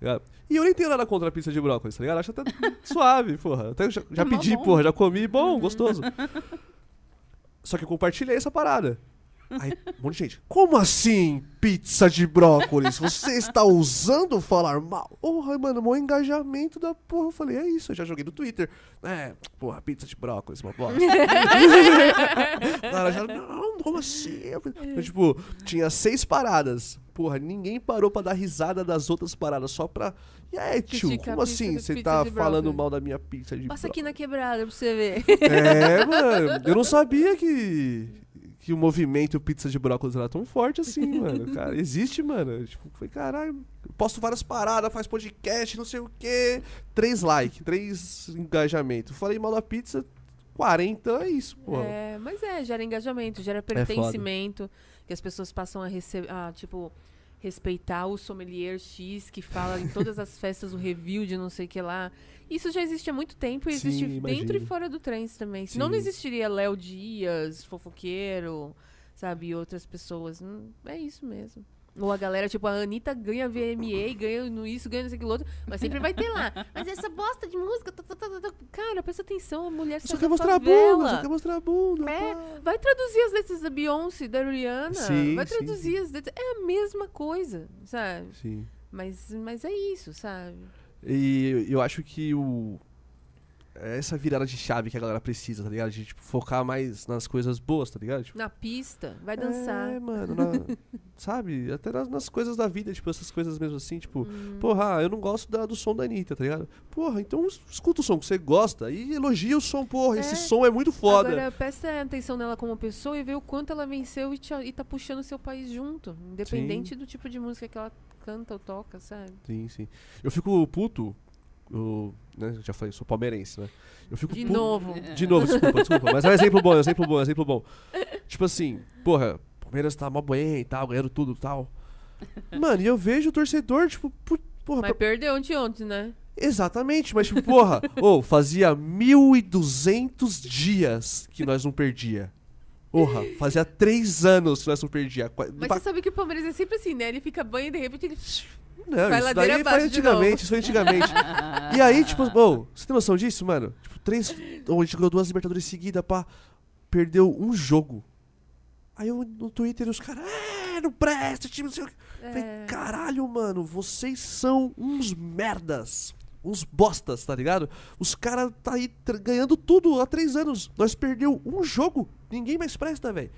tá? E eu nem tenho nada contra a pizza de brócolis, tá ligado? Acho até suave, porra. Até já, já É mó pedi, bom. porra, já comi, bom, gostoso. Só que eu compartilhei essa parada. Aí, um monte de gente. Como assim pizza de brócolis? Você está usando falar mal? Porra, mano, maior engajamento da porra. Eu falei, é isso, eu já joguei no Twitter. É, porra, pizza de brócolis, uma bosta. Cara, já, não, como assim? Eu, tipo, tinha seis paradas. Porra, ninguém parou pra dar risada das outras paradas, só pra. E aí, tio, Critica como assim você tá falando mal da minha pizza de Passa brócolis? aqui na quebrada pra você ver. É, mano, eu não sabia que, que o movimento pizza de brócolis era tão forte assim, mano. Cara, existe, mano. Tipo, foi caralho. Posto várias paradas, faz podcast, não sei o quê. Três likes, três engajamentos. Falei mal da pizza, 40, é isso, pô. É, mas é, gera engajamento, gera pertencimento, que as pessoas passam a receber, tipo, respeitar o sommelier X que fala em todas as festas o review de não sei o que lá. Isso já existe há muito tempo e Sim, existe imagino. dentro e fora do trens também. Senão não Sim. existiria Léo Dias, fofoqueiro, sabe, e outras pessoas. Hum, é isso mesmo. Ou a galera, tipo, a Anitta ganha VMA, ganha no isso, ganha isso, aquilo outro, mas sempre vai ter lá. Mas essa bosta de música. tá, tá, tá, tá, tá. Cara, presta atenção, a mulher Só quer mostrar a bunda, só quer mostrar a bunda. É, vai traduzir as letras da Beyoncé, da Rihanna. Sim, vai sim, traduzir as letras. É a mesma coisa, sabe? Sim. Mas, mas é isso, sabe? E eu acho que o. é Essa virada de chave que a galera precisa, tá ligado? De tipo, focar mais nas coisas boas, tá ligado? Tipo, Na pista, vai dançar. É, mano, na- sabe? Até nas, nas coisas da vida, tipo, essas coisas mesmo assim, tipo, Hum. porra, ah, eu não gosto da- do som da Anitta, tá ligado? Porra, então es- escuta o som que você gosta e elogia o som, porra, esse É. som é muito foda. Agora, presta atenção nela como pessoa e vê o quanto ela venceu e, te, e tá puxando o seu país junto. Independente do tipo de música que ela canta ou toca, sabe? Sim, sim. Eu fico puto, eu, né, já falei, sou palmeirense, né? Eu fico De novo. De novo, desculpa, desculpa. Mas é um exemplo bom, é um exemplo bom, é um exemplo bom. Tipo assim, porra, Palmeiras tá mó bem e tal, ganhando tudo e tal. Mano, e eu vejo o torcedor, tipo, porra, Mas perdeu ontem ontem, né? Exatamente, mas tipo, porra, ô, fazia 1.200 dias que nós não perdia. Porra, fazia três anos que nós não perdia. Mas você sabe que o Palmeiras é sempre assim, né? Ele fica banho e de repente ele. Não, vai isso daí foi antigamente, isso foi antigamente. e aí, tipo, ô, você tem noção disso, mano? Tipo, três. A gente ganhou duas Libertadores seguidas, pá. Perdeu um jogo. Aí eu no Twitter os caras, é, não presta, time, não sei o que. Falei, É, caralho, mano, vocês são uns merdas. Uns bostas, tá ligado? Os caras tá aí ganhando tudo há três anos. Nós perdeu um jogo. Ninguém mais presta, velho.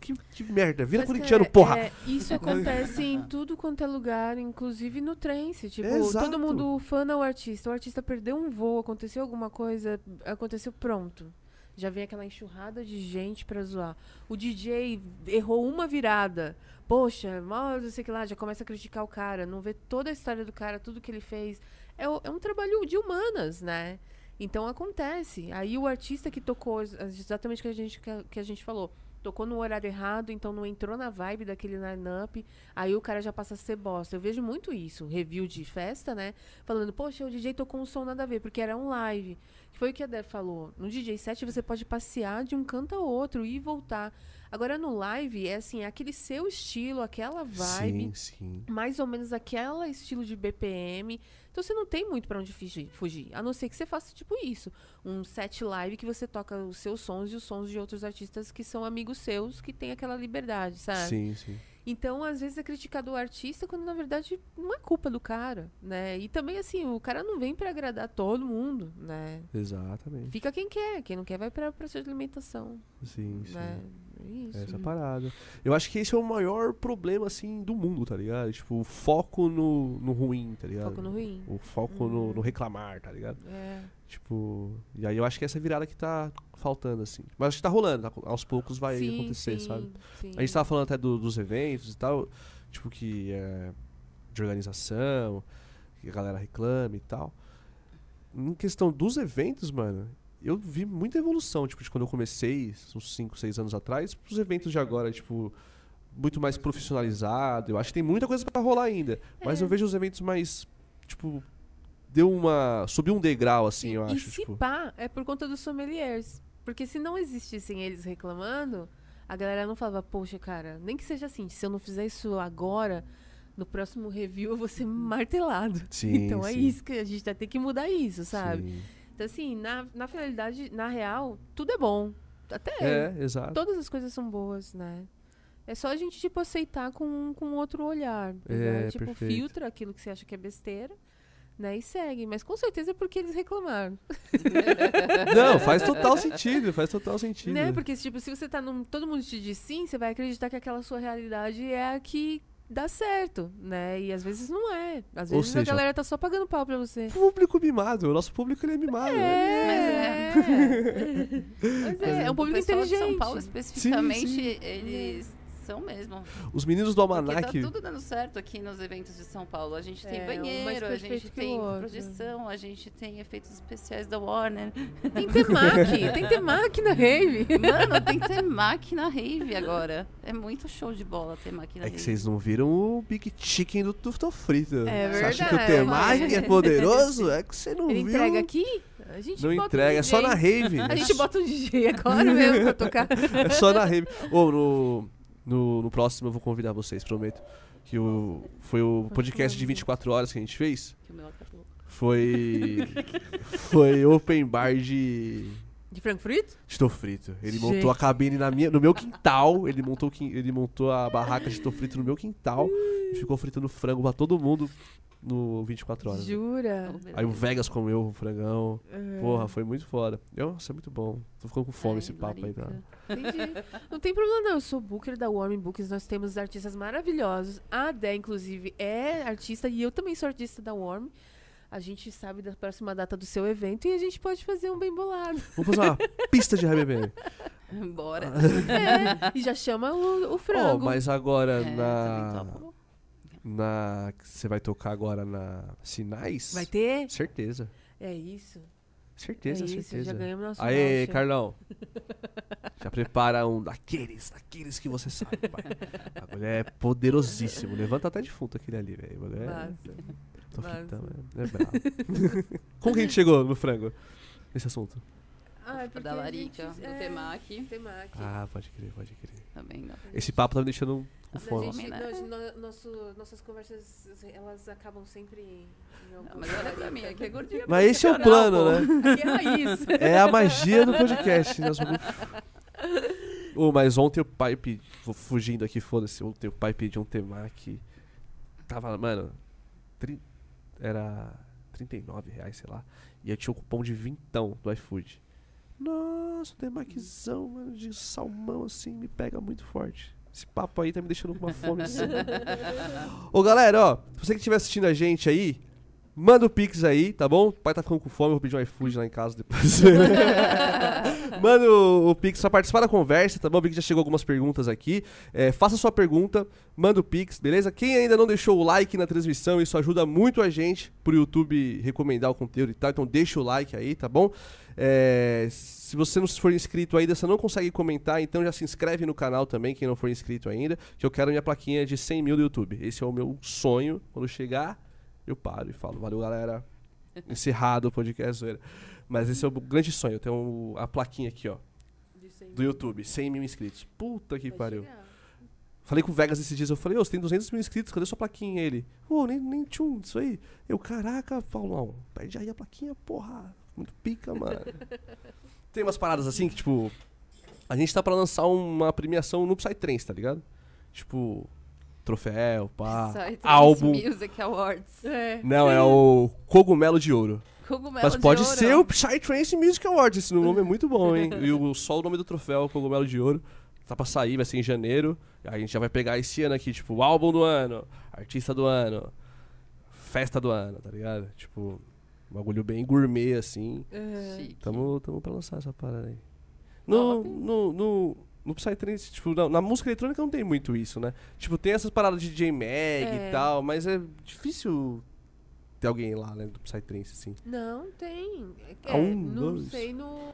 Que, que merda. Vira Mas, corintiano, cara, porra. é, isso acontece em tudo quanto é lugar, inclusive no trance. Tipo, Exato. todo mundo fana o artista. O artista perdeu um voo, aconteceu alguma coisa, aconteceu pronto. Já vem aquela enxurrada de gente pra zoar. O DJ errou uma virada. Poxa, mal não sei que lá, já começa a criticar o cara, não vê toda a história do cara, tudo que ele fez. É, é um trabalho de humanas, né? Então acontece. Aí o artista que tocou ex- exatamente o que a gente, que a- que a gente falou. Tocou no horário errado, então não entrou na vibe daquele line-up. Aí o cara já passa a ser bosta. Eu vejo muito isso. Review de festa, né? Falando, poxa, o DJ tocou um som nada a ver, porque era um live. Que foi o que a Deb falou. No DJ set você pode passear de um canto ao outro e voltar. Agora no live é assim, é aquele seu estilo, aquela vibe Sim, sim. mais ou menos aquele estilo de BPM. Então você não tem muito pra onde fugir. A não ser que você faça tipo isso. Um set live que você toca os seus sons e os sons de outros artistas que são amigos seus, que tem aquela liberdade, sabe? Sim, sim. Então, às vezes, é criticado o artista quando, na verdade, não é culpa do cara, né? E também, assim, o cara não vem pra agradar todo mundo, né? Exatamente. Fica quem quer. Quem não quer vai pra praça de alimentação, Sim, sim. né? É isso. É Essa parada. Eu acho que esse é o maior problema, assim, do mundo, tá ligado? Tipo, o foco no, no ruim, tá ligado? Foco no ruim. O foco no, no reclamar, tá ligado? É. Tipo. E aí eu acho que essa virada que tá faltando, assim. Mas acho que tá rolando, tá- aos poucos vai Sim, acontecer, sim, sabe? sim. A gente tava falando até do- dos eventos e tal, tipo, que é de organização, que a galera reclama e tal. Em questão dos eventos, mano, eu vi muita evolução, tipo, de quando eu comecei, uns 5, 6 anos atrás, pros eventos de agora, tipo, muito mais profissionalizado. Eu acho que tem muita coisa pra rolar ainda. Mas É. eu vejo os eventos mais, tipo, deu uma. subiu um degrau, assim, eu e acho. se tipo. pá, é por conta dos sommeliers. Porque se não existissem eles reclamando, a galera não falava, poxa, cara, nem que seja assim, se eu não fizer isso agora, no próximo review eu vou ser martelado. Sim, então é sim. isso que a gente vai ter que mudar isso, sabe? Sim. Então, assim, na, na finalidade, na real, tudo é bom. Até É, exato. todas as coisas são boas, né? É só a gente, tipo, aceitar com, com outro olhar. É, né? Tipo, perfeito. filtra aquilo que você acha que é besteira, né? E segue. Mas com certeza é porque eles reclamaram. Não, faz total sentido, faz total sentido. Né? Porque, tipo, se você tá num. Todo mundo te diz sim, você vai acreditar que aquela sua realidade é a que dá certo, né? E às vezes não é. Às Ou vezes a seja- galera tá só pagando pau pra você. Público mimado. O nosso público ele é mimado. É, Mas é, é um O público de inteligente. São Paulo, especificamente, sim. eles são mesmo. Os meninos do Porque Almanac. tá tudo dando certo aqui nos eventos de São Paulo. A gente tem É, banheiro, a gente que tem projeção, a gente tem efeitos especiais da Warner. Tem temaki, tem temaki na rave. Mano, tem que ter máquina rave agora. É muito show de bola ter máquina É que rave. vocês não viram o Big Chicken do Tufto Frito. É Você acha que o verdade. Temaki é poderoso? É que você não Ele viu. entrega aqui? A gente Não bota entrega, um é só na rave. A gente bota um DJ agora mesmo pra tocar. É só na rave. Ô, no, no, no próximo eu vou convidar vocês, prometo. Que o, foi o podcast de falar. 24 horas que a gente fez. Que o meu acabou. Foi. foi open bar de. De frango frito? de tô frito. Ele Gente. montou a cabine na minha, no meu quintal. Ele montou, ele montou a barraca de tô frito no meu quintal. E ficou fritando frango pra todo mundo no 24 horas. Jura? Aí o Vegas comeu o frangão. É. Porra, foi muito foda. Eu, Nossa, é muito bom. Tô ficando com fome Ai, esse papo aí, tá? Entendi. Não tem problema, não. Eu sou booker da Warming Books. Nós temos artistas maravilhosos. A Dé, inclusive, é artista e eu também sou artista da Warm. A gente sabe da próxima data do seu evento e a gente pode fazer um bem bolado. Vamos fazer uma pista de RBBM. Bora. É, e já chama o, o frango. mas agora É, na. topo. Na. Você vai tocar agora na Sinais? Vai ter? Certeza. É isso. Certeza, é isso. certeza. Já ganhamos nosso Aê, voucher. Carlão. Já prepara um daqueles, daqueles que você sabe, pai. O bagulho é poderosíssimo. Levanta até defunto aquele ali, velho. É-. Tô massa. fritando, é, é brabo. Como que a gente chegou no frango? Nesse assunto? Ah, é Da a Larica, gente- do é, Temaki. Temaki. Ah, pode crer, pode crer. Também não. Esse papo tá me deixando com A fome. gente, né? a no- nosso- nossas conversas, elas acabam sempre em algum Não, mas olha pra mim, aqui é gordinha. Mas esse é o plano, pô. né? Aqui é raiz. É a magia do podcast. Nós vamos- Ô, mas ontem o pai pediu. Fugindo aqui, foda-se. Ontem o pai pediu um temaki. Tava, mano. tri- Era 39 reais, sei lá. E eu tinha um cupom de vintão do iFood. Nossa, o temakizão, mano, de salmão assim, me pega muito forte. Esse papo aí tá me deixando com uma fome assim. Ô, galera, ó, se você que estiver assistindo a gente aí, manda o Pix aí, tá bom? O pai tá ficando com fome, eu vou pedir um iFood lá em casa depois. Manda o, o Pix pra participar da conversa, tá bom? Vi que já chegou algumas perguntas aqui. É, faça sua pergunta, manda o Pix, beleza? Quem ainda não deixou o like na transmissão, isso ajuda muito a gente pro YouTube recomendar o conteúdo e tal. Então deixa o like aí, tá bom? É, se você não for inscrito ainda, você não consegue comentar, então já se inscreve no canal também, quem não for inscrito ainda, que eu quero minha plaquinha de 100 mil do YouTube. Esse é o meu sonho. Quando chegar, eu paro e falo, valeu galera. Encerrado o podcast. zoeira. Mas esse é o grande sonho. Eu tenho a plaquinha aqui, ó, do YouTube, 100 mil inscritos. Puta que pariu. Falei com o Vegas esses dias, eu falei, ô, você tem 200 mil inscritos, cadê sua plaquinha? Ele, ô, nem, nem tchum, isso aí. Eu, caraca, Paulão, perde aí a plaquinha, porra. Muito pica, mano. tem umas paradas assim que, tipo, a gente tá pra lançar uma premiação no Psytrance, tá ligado? Tipo, troféu, pá, álbum. Music Awards. É. Não, é o Cogumelo de Ouro. Cogumelo Mas de pode ouro. ser o Psytrance Music Awards. Esse nome é muito bom, hein? E o, só o nome do troféu, o Cogumelo de Ouro. Tá pra sair, vai ser em janeiro. Aí a gente já vai pegar esse ano aqui, tipo, álbum do ano, artista do ano, festa do ano, tá ligado? Tipo, um bagulho bem gourmet, assim. Chique. Tamo, tamo pra lançar essa parada aí. No, no, no, no Psytrance, tipo, na, na música eletrônica não tem muito isso, né? Tipo, tem essas paradas de DJ Mag É. e tal, mas é difícil ter alguém lá, né, do Psytrance, assim. Não, tem. É, um, não dois. sei no.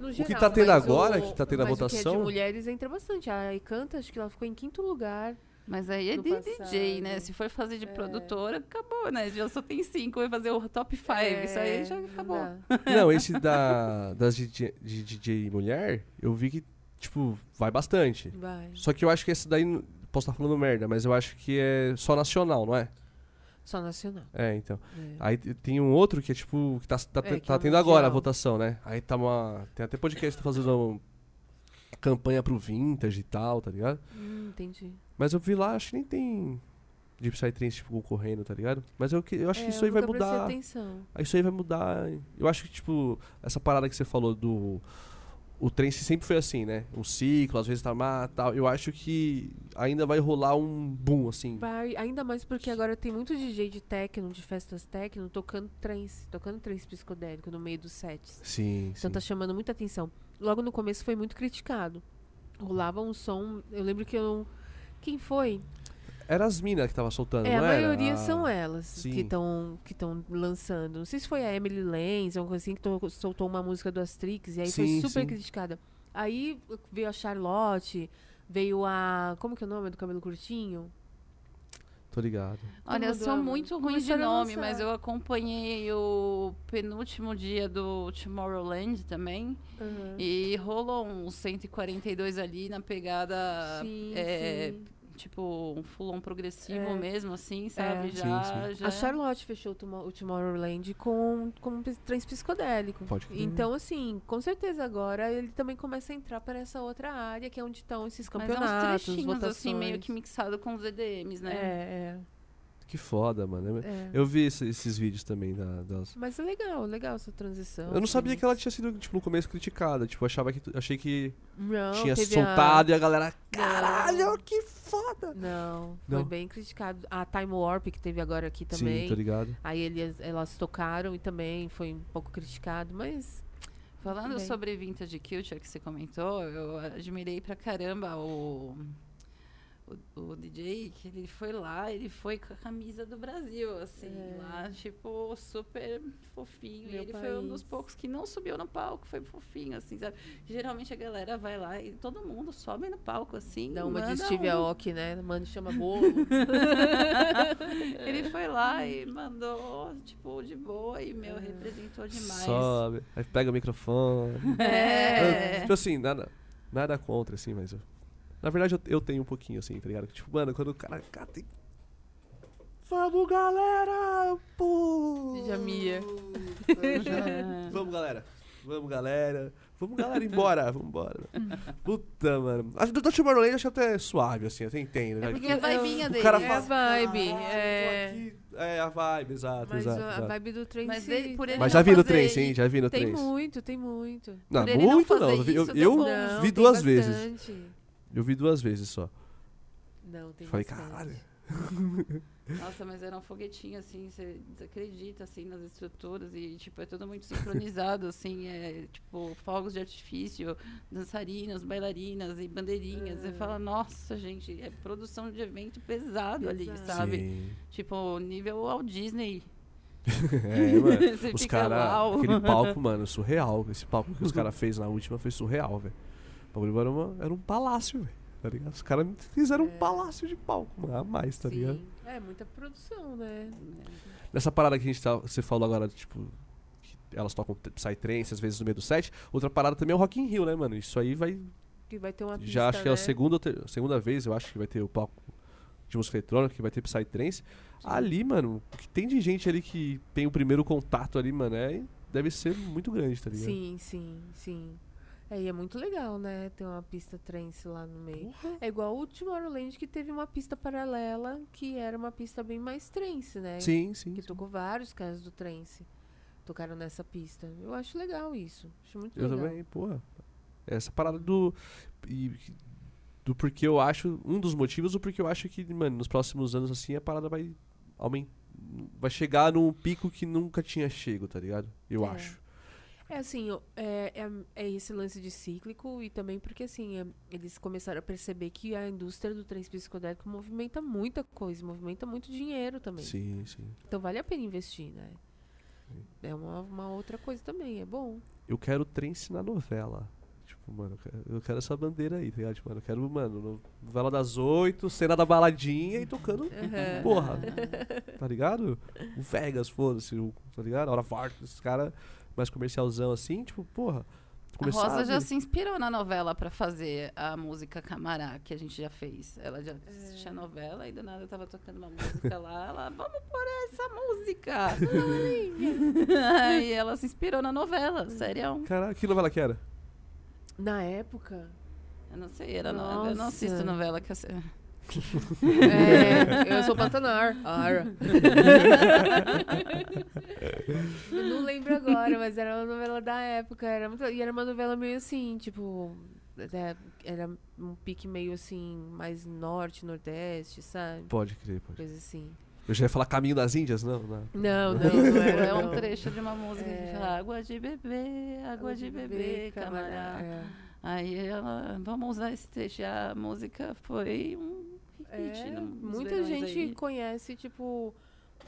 No que geral, tá tendo agora, o- que tá tendo a o que é votação? de mulheres entra bastante. A Icanta, acho que ela ficou em quinto lugar. Mas aí é de DJ, né? passado. Se for fazer de É. produtora, acabou, né? Já só tem cinco, vai fazer o top five. É, Isso aí já não acabou. dá. Não, esse da, das DJ, de DJ mulher, eu vi que, tipo, vai bastante. Vai. Só que eu acho que esse daí, posso estar falando merda, mas eu acho que é só nacional, não é? Só nacional. É, então. É. Aí tem um outro que é tipo, que tá, tá, É, que tá é tendo agora a votação, né? Aí tá uma. Tem até podcast que tá fazendo campanha pro Vintage e tal, tá ligado? Hum, entendi. Mas eu vi lá, acho que nem tem Deep Psytrance, tipo, concorrendo, tá ligado? Mas eu, eu acho que É, isso aí vai mudar. atenção. Isso aí vai mudar. Eu acho que, tipo, essa parada que você falou do. O trance sempre foi assim, né? Um ciclo, às vezes tá má, tal. Eu acho que ainda vai rolar um boom, assim. Vai, ainda mais porque agora tem muito DJ de techno, de festas techno, tocando trance, tocando trance psicodélico no meio dos sets. Sim, Então sim. tá chamando muita atenção. Logo no começo foi muito criticado. Rolava um som. Eu lembro que eu. Quem foi? Era as minas que tava soltando, É, a não era? maioria Ah, são elas sim. que estão que estão lançando. Não sei se foi a Emily Lenz, alguma coisa assim, que to- soltou uma música do Astrix, e aí Sim, foi super sim. criticada. Aí veio a Charlotte, veio a. Como que é o nome do cabelo curtinho? Tô ligado. Olha, eu sou muito ruim de a nome, mas eu acompanhei o penúltimo dia do Tomorrowland também. E rolou uns 142 ali na pegada. Sim, é, sim. Tipo, um fulon progressivo É. mesmo, assim, sabe? É. Já, Sim, já. A Charlotte fechou o, Tomo- o Tomorrowland com, com um trance psicodélico. Pode crer. Então, assim, com certeza agora ele também começa a entrar para essa outra área, que é onde estão esses Mas é uns campeonatos, trechinhos, votações. assim, meio que mixado com os EDMs, né? É, Que foda, mano. é. Eu vi esse- esses vídeos também da, das. Mas é legal, legal essa transição. Eu não assim. sabia que ela tinha sido, tipo, no começo criticada. Tipo, achava que. Achei que Não, tinha soltado e a galera. Caralho, Não. que foda! A... Não, foi Não. bem criticado. A Time Warp, que teve agora aqui também. Sim, tô ligado. Aí eles, elas tocaram e também foi um pouco criticado, mas. Falando Bem. sobre Vintage Culture que você comentou, eu admirei pra caramba o, o, o DJ, que ele foi lá, ele foi com a camisa do Brasil, assim, É. lá, tipo, super fofinho. Meu e ele foi um dos país. poucos que não subiu no palco, foi fofinho, assim, sabe? Geralmente a galera vai lá e todo mundo sobe no palco, assim. Dá uma de manda Steve um- Aoki, né? Mano, chama bolo. ele foi lá e mandou, tipo, de boa e, É. meu, representou demais. Sobe, aí pega o microfone. É. Eu, tipo assim, nada, nada contra, assim, mas. eu- na verdade, eu, eu tenho um pouquinho, assim, tá ligado? Tipo, mano, quando o cara. cara tem... Vamos, galera! Pô! Já- Vamos, galera. Vamos, galera. Vamos, galera, embora. Vamos embora. Puta, mano. Acho que do Tomorrowland eu acho até suave, assim, até entendo. né? É porque a vibinha O dele. cara É fala, a vibe, "Caralho, é." tô aqui." É a vibe, exato, Mas exato. a, a exato. vibe do trem Mas ele- por ele Mas não já vi no hein? isso- Já vi no Tem trance. muito, tem muito. Não, não muito fazer não. Eu, vi- eu, isso, eu bom. Não, vi tem duas vezes. Eu vi duas vezes só. Não, tem Falei, bastante. caralho. Nossa, mas era um foguetinho, assim, você desacredita, assim, nas estruturas e, tipo, é tudo muito sincronizado, assim, é, tipo, fogos de artifício, dançarinos, bailarinas e bandeirinhas. Você fala, nossa, gente, é produção de evento pesado, ali, sabe? Sim. Tipo, nível Walt Disney. É, mano. Você Os fica, caras. Aquele palco, mano, surreal. Esse palco que os caras fez na última foi surreal, velho. O era, uma- era um palácio, velho. Tá ligado? Os caras fizeram um palácio de palco, mano, a mais, tá ligado? Sim. É muita produção, né? Nessa parada que a gente tá, você falou agora, tipo, que elas tocam Psytrance às vezes no meio do set. Outra parada também é o Rock in Rio, né, mano? Isso aí vai. Que vai ter uma pista, já acho que é né? a segunda, ou ter- segunda vez, eu acho que vai ter o palco de música eletrônica, que vai ter Psytrance. Ali, mano, o que tem de gente ali que tem o primeiro contato ali, mano, é, deve ser muito grande, tá ligado? Sim, sim, sim. É, e é muito legal, né? Ter uma pista trance lá no meio. É igual o Tomorrowland que teve uma pista paralela que era uma pista bem mais trance, né? Sim, sim. Que sim. tocou vários caras do trance. Tocaram nessa pista. Eu acho legal isso. Acho muito Eu legal. também, porra. Essa parada do. e- do porque eu acho. Um dos motivos, o porque eu acho que, mano, nos próximos anos, assim, a parada vai aumentar. Vai chegar num pico que nunca tinha chego, tá ligado? Eu É. acho. É assim, é, é, é esse lance de cíclico e também porque assim, é, eles começaram a perceber que a indústria do trens psicodélico movimenta muita coisa, movimenta muito dinheiro também. Sim, sim. Então vale a pena investir, né? É uma, uma outra coisa também, é bom. Eu quero trance na novela. Tipo, mano, eu quero, eu quero essa bandeira aí, tá ligado? Tipo, mano, eu quero, mano, no- novela das oito, cena da baladinha e tocando. Uhum. Porra, tá ligado? O Vegas, foda-se, tá ligado? A hora forte, esse cara mais comercialzão assim, tipo, porra. A começar Rosa já se inspirou na novela pra fazer a música Camará, que a gente já fez. Ela já assistia a novela e do nada eu tava tocando uma música lá. Ela, vamos pôr essa música! Aí ela se inspirou na novela, sério. Caralho, que novela que era? Na época, Eu não sei, era no- eu não assisto novela que eu sei. É, eu sou Pantanar. Ara. eu não lembro agora, mas era uma novela da época. Era muito, e era uma novela meio assim, tipo. é, Era um pique meio assim, mais norte, nordeste, sabe? Pode crer, pode. Coisa assim. Eu já ia falar Caminho das Índias, não? não. Não, não, não era. É um não. trecho de uma música É. que fala água de beber, água de beber, camarada. É. Aí ela, vamos usar esse trecho. E A música foi um. É, muita gente aí. conhece, tipo,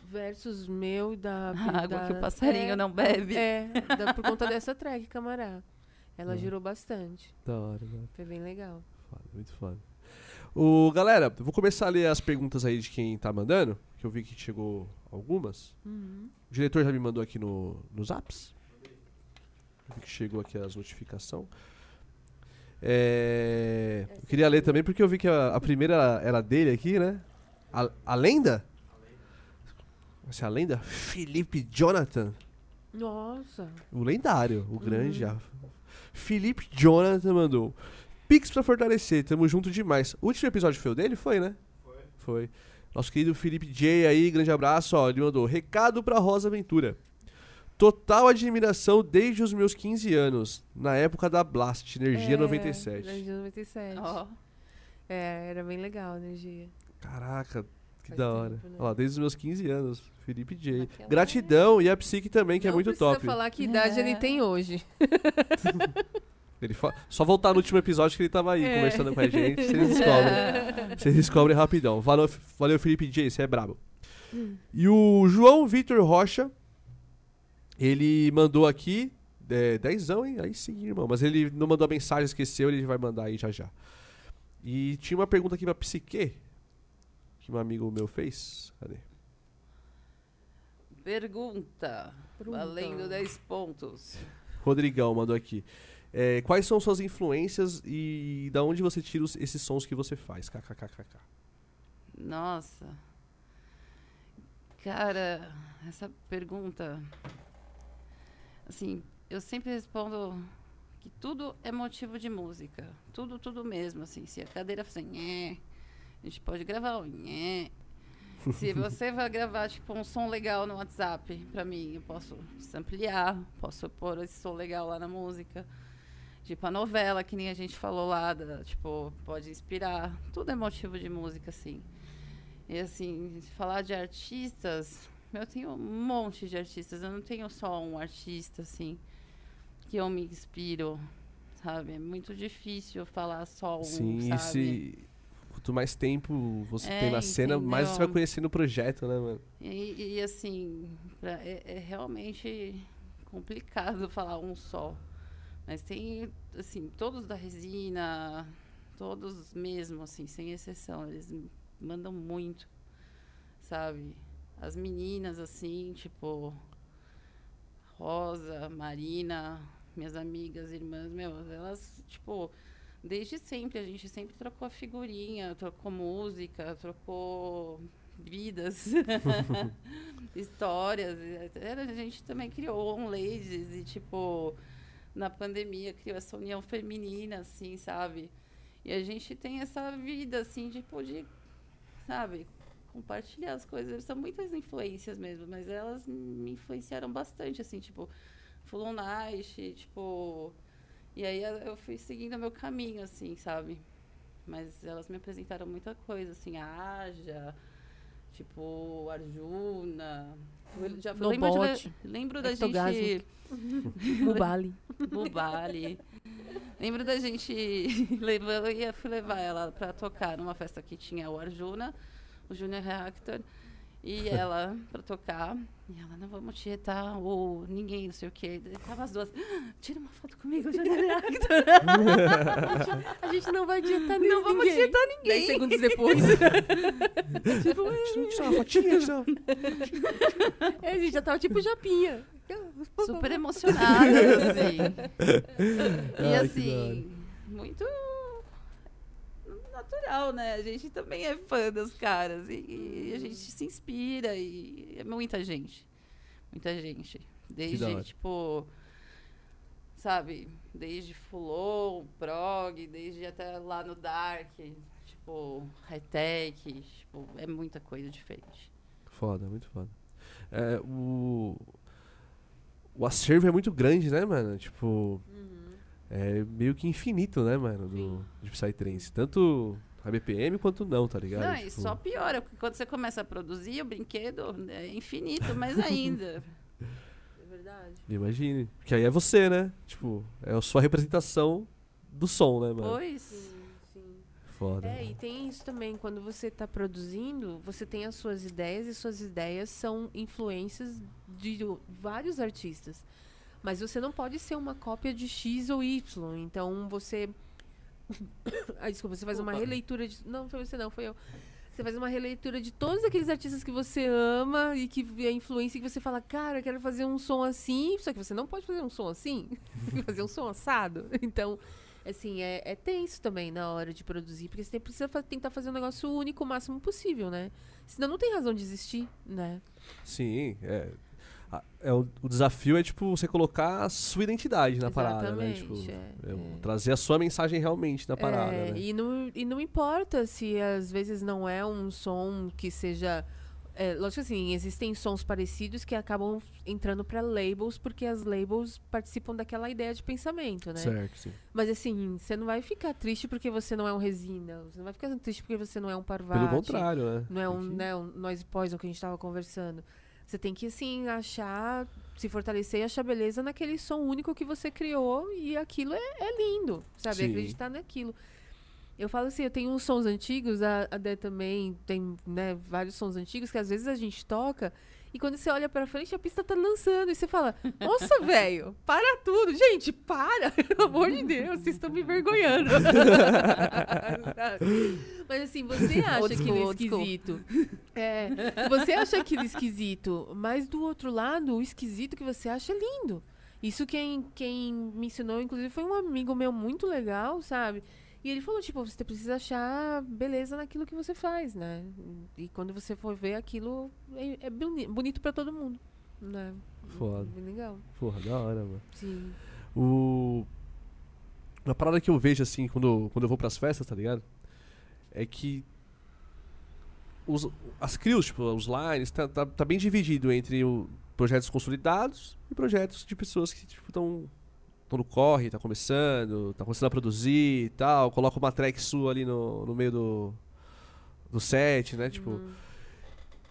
versos meu e da. A água da- que o passarinho é, não bebe. É, da- por conta dessa track, camará. Ela Hum. girou bastante. Da hora, hora. Foi bem legal. Foda, muito foda. O, galera, vou começar a ler as perguntas aí de quem tá mandando, que eu vi que chegou algumas. Uhum. O diretor já me mandou aqui no, nos apps. Eu vi que chegou aqui as notificações. É, eu queria ler também porque eu vi que a, a primeira era dele aqui, né? A, a lenda? Essa é a lenda? Felipe Jonathan. Nossa. O lendário, o grande. a- Felipe Jonathan mandou. Pix pra fortalecer, tamo junto demais. O último episódio foi o dele? Foi, né? Foi. Foi. Nosso querido Felipe J aí, grande abraço, ó. Ele mandou recado pra Rosa Ventura. Total admiração desde os meus 15 anos, na época da Blast, Energia É, 97. Energia 97. Ó, É, era bem legal a energia. Caraca, que Faz da hora. tempo, né? Ó, desde os meus 15 anos, Felipe J. Naquela Gratidão e a Psique também, que é Não muito precisa top. falar que idade É. ele tem hoje. Ele fa- Só voltar no último episódio que ele tava aí É. conversando com a gente, vocês descobrem. Vocês descobrem rapidão. Valeu, valeu Felipe J, você é brabo. E o João Vitor Rocha, ele mandou aqui, é, dezão, hein? Aí sim, irmão. Mas ele não mandou a mensagem, esqueceu, ele vai mandar aí já já. E tinha uma pergunta aqui pra Psique, que um amigo meu fez. Cadê? pergunta. Pergunta. Valendo 10 pontos. Rodrigão mandou aqui. É, quais são suas influências e da onde você tira os- esses sons que você faz? KKKKK. Nossa. Cara, essa pergunta. Assim, eu sempre respondo que tudo é motivo de música. Tudo, tudo mesmo. Assim, se a cadeira fizer nhé, a gente pode gravar o nhé. Se você vai gravar, tipo, um som legal no WhatsApp, pra mim, eu posso ampliar, posso pôr esse som legal lá na música. Tipo, a novela, que nem a gente falou lá, da, tipo, pode inspirar. Tudo é motivo de música, assim. E assim, falar de artistas, eu tenho um monte de artistas, eu não tenho só um artista, assim, que eu me inspiro, sabe? É muito difícil falar só um, Sim, sabe? esse. Quanto mais tempo você É, tem na cena, mais você vai entendeu? conhecendo o projeto, né, mano? E, e, assim, pra- é, é realmente complicado falar um só. Mas tem, assim, todos da resina, todos mesmo, assim, sem exceção. Eles mandam muito, sabe? As meninas, assim, tipo, Rosa, Marina, minhas amigas, irmãs, meu, elas, tipo, desde sempre, a gente sempre trocou figurinha, trocou música, trocou vidas, histórias. A gente também criou um ladies e, tipo, na pandemia criou essa união feminina, assim, sabe? E a gente tem essa vida, assim, tipo, de, sabe, compartilhar as coisas. São muitas influências mesmo, mas elas me influenciaram bastante, assim, tipo, Full on Night, tipo. E aí eu fui seguindo meu caminho, assim, sabe? Mas elas me apresentaram muita coisa, assim, a Aja, tipo, Arjuna. Eu já No lembro, de, lembro da gente. Mubali. Bubali. Lembro da gente eu fui levar ela pra tocar numa festa que tinha o Arjuna, o Junior Reactor, e ela pra tocar. E ela, não vamos tietar o ninguém, não sei o quê. Daí Tava as duas, "Ah, tira uma foto comigo, Junior Reactor. A gente não vai dietar Não vamos ninguém. tietar Dez ninguém. segundos depois. Tira, tira uma fotinha, tira é, a gente já tava tipo japinha. Super emocionadas, assim. E que da assim, muito natural, né? A gente também é fã dos caras e, e a gente se inspira e é muita gente. Muita gente. Desde, tipo, sabe, desde Fulon, Prog, desde até lá no Dark. Tipo, high-tech, tipo, é muita coisa diferente. Foda, muito foda. É, o. O acervo é muito grande, né, mano? Tipo. É meio que infinito, né, mano? Do, de Psytrance. Tanto a BPM quanto não, tá ligado? Não, e Tipo, só piora, porque quando você começa a produzir, o brinquedo é infinito, mais ainda. É verdade. Imagine. Porque aí é você, né? Tipo, é a sua representação do som, né, mano? pois. Sim, sim. Foda. É, e tem isso também, quando você está produzindo, você tem as suas ideias e suas ideias são influências de vários artistas. Mas você não pode ser uma cópia de X ou Y. Então você. ah, desculpa, você faz uma Opa. releitura de. Não, foi você não, foi eu. Você faz uma releitura de todos aqueles artistas que você ama e que é influência que você fala, cara, eu quero fazer um som assim, só que você não pode fazer um som assim, tem que fazer um som assado. Então, assim, é, é tenso também na hora de produzir, porque você tem- precisa fa- tentar fazer um negócio único o máximo possível, né? Senão não tem razão de existir, né? Sim, é. É o, o desafio é, tipo, você colocar a sua identidade na parada, né? Exatamente, Tipo, é, é, é. Trazer a sua mensagem realmente na parada, É, né? e, não, e não importa se às vezes não é um som que seja. É, lógico que assim, existem sons parecidos que acabam entrando para labels, porque as labels participam daquela ideia de pensamento, né? Certo, sim. Mas assim, você não vai ficar triste porque você não é um resina. Você não vai ficar triste porque você não é um parvati. Pelo contrário, né? Não é um, né, um noise poison que a gente tava conversando. Você tem que, assim, achar, se fortalecer e achar beleza naquele som único que você criou e aquilo é, é lindo, sabe? Sim. Acreditar naquilo. Eu falo assim, eu tenho uns sons antigos, a, a Dé também tem, né, vários sons antigos que às vezes a gente toca e quando você olha pra frente a pista tá lançando e você fala, nossa, velho, para tudo. Gente, para, pelo amor de Deus, vocês estão me envergonhando. Mas assim, você acha Old aquilo school, school. esquisito. É, você acha aquilo esquisito, mas do outro lado, o esquisito que você acha é lindo. Isso quem, quem me ensinou, inclusive, foi um amigo meu muito legal, sabe? E ele falou, tipo, você precisa achar beleza naquilo que você faz, né? E quando você for ver aquilo, é, é boni- bonito pra todo mundo, né? Foda. Bem legal. Porra, da hora, mano. Sim. O... Uma parada que eu vejo, assim, quando, quando eu vou pras festas, tá ligado? É que os, as crios, tipo, os lines, tá, tá, tá bem dividido entre o, projetos consolidados e projetos de pessoas que, tipo, estão no corre, tá começando, tá começando a produzir e tal, coloca uma track sua ali no, no meio do, do set, né? Tipo, Uhum.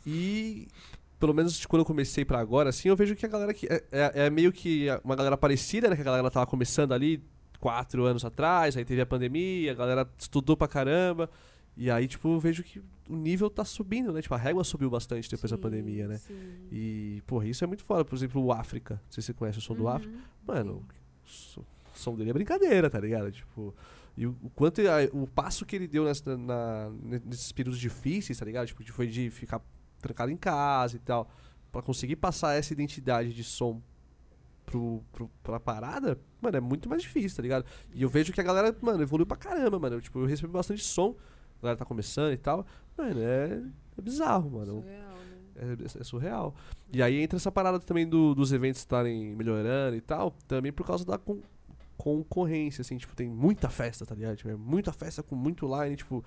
e pelo menos de quando eu comecei pra agora, assim, eu vejo que a galera que. É, é- é meio que uma galera parecida, né? Que a galera tava começando ali quatro anos atrás, aí teve a pandemia, a galera estudou pra caramba. E aí, tipo, eu vejo que o nível tá subindo, né? Tipo, a régua subiu bastante depois da Sim, pandemia, né? sim. E, porra, isso é muito foda. Por exemplo, o África. Não sei se você conhece o som do Uhum, África. Mano, sim. O so- o som dele é brincadeira, tá ligado? Tipo, e o, o quanto a- o passo que ele deu nessa- na- nesses períodos difíceis, tá ligado? Tipo, foi de ficar trancado em casa e tal, pra conseguir passar essa identidade de som pro, pro, pra parada, mano, é muito mais difícil, tá ligado? E eu vejo que a galera, mano, evoluiu pra caramba, mano. Eu, tipo, eu recebo bastante som, a galera tá começando e tal. Mano, é, é bizarro, mano. Surreal? É, é surreal. E aí entra essa parada também do- dos eventos estarem melhorando e tal, também por causa da con- concorrência, assim, tipo, tem muita festa, tá ligado? Tipo, é muita festa com muito line, tipo,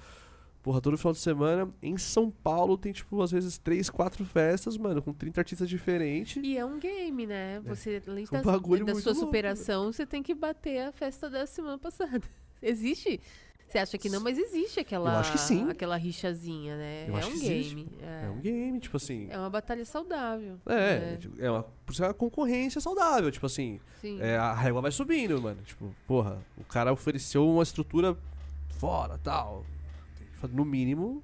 porra, todo final de semana, em São Paulo tem, tipo, às vezes três, quatro festas, mano, com 30 artistas diferentes. E é um game, né? Você, além É um da, bagulho da sua louco, superação, você tem que bater a festa da semana passada. Existe? Você acha que não, mas existe aquela, Eu acho que sim. aquela rixazinha, né? Eu é acho um que existe. game. É. É um game, tipo assim. É uma batalha saudável. É, né? tipo, é uma, por ser uma concorrência saudável, tipo assim, Sim. é, a régua vai subindo, mano. Tipo, porra, o cara ofereceu uma estrutura fora, tal. No mínimo,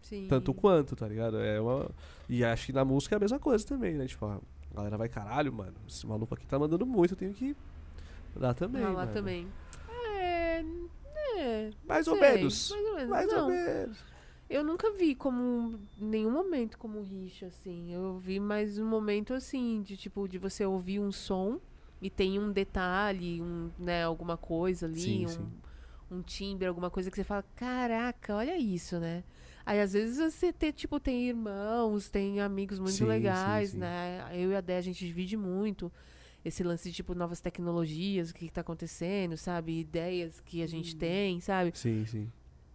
Sim. tanto quanto, tá ligado? É uma... E acho que na música é a mesma coisa também, né? Tipo, a galera vai, caralho, mano, esse maluco aqui tá mandando muito, eu tenho que dar também. Ah, lá mano. também. É. Mais ou sei, menos. Mais ou menos. Mais não, ou menos. eu nunca vi como. Nenhum momento como rixa, assim. Eu vi mais um momento assim, de tipo, de você ouvir um som e tem um detalhe, um, né, alguma coisa ali, Sim, um, sim. um timbre, alguma coisa que você fala, caraca, olha isso, né? Aí às vezes você tem, tipo, tem irmãos, tem amigos muito Sim, legais, né? Eu e a Dé, a gente divide muito esse lance de, tipo, novas tecnologias, o que, que tá acontecendo, sabe? Ideias que a gente tem, sabe? Sim, sim.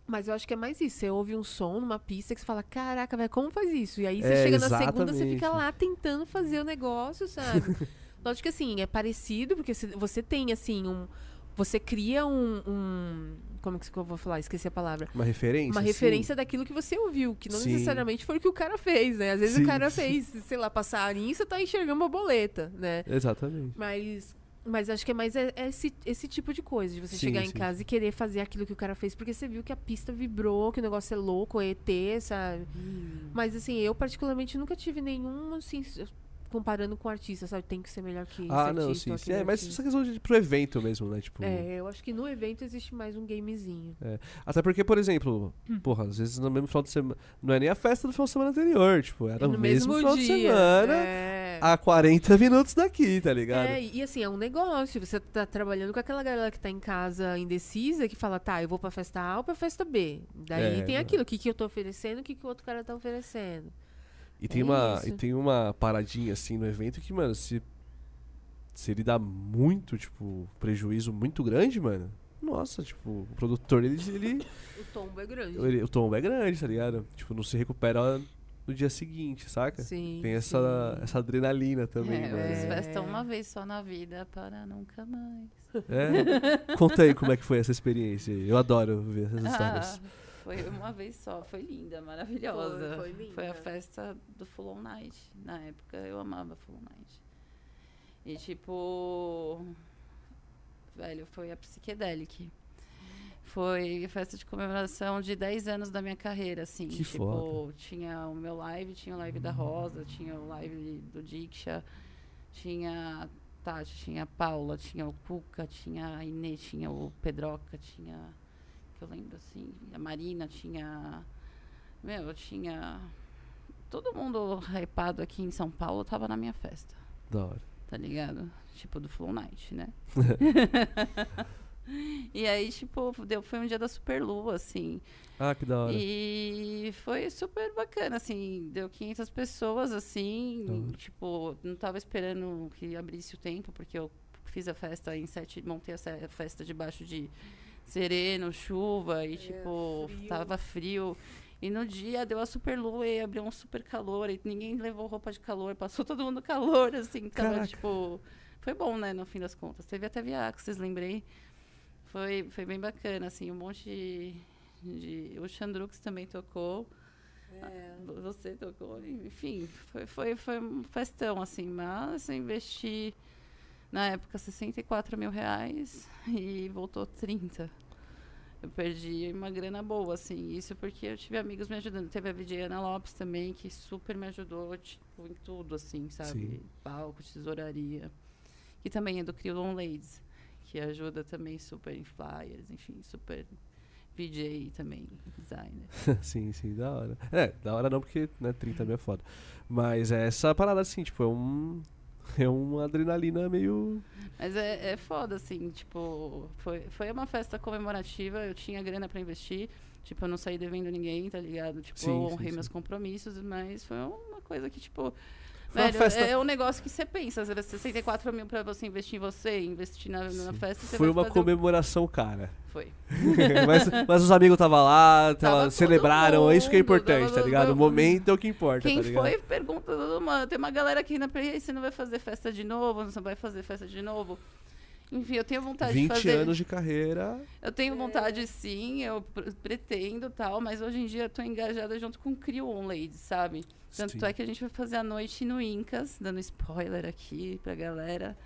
Mas eu acho que é mais isso. Você ouve um som numa pista que você fala, caraca, velho, como faz isso? E aí você É, chega na segunda, você exatamente. fica lá tentando fazer o negócio, sabe? Lógico que assim, é parecido, porque você tem, assim, um. Você cria um. um- como que eu vou falar? Esqueci a palavra. Uma referência? Uma referência daquilo que você ouviu, que não Sim. necessariamente foi o que o cara fez, né? Às vezes Sim, o cara sim. fez, sei lá, passarinho, você tá enxergando uma boleta, né? Exatamente. Mas, mas acho que é mais é- é esse, esse tipo de coisa, de você Sim, chegar sim. em casa e querer fazer aquilo que o cara fez, porque você viu que a pista vibrou, que o negócio é louco, é ET, sabe? Mas assim, eu particularmente nunca tive nenhum, assim, comparando com artista, sabe? Tem que ser melhor que Ah, artista não, ou sim, sim. É, mas artista. essa questão de pro evento mesmo, né? Tipo. É, eu acho que no evento existe mais um gamezinho. Até porque, por exemplo, Hum. porra, às vezes no mesmo final de semana. Não é nem a festa do final de semana anterior, tipo, era É no, mesmo, final de dia. semana, É. a 40 minutos daqui, tá ligado? É, e assim, é um negócio. Você tá trabalhando com aquela galera que tá em casa indecisa, que fala, tá, eu vou pra festa A ou pra festa B. Daí É, tem aquilo, o que, que eu tô oferecendo, o que, que o outro cara tá oferecendo. E tem, É uma, isso. e tem uma paradinha assim no evento que, mano, se, se ele dá muito, tipo, prejuízo muito grande, mano. Nossa, tipo, o produtor, ele, ele, O tombo é grande. ele- o tombo é grande, tá ligado? Tipo, não se recupera no dia seguinte, saca? Sim. Tem essa, sim. essa adrenalina também, É, mano. fiz É. festa uma vez só na vida para nunca mais. É? Conta aí como é que foi essa experiência. aí. Eu adoro ver essas histórias. Foi uma vez só, foi linda, maravilhosa. Foi, foi linda. Foi a festa do Full On Night. Na época eu amava Full On Night. E tipo. Velho, foi a Psychedelic. Foi a festa de comemoração de 10 anos da minha carreira, assim. Que tipo, foda. tinha o meu live, tinha o live da Rosa, tinha o live do Diksha, tinha a Tati, tinha a Paula, tinha o Cuca, tinha a Inê, tinha o Pedroca, tinha. Eu lembro assim, a Marina, tinha. Meu, tinha. Todo mundo hypado aqui em São Paulo tava na minha festa, Da hora. tá ligado? Tipo do Flow Night, né? e aí, tipo, deu, foi um dia da Superlua, assim. Ah, que da hora. E foi super bacana, assim, deu 500 pessoas, assim, tipo, não tava esperando que abrisse o tempo, porque eu fiz a festa em sete, montei a festa debaixo de sereno, chuva, e tipo, frio. tava frio. E no dia deu a super lua e abriu um super calor, e ninguém levou roupa de calor, passou todo mundo calor, assim, tava Caraca. tipo. Foi bom, né, no fim das contas. Teve até Via Axis, lembrei. Foi, foi bem bacana, assim, um monte de. de o Chandrux também tocou. Vo- Você tocou, enfim, foi, foi, foi um festão, assim, mas eu investi na época 64 mil reais e voltou 30. Eu perdi uma grana boa, assim, isso porque eu tive amigos me ajudando. Teve a VJ Ana Lopes também, que super me ajudou, tipo, em tudo, assim, sabe? Sim. Palco, tesouraria. Que também é do Criolon Ladies, que ajuda também super em flyers, enfim, super VJ também, designer. sim, sim, da hora. É, da hora não, porque né, 30 mil é foda. Mas é essa parada assim, tipo, é um. É uma adrenalina meio. Mas é, é foda, assim, tipo, foi, foi uma festa comemorativa, eu tinha grana pra investir, tipo, eu não saí devendo ninguém, tá ligado? Tipo, Sim, eu sim, honrei sim. meus compromissos, mas foi uma coisa que, tipo, velho, festa- é um negócio que você pensa, você vai 64 mil pra você investir em você, investir na, na festa, você Foi vai uma comemoração, cara. Foi. mas, mas os amigos estavam lá, tava, celebraram, é isso que é mundo, importante, tava tá ligado? O momento é o que importa, Quem tá ligado? foi, pergunta mundo. Tem uma galera aqui na você não vai fazer festa de novo, você não vai fazer festa de novo. Enfim, eu tenho vontade 20 de fazer. anos de carreira. Eu tenho vontade sim, eu pr- pretendo tal, mas hoje em dia eu tô engajada junto com o Crio On Ladies, sabe? Tanto Sim. é que a gente vai fazer a noite no Incas, dando spoiler aqui pra galera.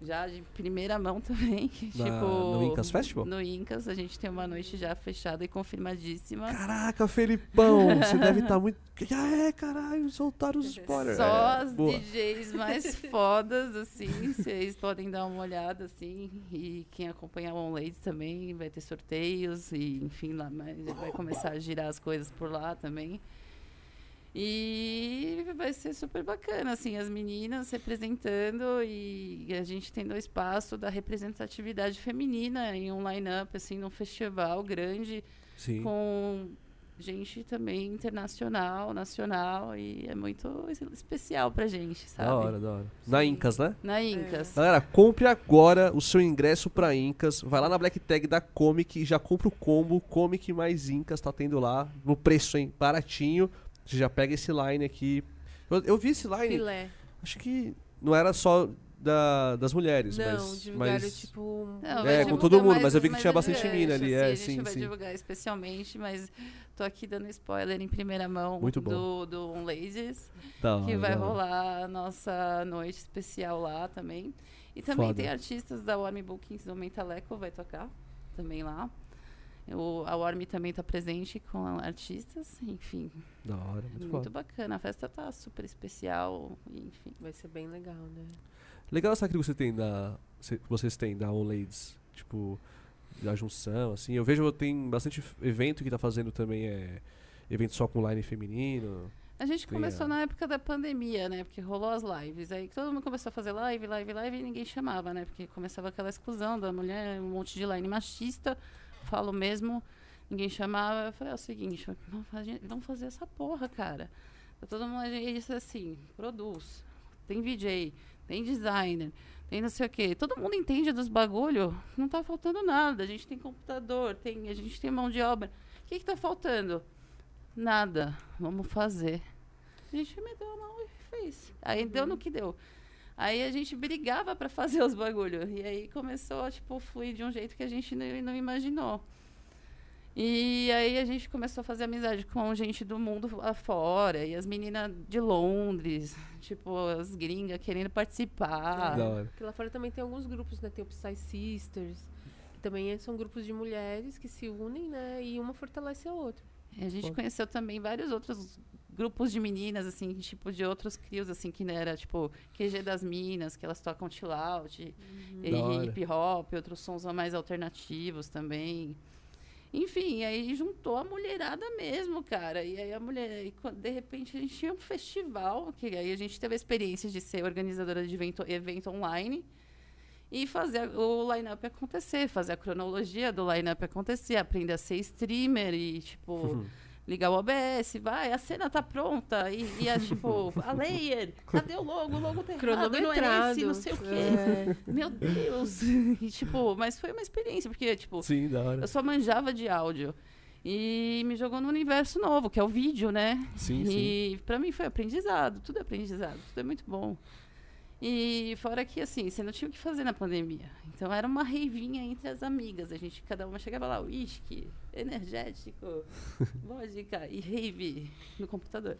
Já de primeira mão também. que, Na- tipo, no Incas Festival? No Incas, a gente tem uma noite já fechada e confirmadíssima. Caraca, Felipão, você deve estar muito. Ah, é, caralho, soltaram os spoilers. Só É, as boa. DJs mais fodas, assim, vocês podem dar uma olhada, assim, e quem acompanhar o On Ladies também vai ter sorteios, e enfim, lá mas vai começar a girar as coisas por lá também. E vai ser super bacana, assim, as meninas representando e a gente tendo o espaço da representatividade feminina em um line-up, assim, num festival grande, Sim. com gente também internacional, nacional, e é muito especial pra gente, sabe? Da hora, da hora. Na Incas, né? Na Incas. Galera, compre agora o seu ingresso pra Incas. Vai lá na Black Tag da Comic e já compra o combo Comic mais Incas, tá tendo lá. No preço, hein? Baratinho. Você já pega esse line aqui. Eu, eu vi esse line. Filé. Acho que não era só da, das mulheres, Não, mas. divulgaram, mas... tipo... Não, É, com todo mundo, mais- mas eu vi que tinha bastante mina ali, é, assim, A sim, gente vai sim. divulgar especialmente, mas tô aqui dando spoiler em primeira mão Muito bom. do, do On Ladies, Da que vai rolar a nossa noite especial lá também. E também Foda. tem artistas da Warm Bookings do Mentaleco, vai tocar também lá. O, a Warm também tá presente com artistas, enfim, Da hora, muito, muito, bacana. A festa tá super especial, enfim. Vai ser bem legal, né? Legal essa que você tem da. cê- que vocês têm da On Ladies. Tipo, da junção, assim. Eu vejo tem bastante evento que tá fazendo também é. Evento só com line feminino. A gente começou a- na época da pandemia, né? Porque rolou as lives. Aí todo mundo começou a fazer live, live, live e ninguém chamava, né? Porque começava aquela exclusão da mulher, um monte de line machista. Falo mesmo, ninguém chamava. Eu falei, é o seguinte, vamos fazer, essa porra, cara. Tá todo mundo aí disse assim, produz, tem VJ, tem designer, tem não sei o quê. Todo mundo entende dos bagulho, não tá faltando nada. A gente tem computador, tem, a gente tem mão de obra. O que que tá faltando? Nada. Vamos fazer. A gente meteu a mão e fez. Aí deu no que deu. Aí a gente brigava pra fazer os bagulho. E aí começou a, tipo, fluir de um jeito que a gente não, não imaginou. E aí a gente começou a fazer amizade com gente do mundo afora. E as meninas de Londres, tipo, as gringas querendo participar. Da hora. Porque lá fora também tem alguns grupos, né? Tem o Psy Sisters, que também é- são grupos de mulheres que se unem, né? E uma fortalece a outra. E a gente Pô. conheceu também vários outros grupos de meninas, assim, tipo, de outros crios, assim, que era, tipo, QG das Minas, que elas tocam chill out, e hora. hip hop, outros sons mais alternativos também. Enfim, aí juntou a mulherada mesmo, cara. E aí a mulher, e de repente a gente tinha um festival, que aí a gente teve a experiência de ser organizadora de evento, evento online e fazer o line-up acontecer, fazer a cronologia do line-up acontecer, aprender a ser streamer e, tipo, ligar o OBS, vai, a cena tá pronta. E, e a, tipo, a layer, cadê o logo? O logo tá errado, não é esse, não sei o quê. É. Meu Deus! E, tipo, mas foi uma experiência, porque, tipo, Sim, da hora. eu só manjava de áudio. E me jogou no universo novo, que é o vídeo, né? Sim, sim. E pra mim foi aprendizado, tudo é aprendizado, tudo é muito bom. E fora que, assim, você não tinha o que fazer na pandemia. Então era uma reivinha entre as amigas. A gente, cada uma chegava lá, uísque, energético, vodka e rave no computador.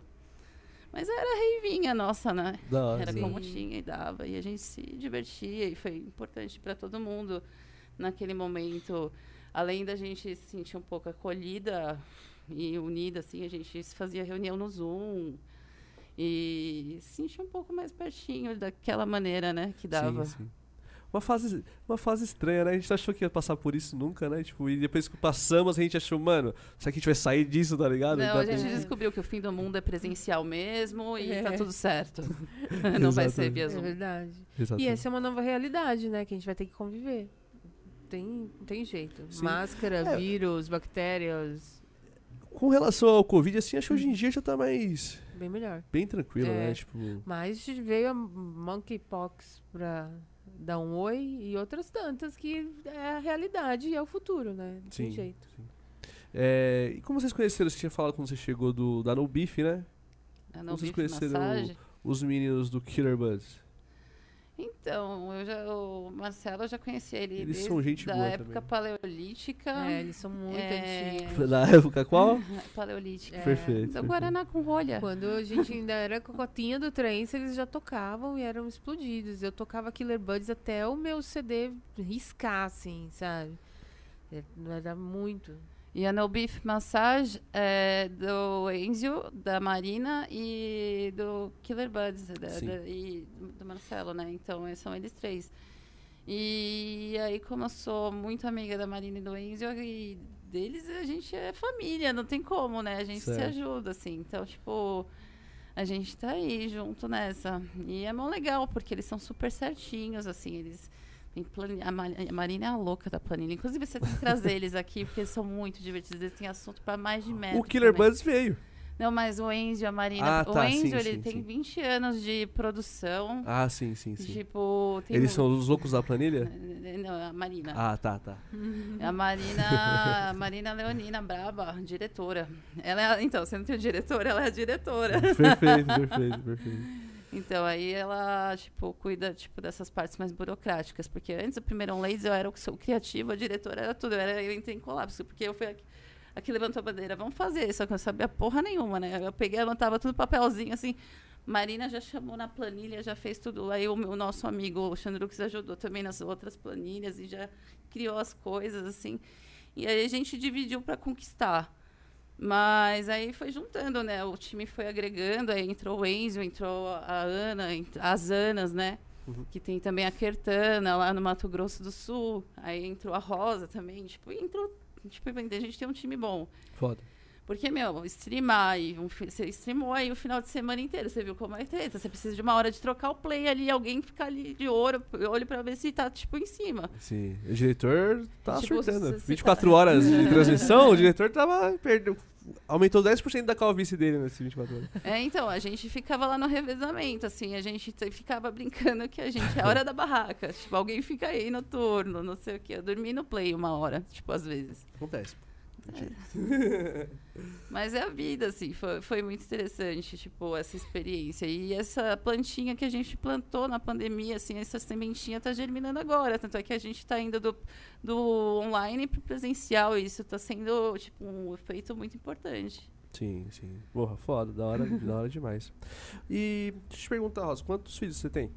Mas era reivinha nossa, né? Hora. Era sim. como tinha e dava. E a gente se divertia e foi importante para todo mundo naquele momento. Além da gente se sentir um pouco acolhida e unida, assim, a gente fazia reunião no Zoom e se sentia um pouco mais pertinho daquela maneira, né, que dava. Sim, sim. Uma fase, uma fase estranha, né? A gente achou que ia passar por isso nunca, né? Tipo, e depois que passamos, a gente achou, mano, será que a gente vai sair disso, tá ligado? Não, Tá- a gente É. descobriu que o fim do mundo é presencial mesmo e É. tá tudo certo. Não vai ser via É Zoom. verdade. Exatamente. E essa é uma nova realidade, né? Que a gente vai ter que conviver. Tem, não tem jeito. Sim. Máscara, É. vírus, bactérias. Com relação ao Covid, assim, acho que hoje em dia já tá mais. Bem melhor. bem tranquilo, É. né? Tipo. Mas veio a monkeypox pra dar um oi e outras tantas que é a realidade e é o futuro, né? Não Sim. jeito. É, e como vocês conheceram? Você tinha falado quando você chegou do, da No Beef, né? A não Vocês bife conheceram massagem. Os meninos do Killer Buzz. Então, eu já, o Marcelo eu já conheci ele Eles desde são gente da boa época também. paleolítica. É, eles são muito É. antigos. Na época qual? Paleolítica. É. Perfeito. Do Guaraná com rolha. Quando a gente ainda era cocotinha do trance, eles já tocavam e eram explodidos. Eu tocava Killer Buds até o meu CD riscar, assim, sabe? É, Era muito. E a No Beef Massage é do Enzio, da Marina e do Killer Buds da- Sim. da- e do Marcelo, né? Então, é- são eles três. E aí, como eu sou muito amiga da Marina e do Enzio, e deles a gente é família, não tem como, né? A gente se Certo. ajuda, assim. Então, tipo, a gente tá aí junto nessa. E é mó legal, porque eles são super certinhos, assim, eles a, a Marina é a louca da planilha. Inclusive, você tem que trazer eles aqui, porque eles são muito divertidos. Eles têm assunto para mais de metro. O Killer também. Buds veio. Não, mas o Enzo a Marina. Ah, o tá, Enzo, sim, ele sim, tem sim. 20 anos de produção. Ah, sim, sim, sim. Tipo, tem Eles mu- são os loucos da planilha? Não, a Marina. Ah, tá, tá. A Marina, a Marina Leonina Braba, diretora. Ela é, então, você não tem o diretor, ela é a diretora. Perfeito, perfeito, perfeito. Então, aí ela, tipo, cuida, tipo, dessas partes mais burocráticas. Porque antes do primeiro On Ladies eu era o, o criativo, a diretora era tudo. Eu, era, eu entrei em colapso, porque eu fui a, a que levantou a bandeira. Vamos fazer, só que eu não sabia porra nenhuma, né? Eu peguei, anotava tudo papelzinho, assim. Marina já chamou na planilha, já fez tudo. Aí o, meu- o nosso amigo o Xandrux ajudou também nas outras planilhas e já criou as coisas, assim. E aí a gente dividiu para conquistar. Mas aí foi juntando, né? O time foi agregando, aí entrou o Enzo, entrou a Ana, as Anas, né? Uhum. Que tem também a Quertana lá no Mato Grosso do Sul. Aí entrou a Rosa também. Tipo, entrou. Tipo, a gente tem um time bom. Foda. Porque, meu, streamar e um, você streamou aí o final de semana inteiro, você viu como é treta. Você precisa de uma hora de trocar o play ali, alguém ficar ali de ouro, olho pra ver se tá, tipo, em cima. Sim. O diretor tá Tipo, surtando. você- você 24 tá- horas de transmissão, o diretor tava. Perdeu, aumentou 10% da calvície dele nesse 24 horas. É, então, a gente ficava lá no revezamento, assim, a gente ficava brincando que a gente é a hora da barraca. Tipo, alguém fica aí no turno, não sei o quê. Eu dormi no play uma hora, tipo, às vezes. Acontece. Mas é a vida, assim, foi, foi muito interessante, tipo, essa experiência. E essa plantinha que a gente plantou na pandemia, assim, essa sementinha tá germinando agora. Tanto é que a gente tá indo do, do online pro presencial. E isso tá sendo, tipo, um efeito muito importante. Sim, sim. Porra, foda, da hora, da hora demais. E deixa eu te perguntar, Rosa, quantos filhos você tem?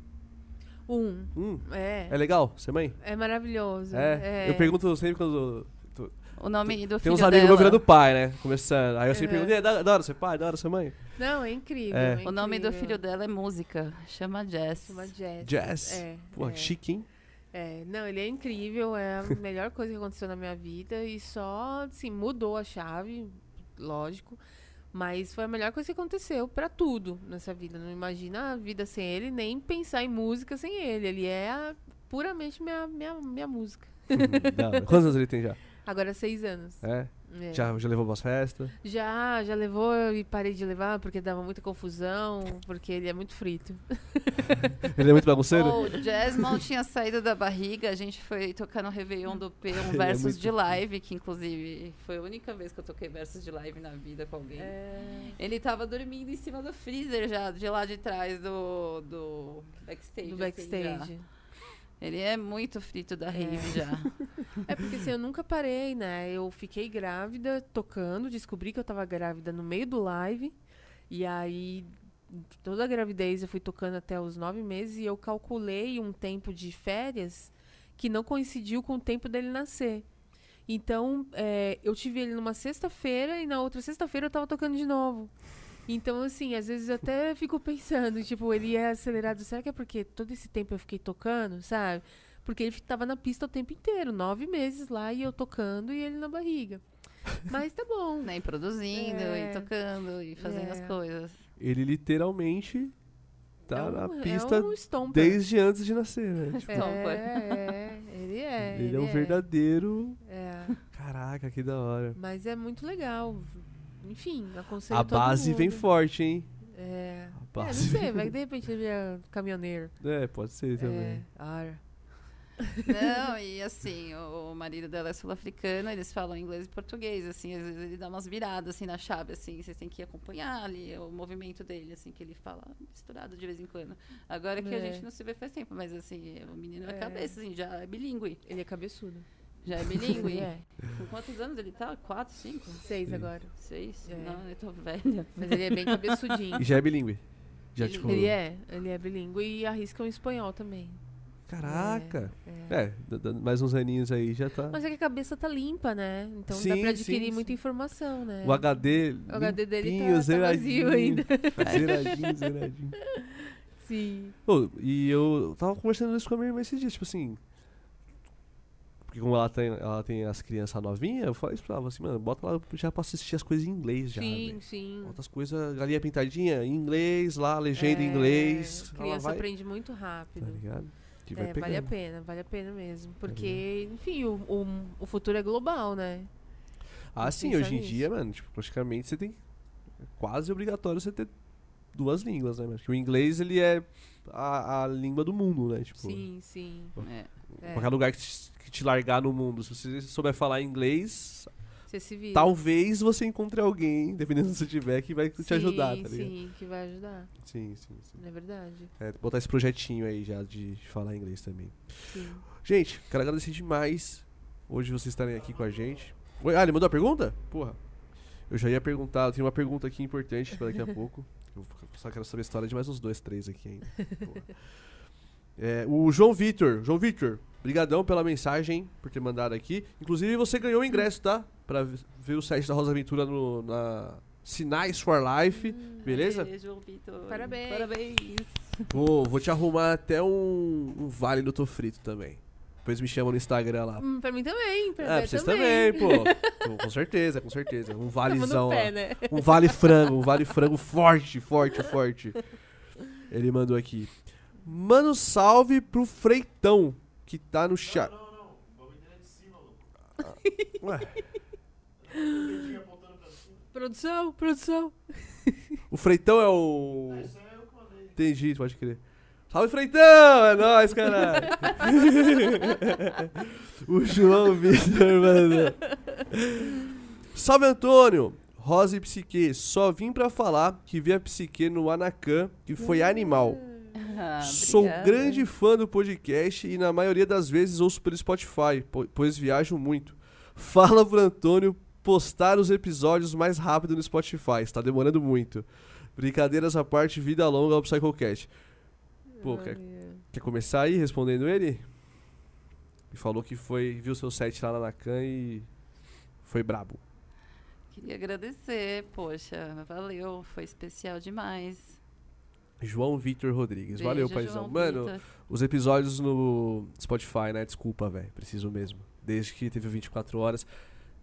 Um. Um. É. É legal? Ser mãe? É maravilhoso. É. Eu pergunto sempre quando. O nome do Tem filho uns amigos dela... meus virando pai, né? Começando. Aí eu sempre Uhum. pergunto, e aí, da, da hora ser pai? Da hora ser mãe? Não, é incrível. É. é O nome do filho dela é música, chama Jess. Chama Jazz. Jazz. É. Pô, é. chique, hein? É, não, ele é incrível, é a melhor coisa que aconteceu na minha vida e só, assim, mudou a chave, lógico, mas foi a melhor coisa que aconteceu pra tudo nessa vida. Não imagina a vida sem ele, nem pensar em música sem ele. Ele é a- puramente minha, minha, minha música. Hora. Quantos anos ele tem já? Agora seis anos. É? É. Já, já levou umas festas? já, já levou e parei de levar porque dava muita confusão, porque ele é muito frito. Ele é muito bagunceiro? O Jazz mal tinha saído da barriga, a gente foi tocar no Réveillon do P, um é versus muito de live, que inclusive foi a única vez que eu toquei versus de live na vida com alguém. É, Ele tava dormindo em cima do freezer já, de lá de trás do, do backstage. do assim, backstage. Ele é muito frito da rave já. É porque assim, eu nunca parei, né? Eu fiquei grávida tocando, descobri que eu tava grávida no meio do live. E aí, toda a gravidez eu fui tocando até os nove meses e eu calculei um tempo de férias que não coincidiu com o tempo dele nascer. Então, é, eu tive ele numa sexta-feira e na outra sexta-feira eu tava tocando de novo. Então, assim, às vezes eu até fico pensando, tipo, ele é acelerado. Será que é porque todo esse tempo eu fiquei tocando, sabe? Porque ele tava na pista o tempo inteiro, nove meses lá, e eu tocando e ele na barriga. Mas tá bom. né? E produzindo, É. e tocando, e fazendo É. as coisas. Ele literalmente tá é um, na é pista um stomper. desde antes de nascer, né? Tipo, É, é, ele é. ele é um verdadeiro. É, Caraca, que da hora. mas é muito legal. Enfim, aconselho A todo base vem mundo. forte, hein? É. A É, não base sei, vai que de repente ele é caminhoneiro. É, pode ser também. É, ara. Não, e assim, o, o marido dela é sul-africano, eles falam inglês e português, assim, às vezes ele dá umas viradas assim na chave, assim, vocês têm que acompanhar ali o movimento dele, assim, que ele fala misturado de vez em quando. Agora que a É. gente não se vê faz tempo, mas assim, o menino é É. cabeça, assim, já é bilíngue. Ele é cabeçudo. Já é bilíngue. Ele é. Com quantos anos ele tá? Quatro, cinco? Seis Sim. agora. Seis? É. Não, eu tô velha. Mas ele é bem cabeçudinho. E já é bilíngue. Já, Ele- tipo. Ele é, ele é bilíngue e arrisca um espanhol também. Caraca. É. É, d- mais uns aninhos aí já tá. Mas é que a cabeça tá limpa, né? Então dá Sim, pra adquirir sim, muita sim. informação, né? O HD. O HD dele tá- limpinho, tá zeradinho, vazio ainda. zeradinho, zeradinho. Sim. Ô, e eu tava conversando isso com a minha irmã esses dias, tipo assim. Porque como ela tem, ela tem as crianças novinhas, eu falei isso pra ela, assim, mano, bota lá já pra assistir as coisas em inglês já. sim, sim. Bota as coisas, galinha pintadinha, em inglês, lá, legenda em É, inglês. Criança vai, aprende muito rápido. Tá ligado? que vai É, vale a pena, vale a pena mesmo. Porque, enfim, o, o, o futuro é global, né? Ah, Tem sim, hoje pensar em nisso. dia, mano, tipo, praticamente você tem. É quase obrigatório você ter duas línguas, né? Porque o inglês, ele é a, a língua do mundo, né? Tipo, Sim, sim. É. É. qualquer lugar que que te largar no mundo, se você souber falar inglês, Você talvez você encontre alguém, dependendo do que você tiver, que vai te Sim, ajudar, tá ligado? Sim, que vai ajudar. Sim, sim, sim. É verdade. É, botar esse projetinho aí já de falar inglês também. Sim. Gente, quero agradecer demais hoje vocês estarem aqui com a gente. Oi, ah, ele mandou a pergunta? Porra. Eu já ia perguntar, eu tenho uma pergunta aqui importante pra daqui a pouco. Eu só quero saber a história de mais uns dois, três aqui ainda. Porra. É, o João Vitor. João Vitor, brigadão pela mensagem, por ter mandado aqui. Inclusive, você ganhou o ingresso, tá? Pra ver o site da Rosa Aventura no, na Sinais for Life. Beleza? Aê, João Vitor. Parabéns. Parabéns. Vou, vou te arrumar até um, um vale do Tô Frito também. Depois me chama no Instagram lá. Hum, pra mim também, pra Ah, pra vocês também. também, pô. Pô, Com certeza, com certeza. Um valezão no lá. pé, né? Um vale frango, um vale frango forte, forte, forte. Ele mandou aqui. Mano, salve pro Freitão, que tá no chat. Ué, Produção, produção. o Freitão é o. Entendi, pode crer. Salve, Freitão! É nóis, caralho! o João Vitor mandou. Salve, Antônio! Rosa e Psique, só vim pra falar que vi a Psique no Anacan, que foi animal. Ah, Sou grande fã do podcast e na maioria das vezes ouço pelo Spotify, po- pois viajo muito. Fala pro Antônio postar os episódios mais rápido no Spotify, está demorando muito. Brincadeiras à parte, vida longa ao Psychocast. Pô, quer, quer começar aí respondendo ele? Ele falou que foi, viu seu set lá na Nakan e foi brabo. Queria agradecer, poxa, valeu, foi especial demais. João Vitor Rodrigues. Valeu, Beijo, paizão. João Mano, Vitor. Os episódios no Spotify, né? Desculpa, velho. Preciso mesmo. Desde que teve o 24 horas,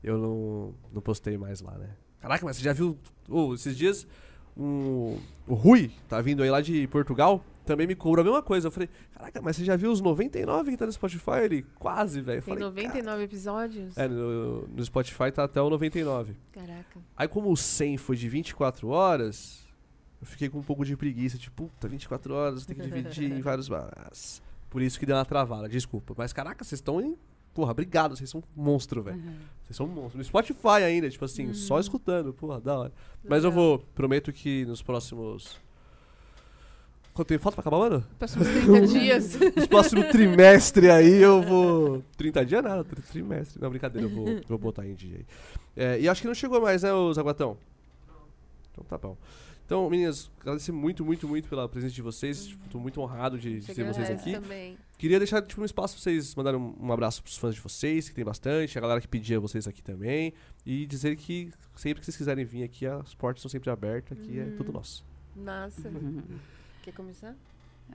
eu não, não postei mais lá, né? Caraca, mas você já viu. Ô, esses dias, um, o Rui, tá vindo aí lá de Portugal, também me cobrou a mesma coisa. Eu falei, caraca, mas você já viu os 99 que tá no Spotify? Ele, quase, velho. Tem falei, 99 episódios? É, no, no Spotify tá até o 99. Caraca. Aí, como o 100 foi de 24 horas, eu fiquei com um pouco de preguiça. Tipo, puta, 24 horas, tem que dividir em vários. Mas... Por isso que deu uma travada, desculpa. Mas caraca, vocês estão em. Porra, obrigado, vocês são um monstro, velho. Uhum. Vocês são um monstro. No Spotify ainda, tipo assim, só escutando. Porra, da hora. Mas eu Legal. vou, prometo que nos próximos. Quanto tempo falta pra acabar, mano? Próximos 30 dias. Nos próximos trimestre aí eu vou. 30 dias nada, tri- trimestre. Não, brincadeira, eu vou, vou botar em dia aí. É, e acho que não chegou mais, né, o Zaguatão? Então tá bom. Então, meninas, agradecer muito, muito, muito pela presença de vocês. Tipo, tô muito honrado de, ter vocês aqui. também. Queria deixar tipo, um espaço pra vocês mandarem um, um abraço pros fãs de vocês, que tem bastante, a galera que pedia vocês aqui também. E dizer que sempre que vocês quiserem vir aqui, as portas estão sempre abertas, aqui é tudo nosso. Nossa. Quer começar?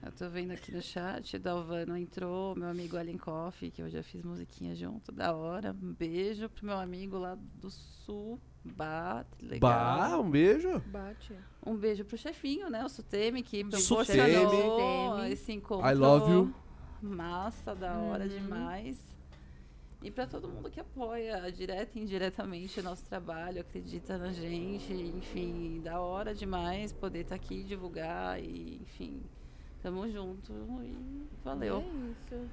Eu tô vendo aqui no chat, Dalvano entrou, meu amigo Ellen Coffee, que eu já fiz musiquinha junto, da hora. Um beijo pro meu amigo lá do sul, Bah, legal. Bah, um beijo. Bate. Um beijo pro chefinho, né? O Sutemi, que proporcionou esse encontro. I love you. Massa, da hora Uhum. demais. E pra todo mundo que apoia, direta e indiretamente, o nosso trabalho, acredita na gente, enfim, da hora demais poder estar aqui, divulgar e, enfim, tamo junto e valeu. É isso.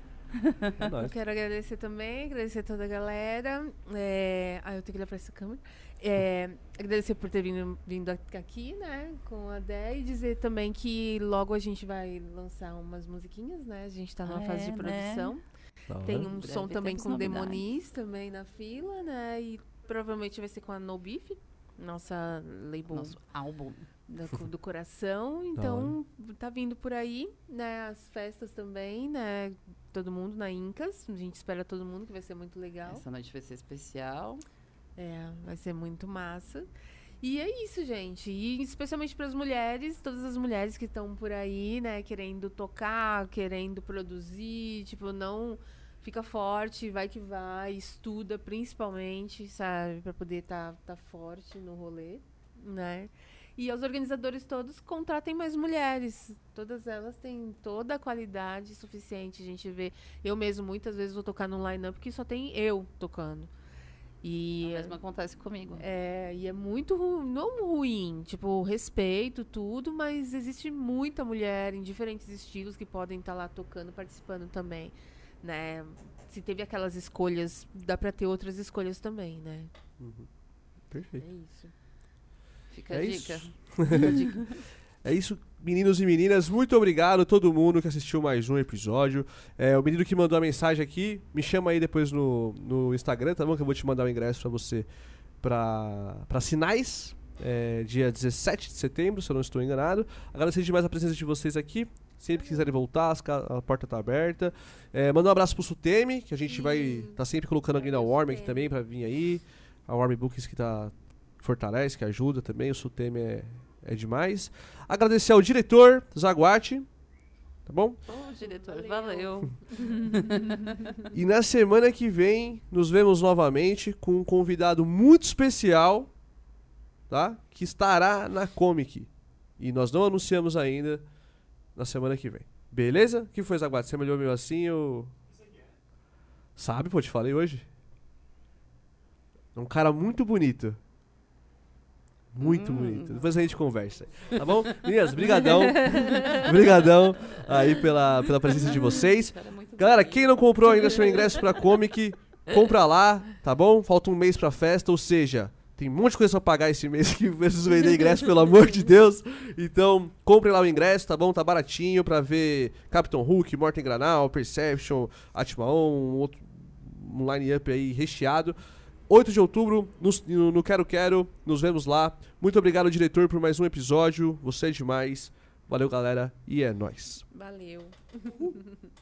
É quero agradecer também, agradecer toda a galera. É... Ah, eu tenho que olhar pra essa câmera. É, Agradecer por ter vindo, vindo aqui, né, com a Dé e dizer também que logo a gente vai lançar umas musiquinhas, né? A gente tá numa Ah, fase é, de né? produção. Hora. Tem um Breve som também com novidades. Demoniz também na fila, né? E provavelmente vai ser com a No Beef, nossa label Nosso álbum. Da co- do coração. Então, tá vindo por aí, né? As festas também, né? Todo mundo na Incas. A gente espera todo mundo, que vai ser muito legal. Essa noite vai ser especial. É, vai ser muito massa. E é isso, gente. E especialmente para as mulheres, todas as mulheres que estão por aí, né, querendo tocar, querendo produzir, tipo, não fica forte, vai que vai, estuda principalmente, sabe, para poder estar tá, tá forte no rolê, né? E os organizadores todos contratem mais mulheres. Todas elas têm toda a qualidade suficiente. A gente vê. Eu mesmo muitas vezes vou tocar num line-up que só tem eu tocando. E O mesmo acontece comigo. é, e é muito ru- não ruim, tipo, respeito tudo, mas existe muita mulher em diferentes estilos que podem estar lá tocando, participando também, né? Se teve aquelas escolhas, dá pra ter outras escolhas também, né? É Perfeito. isso. Fica É a isso. dica. Fica a dica. É isso, meninos e meninas. Muito obrigado a todo mundo que assistiu mais um episódio. É, o menino que mandou a mensagem aqui, me chama aí depois no, no Instagram, tá bom? Que eu vou te mandar o ingresso pra você pra, pra sinais. é, dia 17 de setembro, se eu não estou enganado. Agradecer demais a presença de vocês aqui. Sempre que quiserem voltar, a porta tá aberta. É, mandar um abraço pro Sutemi, que a gente vai Sim. tá sempre colocando alguém na Warm aqui também pra vir aí. A Warm Books que tá fortalece, que ajuda também. O Sutemi é, é demais. Agradecer ao diretor, Zaguate. Tá bom? Ô, diretor, Valeu. E na semana que vem, nos vemos novamente com um convidado muito especial, tá? Que estará na Comic. E nós não anunciamos ainda na semana que vem. Beleza? O que foi, Zaguate? Você me olhou meio assim ou... Sabe, pô, te falei hoje. É um cara muito bonito. Muito Hum. bonito. Depois a gente conversa. Tá bom? Meninas, brigadão. brigadão aí pela, pela presença de vocês. Muito Galera, quem não comprou ainda seu ingresso pra Comic, compra lá, tá bom? Falta um mês pra festa, ou seja, tem um monte de coisa pra pagar esse mês que preciso vender ingresso, pelo amor de Deus. Então, comprem lá o ingresso, tá bom? Tá baratinho pra ver Capitão Hulk, Morten Granal, Perception, Atmaon, um outro um line-up aí recheado. 8 de outubro, nos- no, no Quero Quero, nos vemos lá. Muito obrigado, diretor, por mais um episódio. Você é demais. Valeu, galera, e é nóis. Valeu.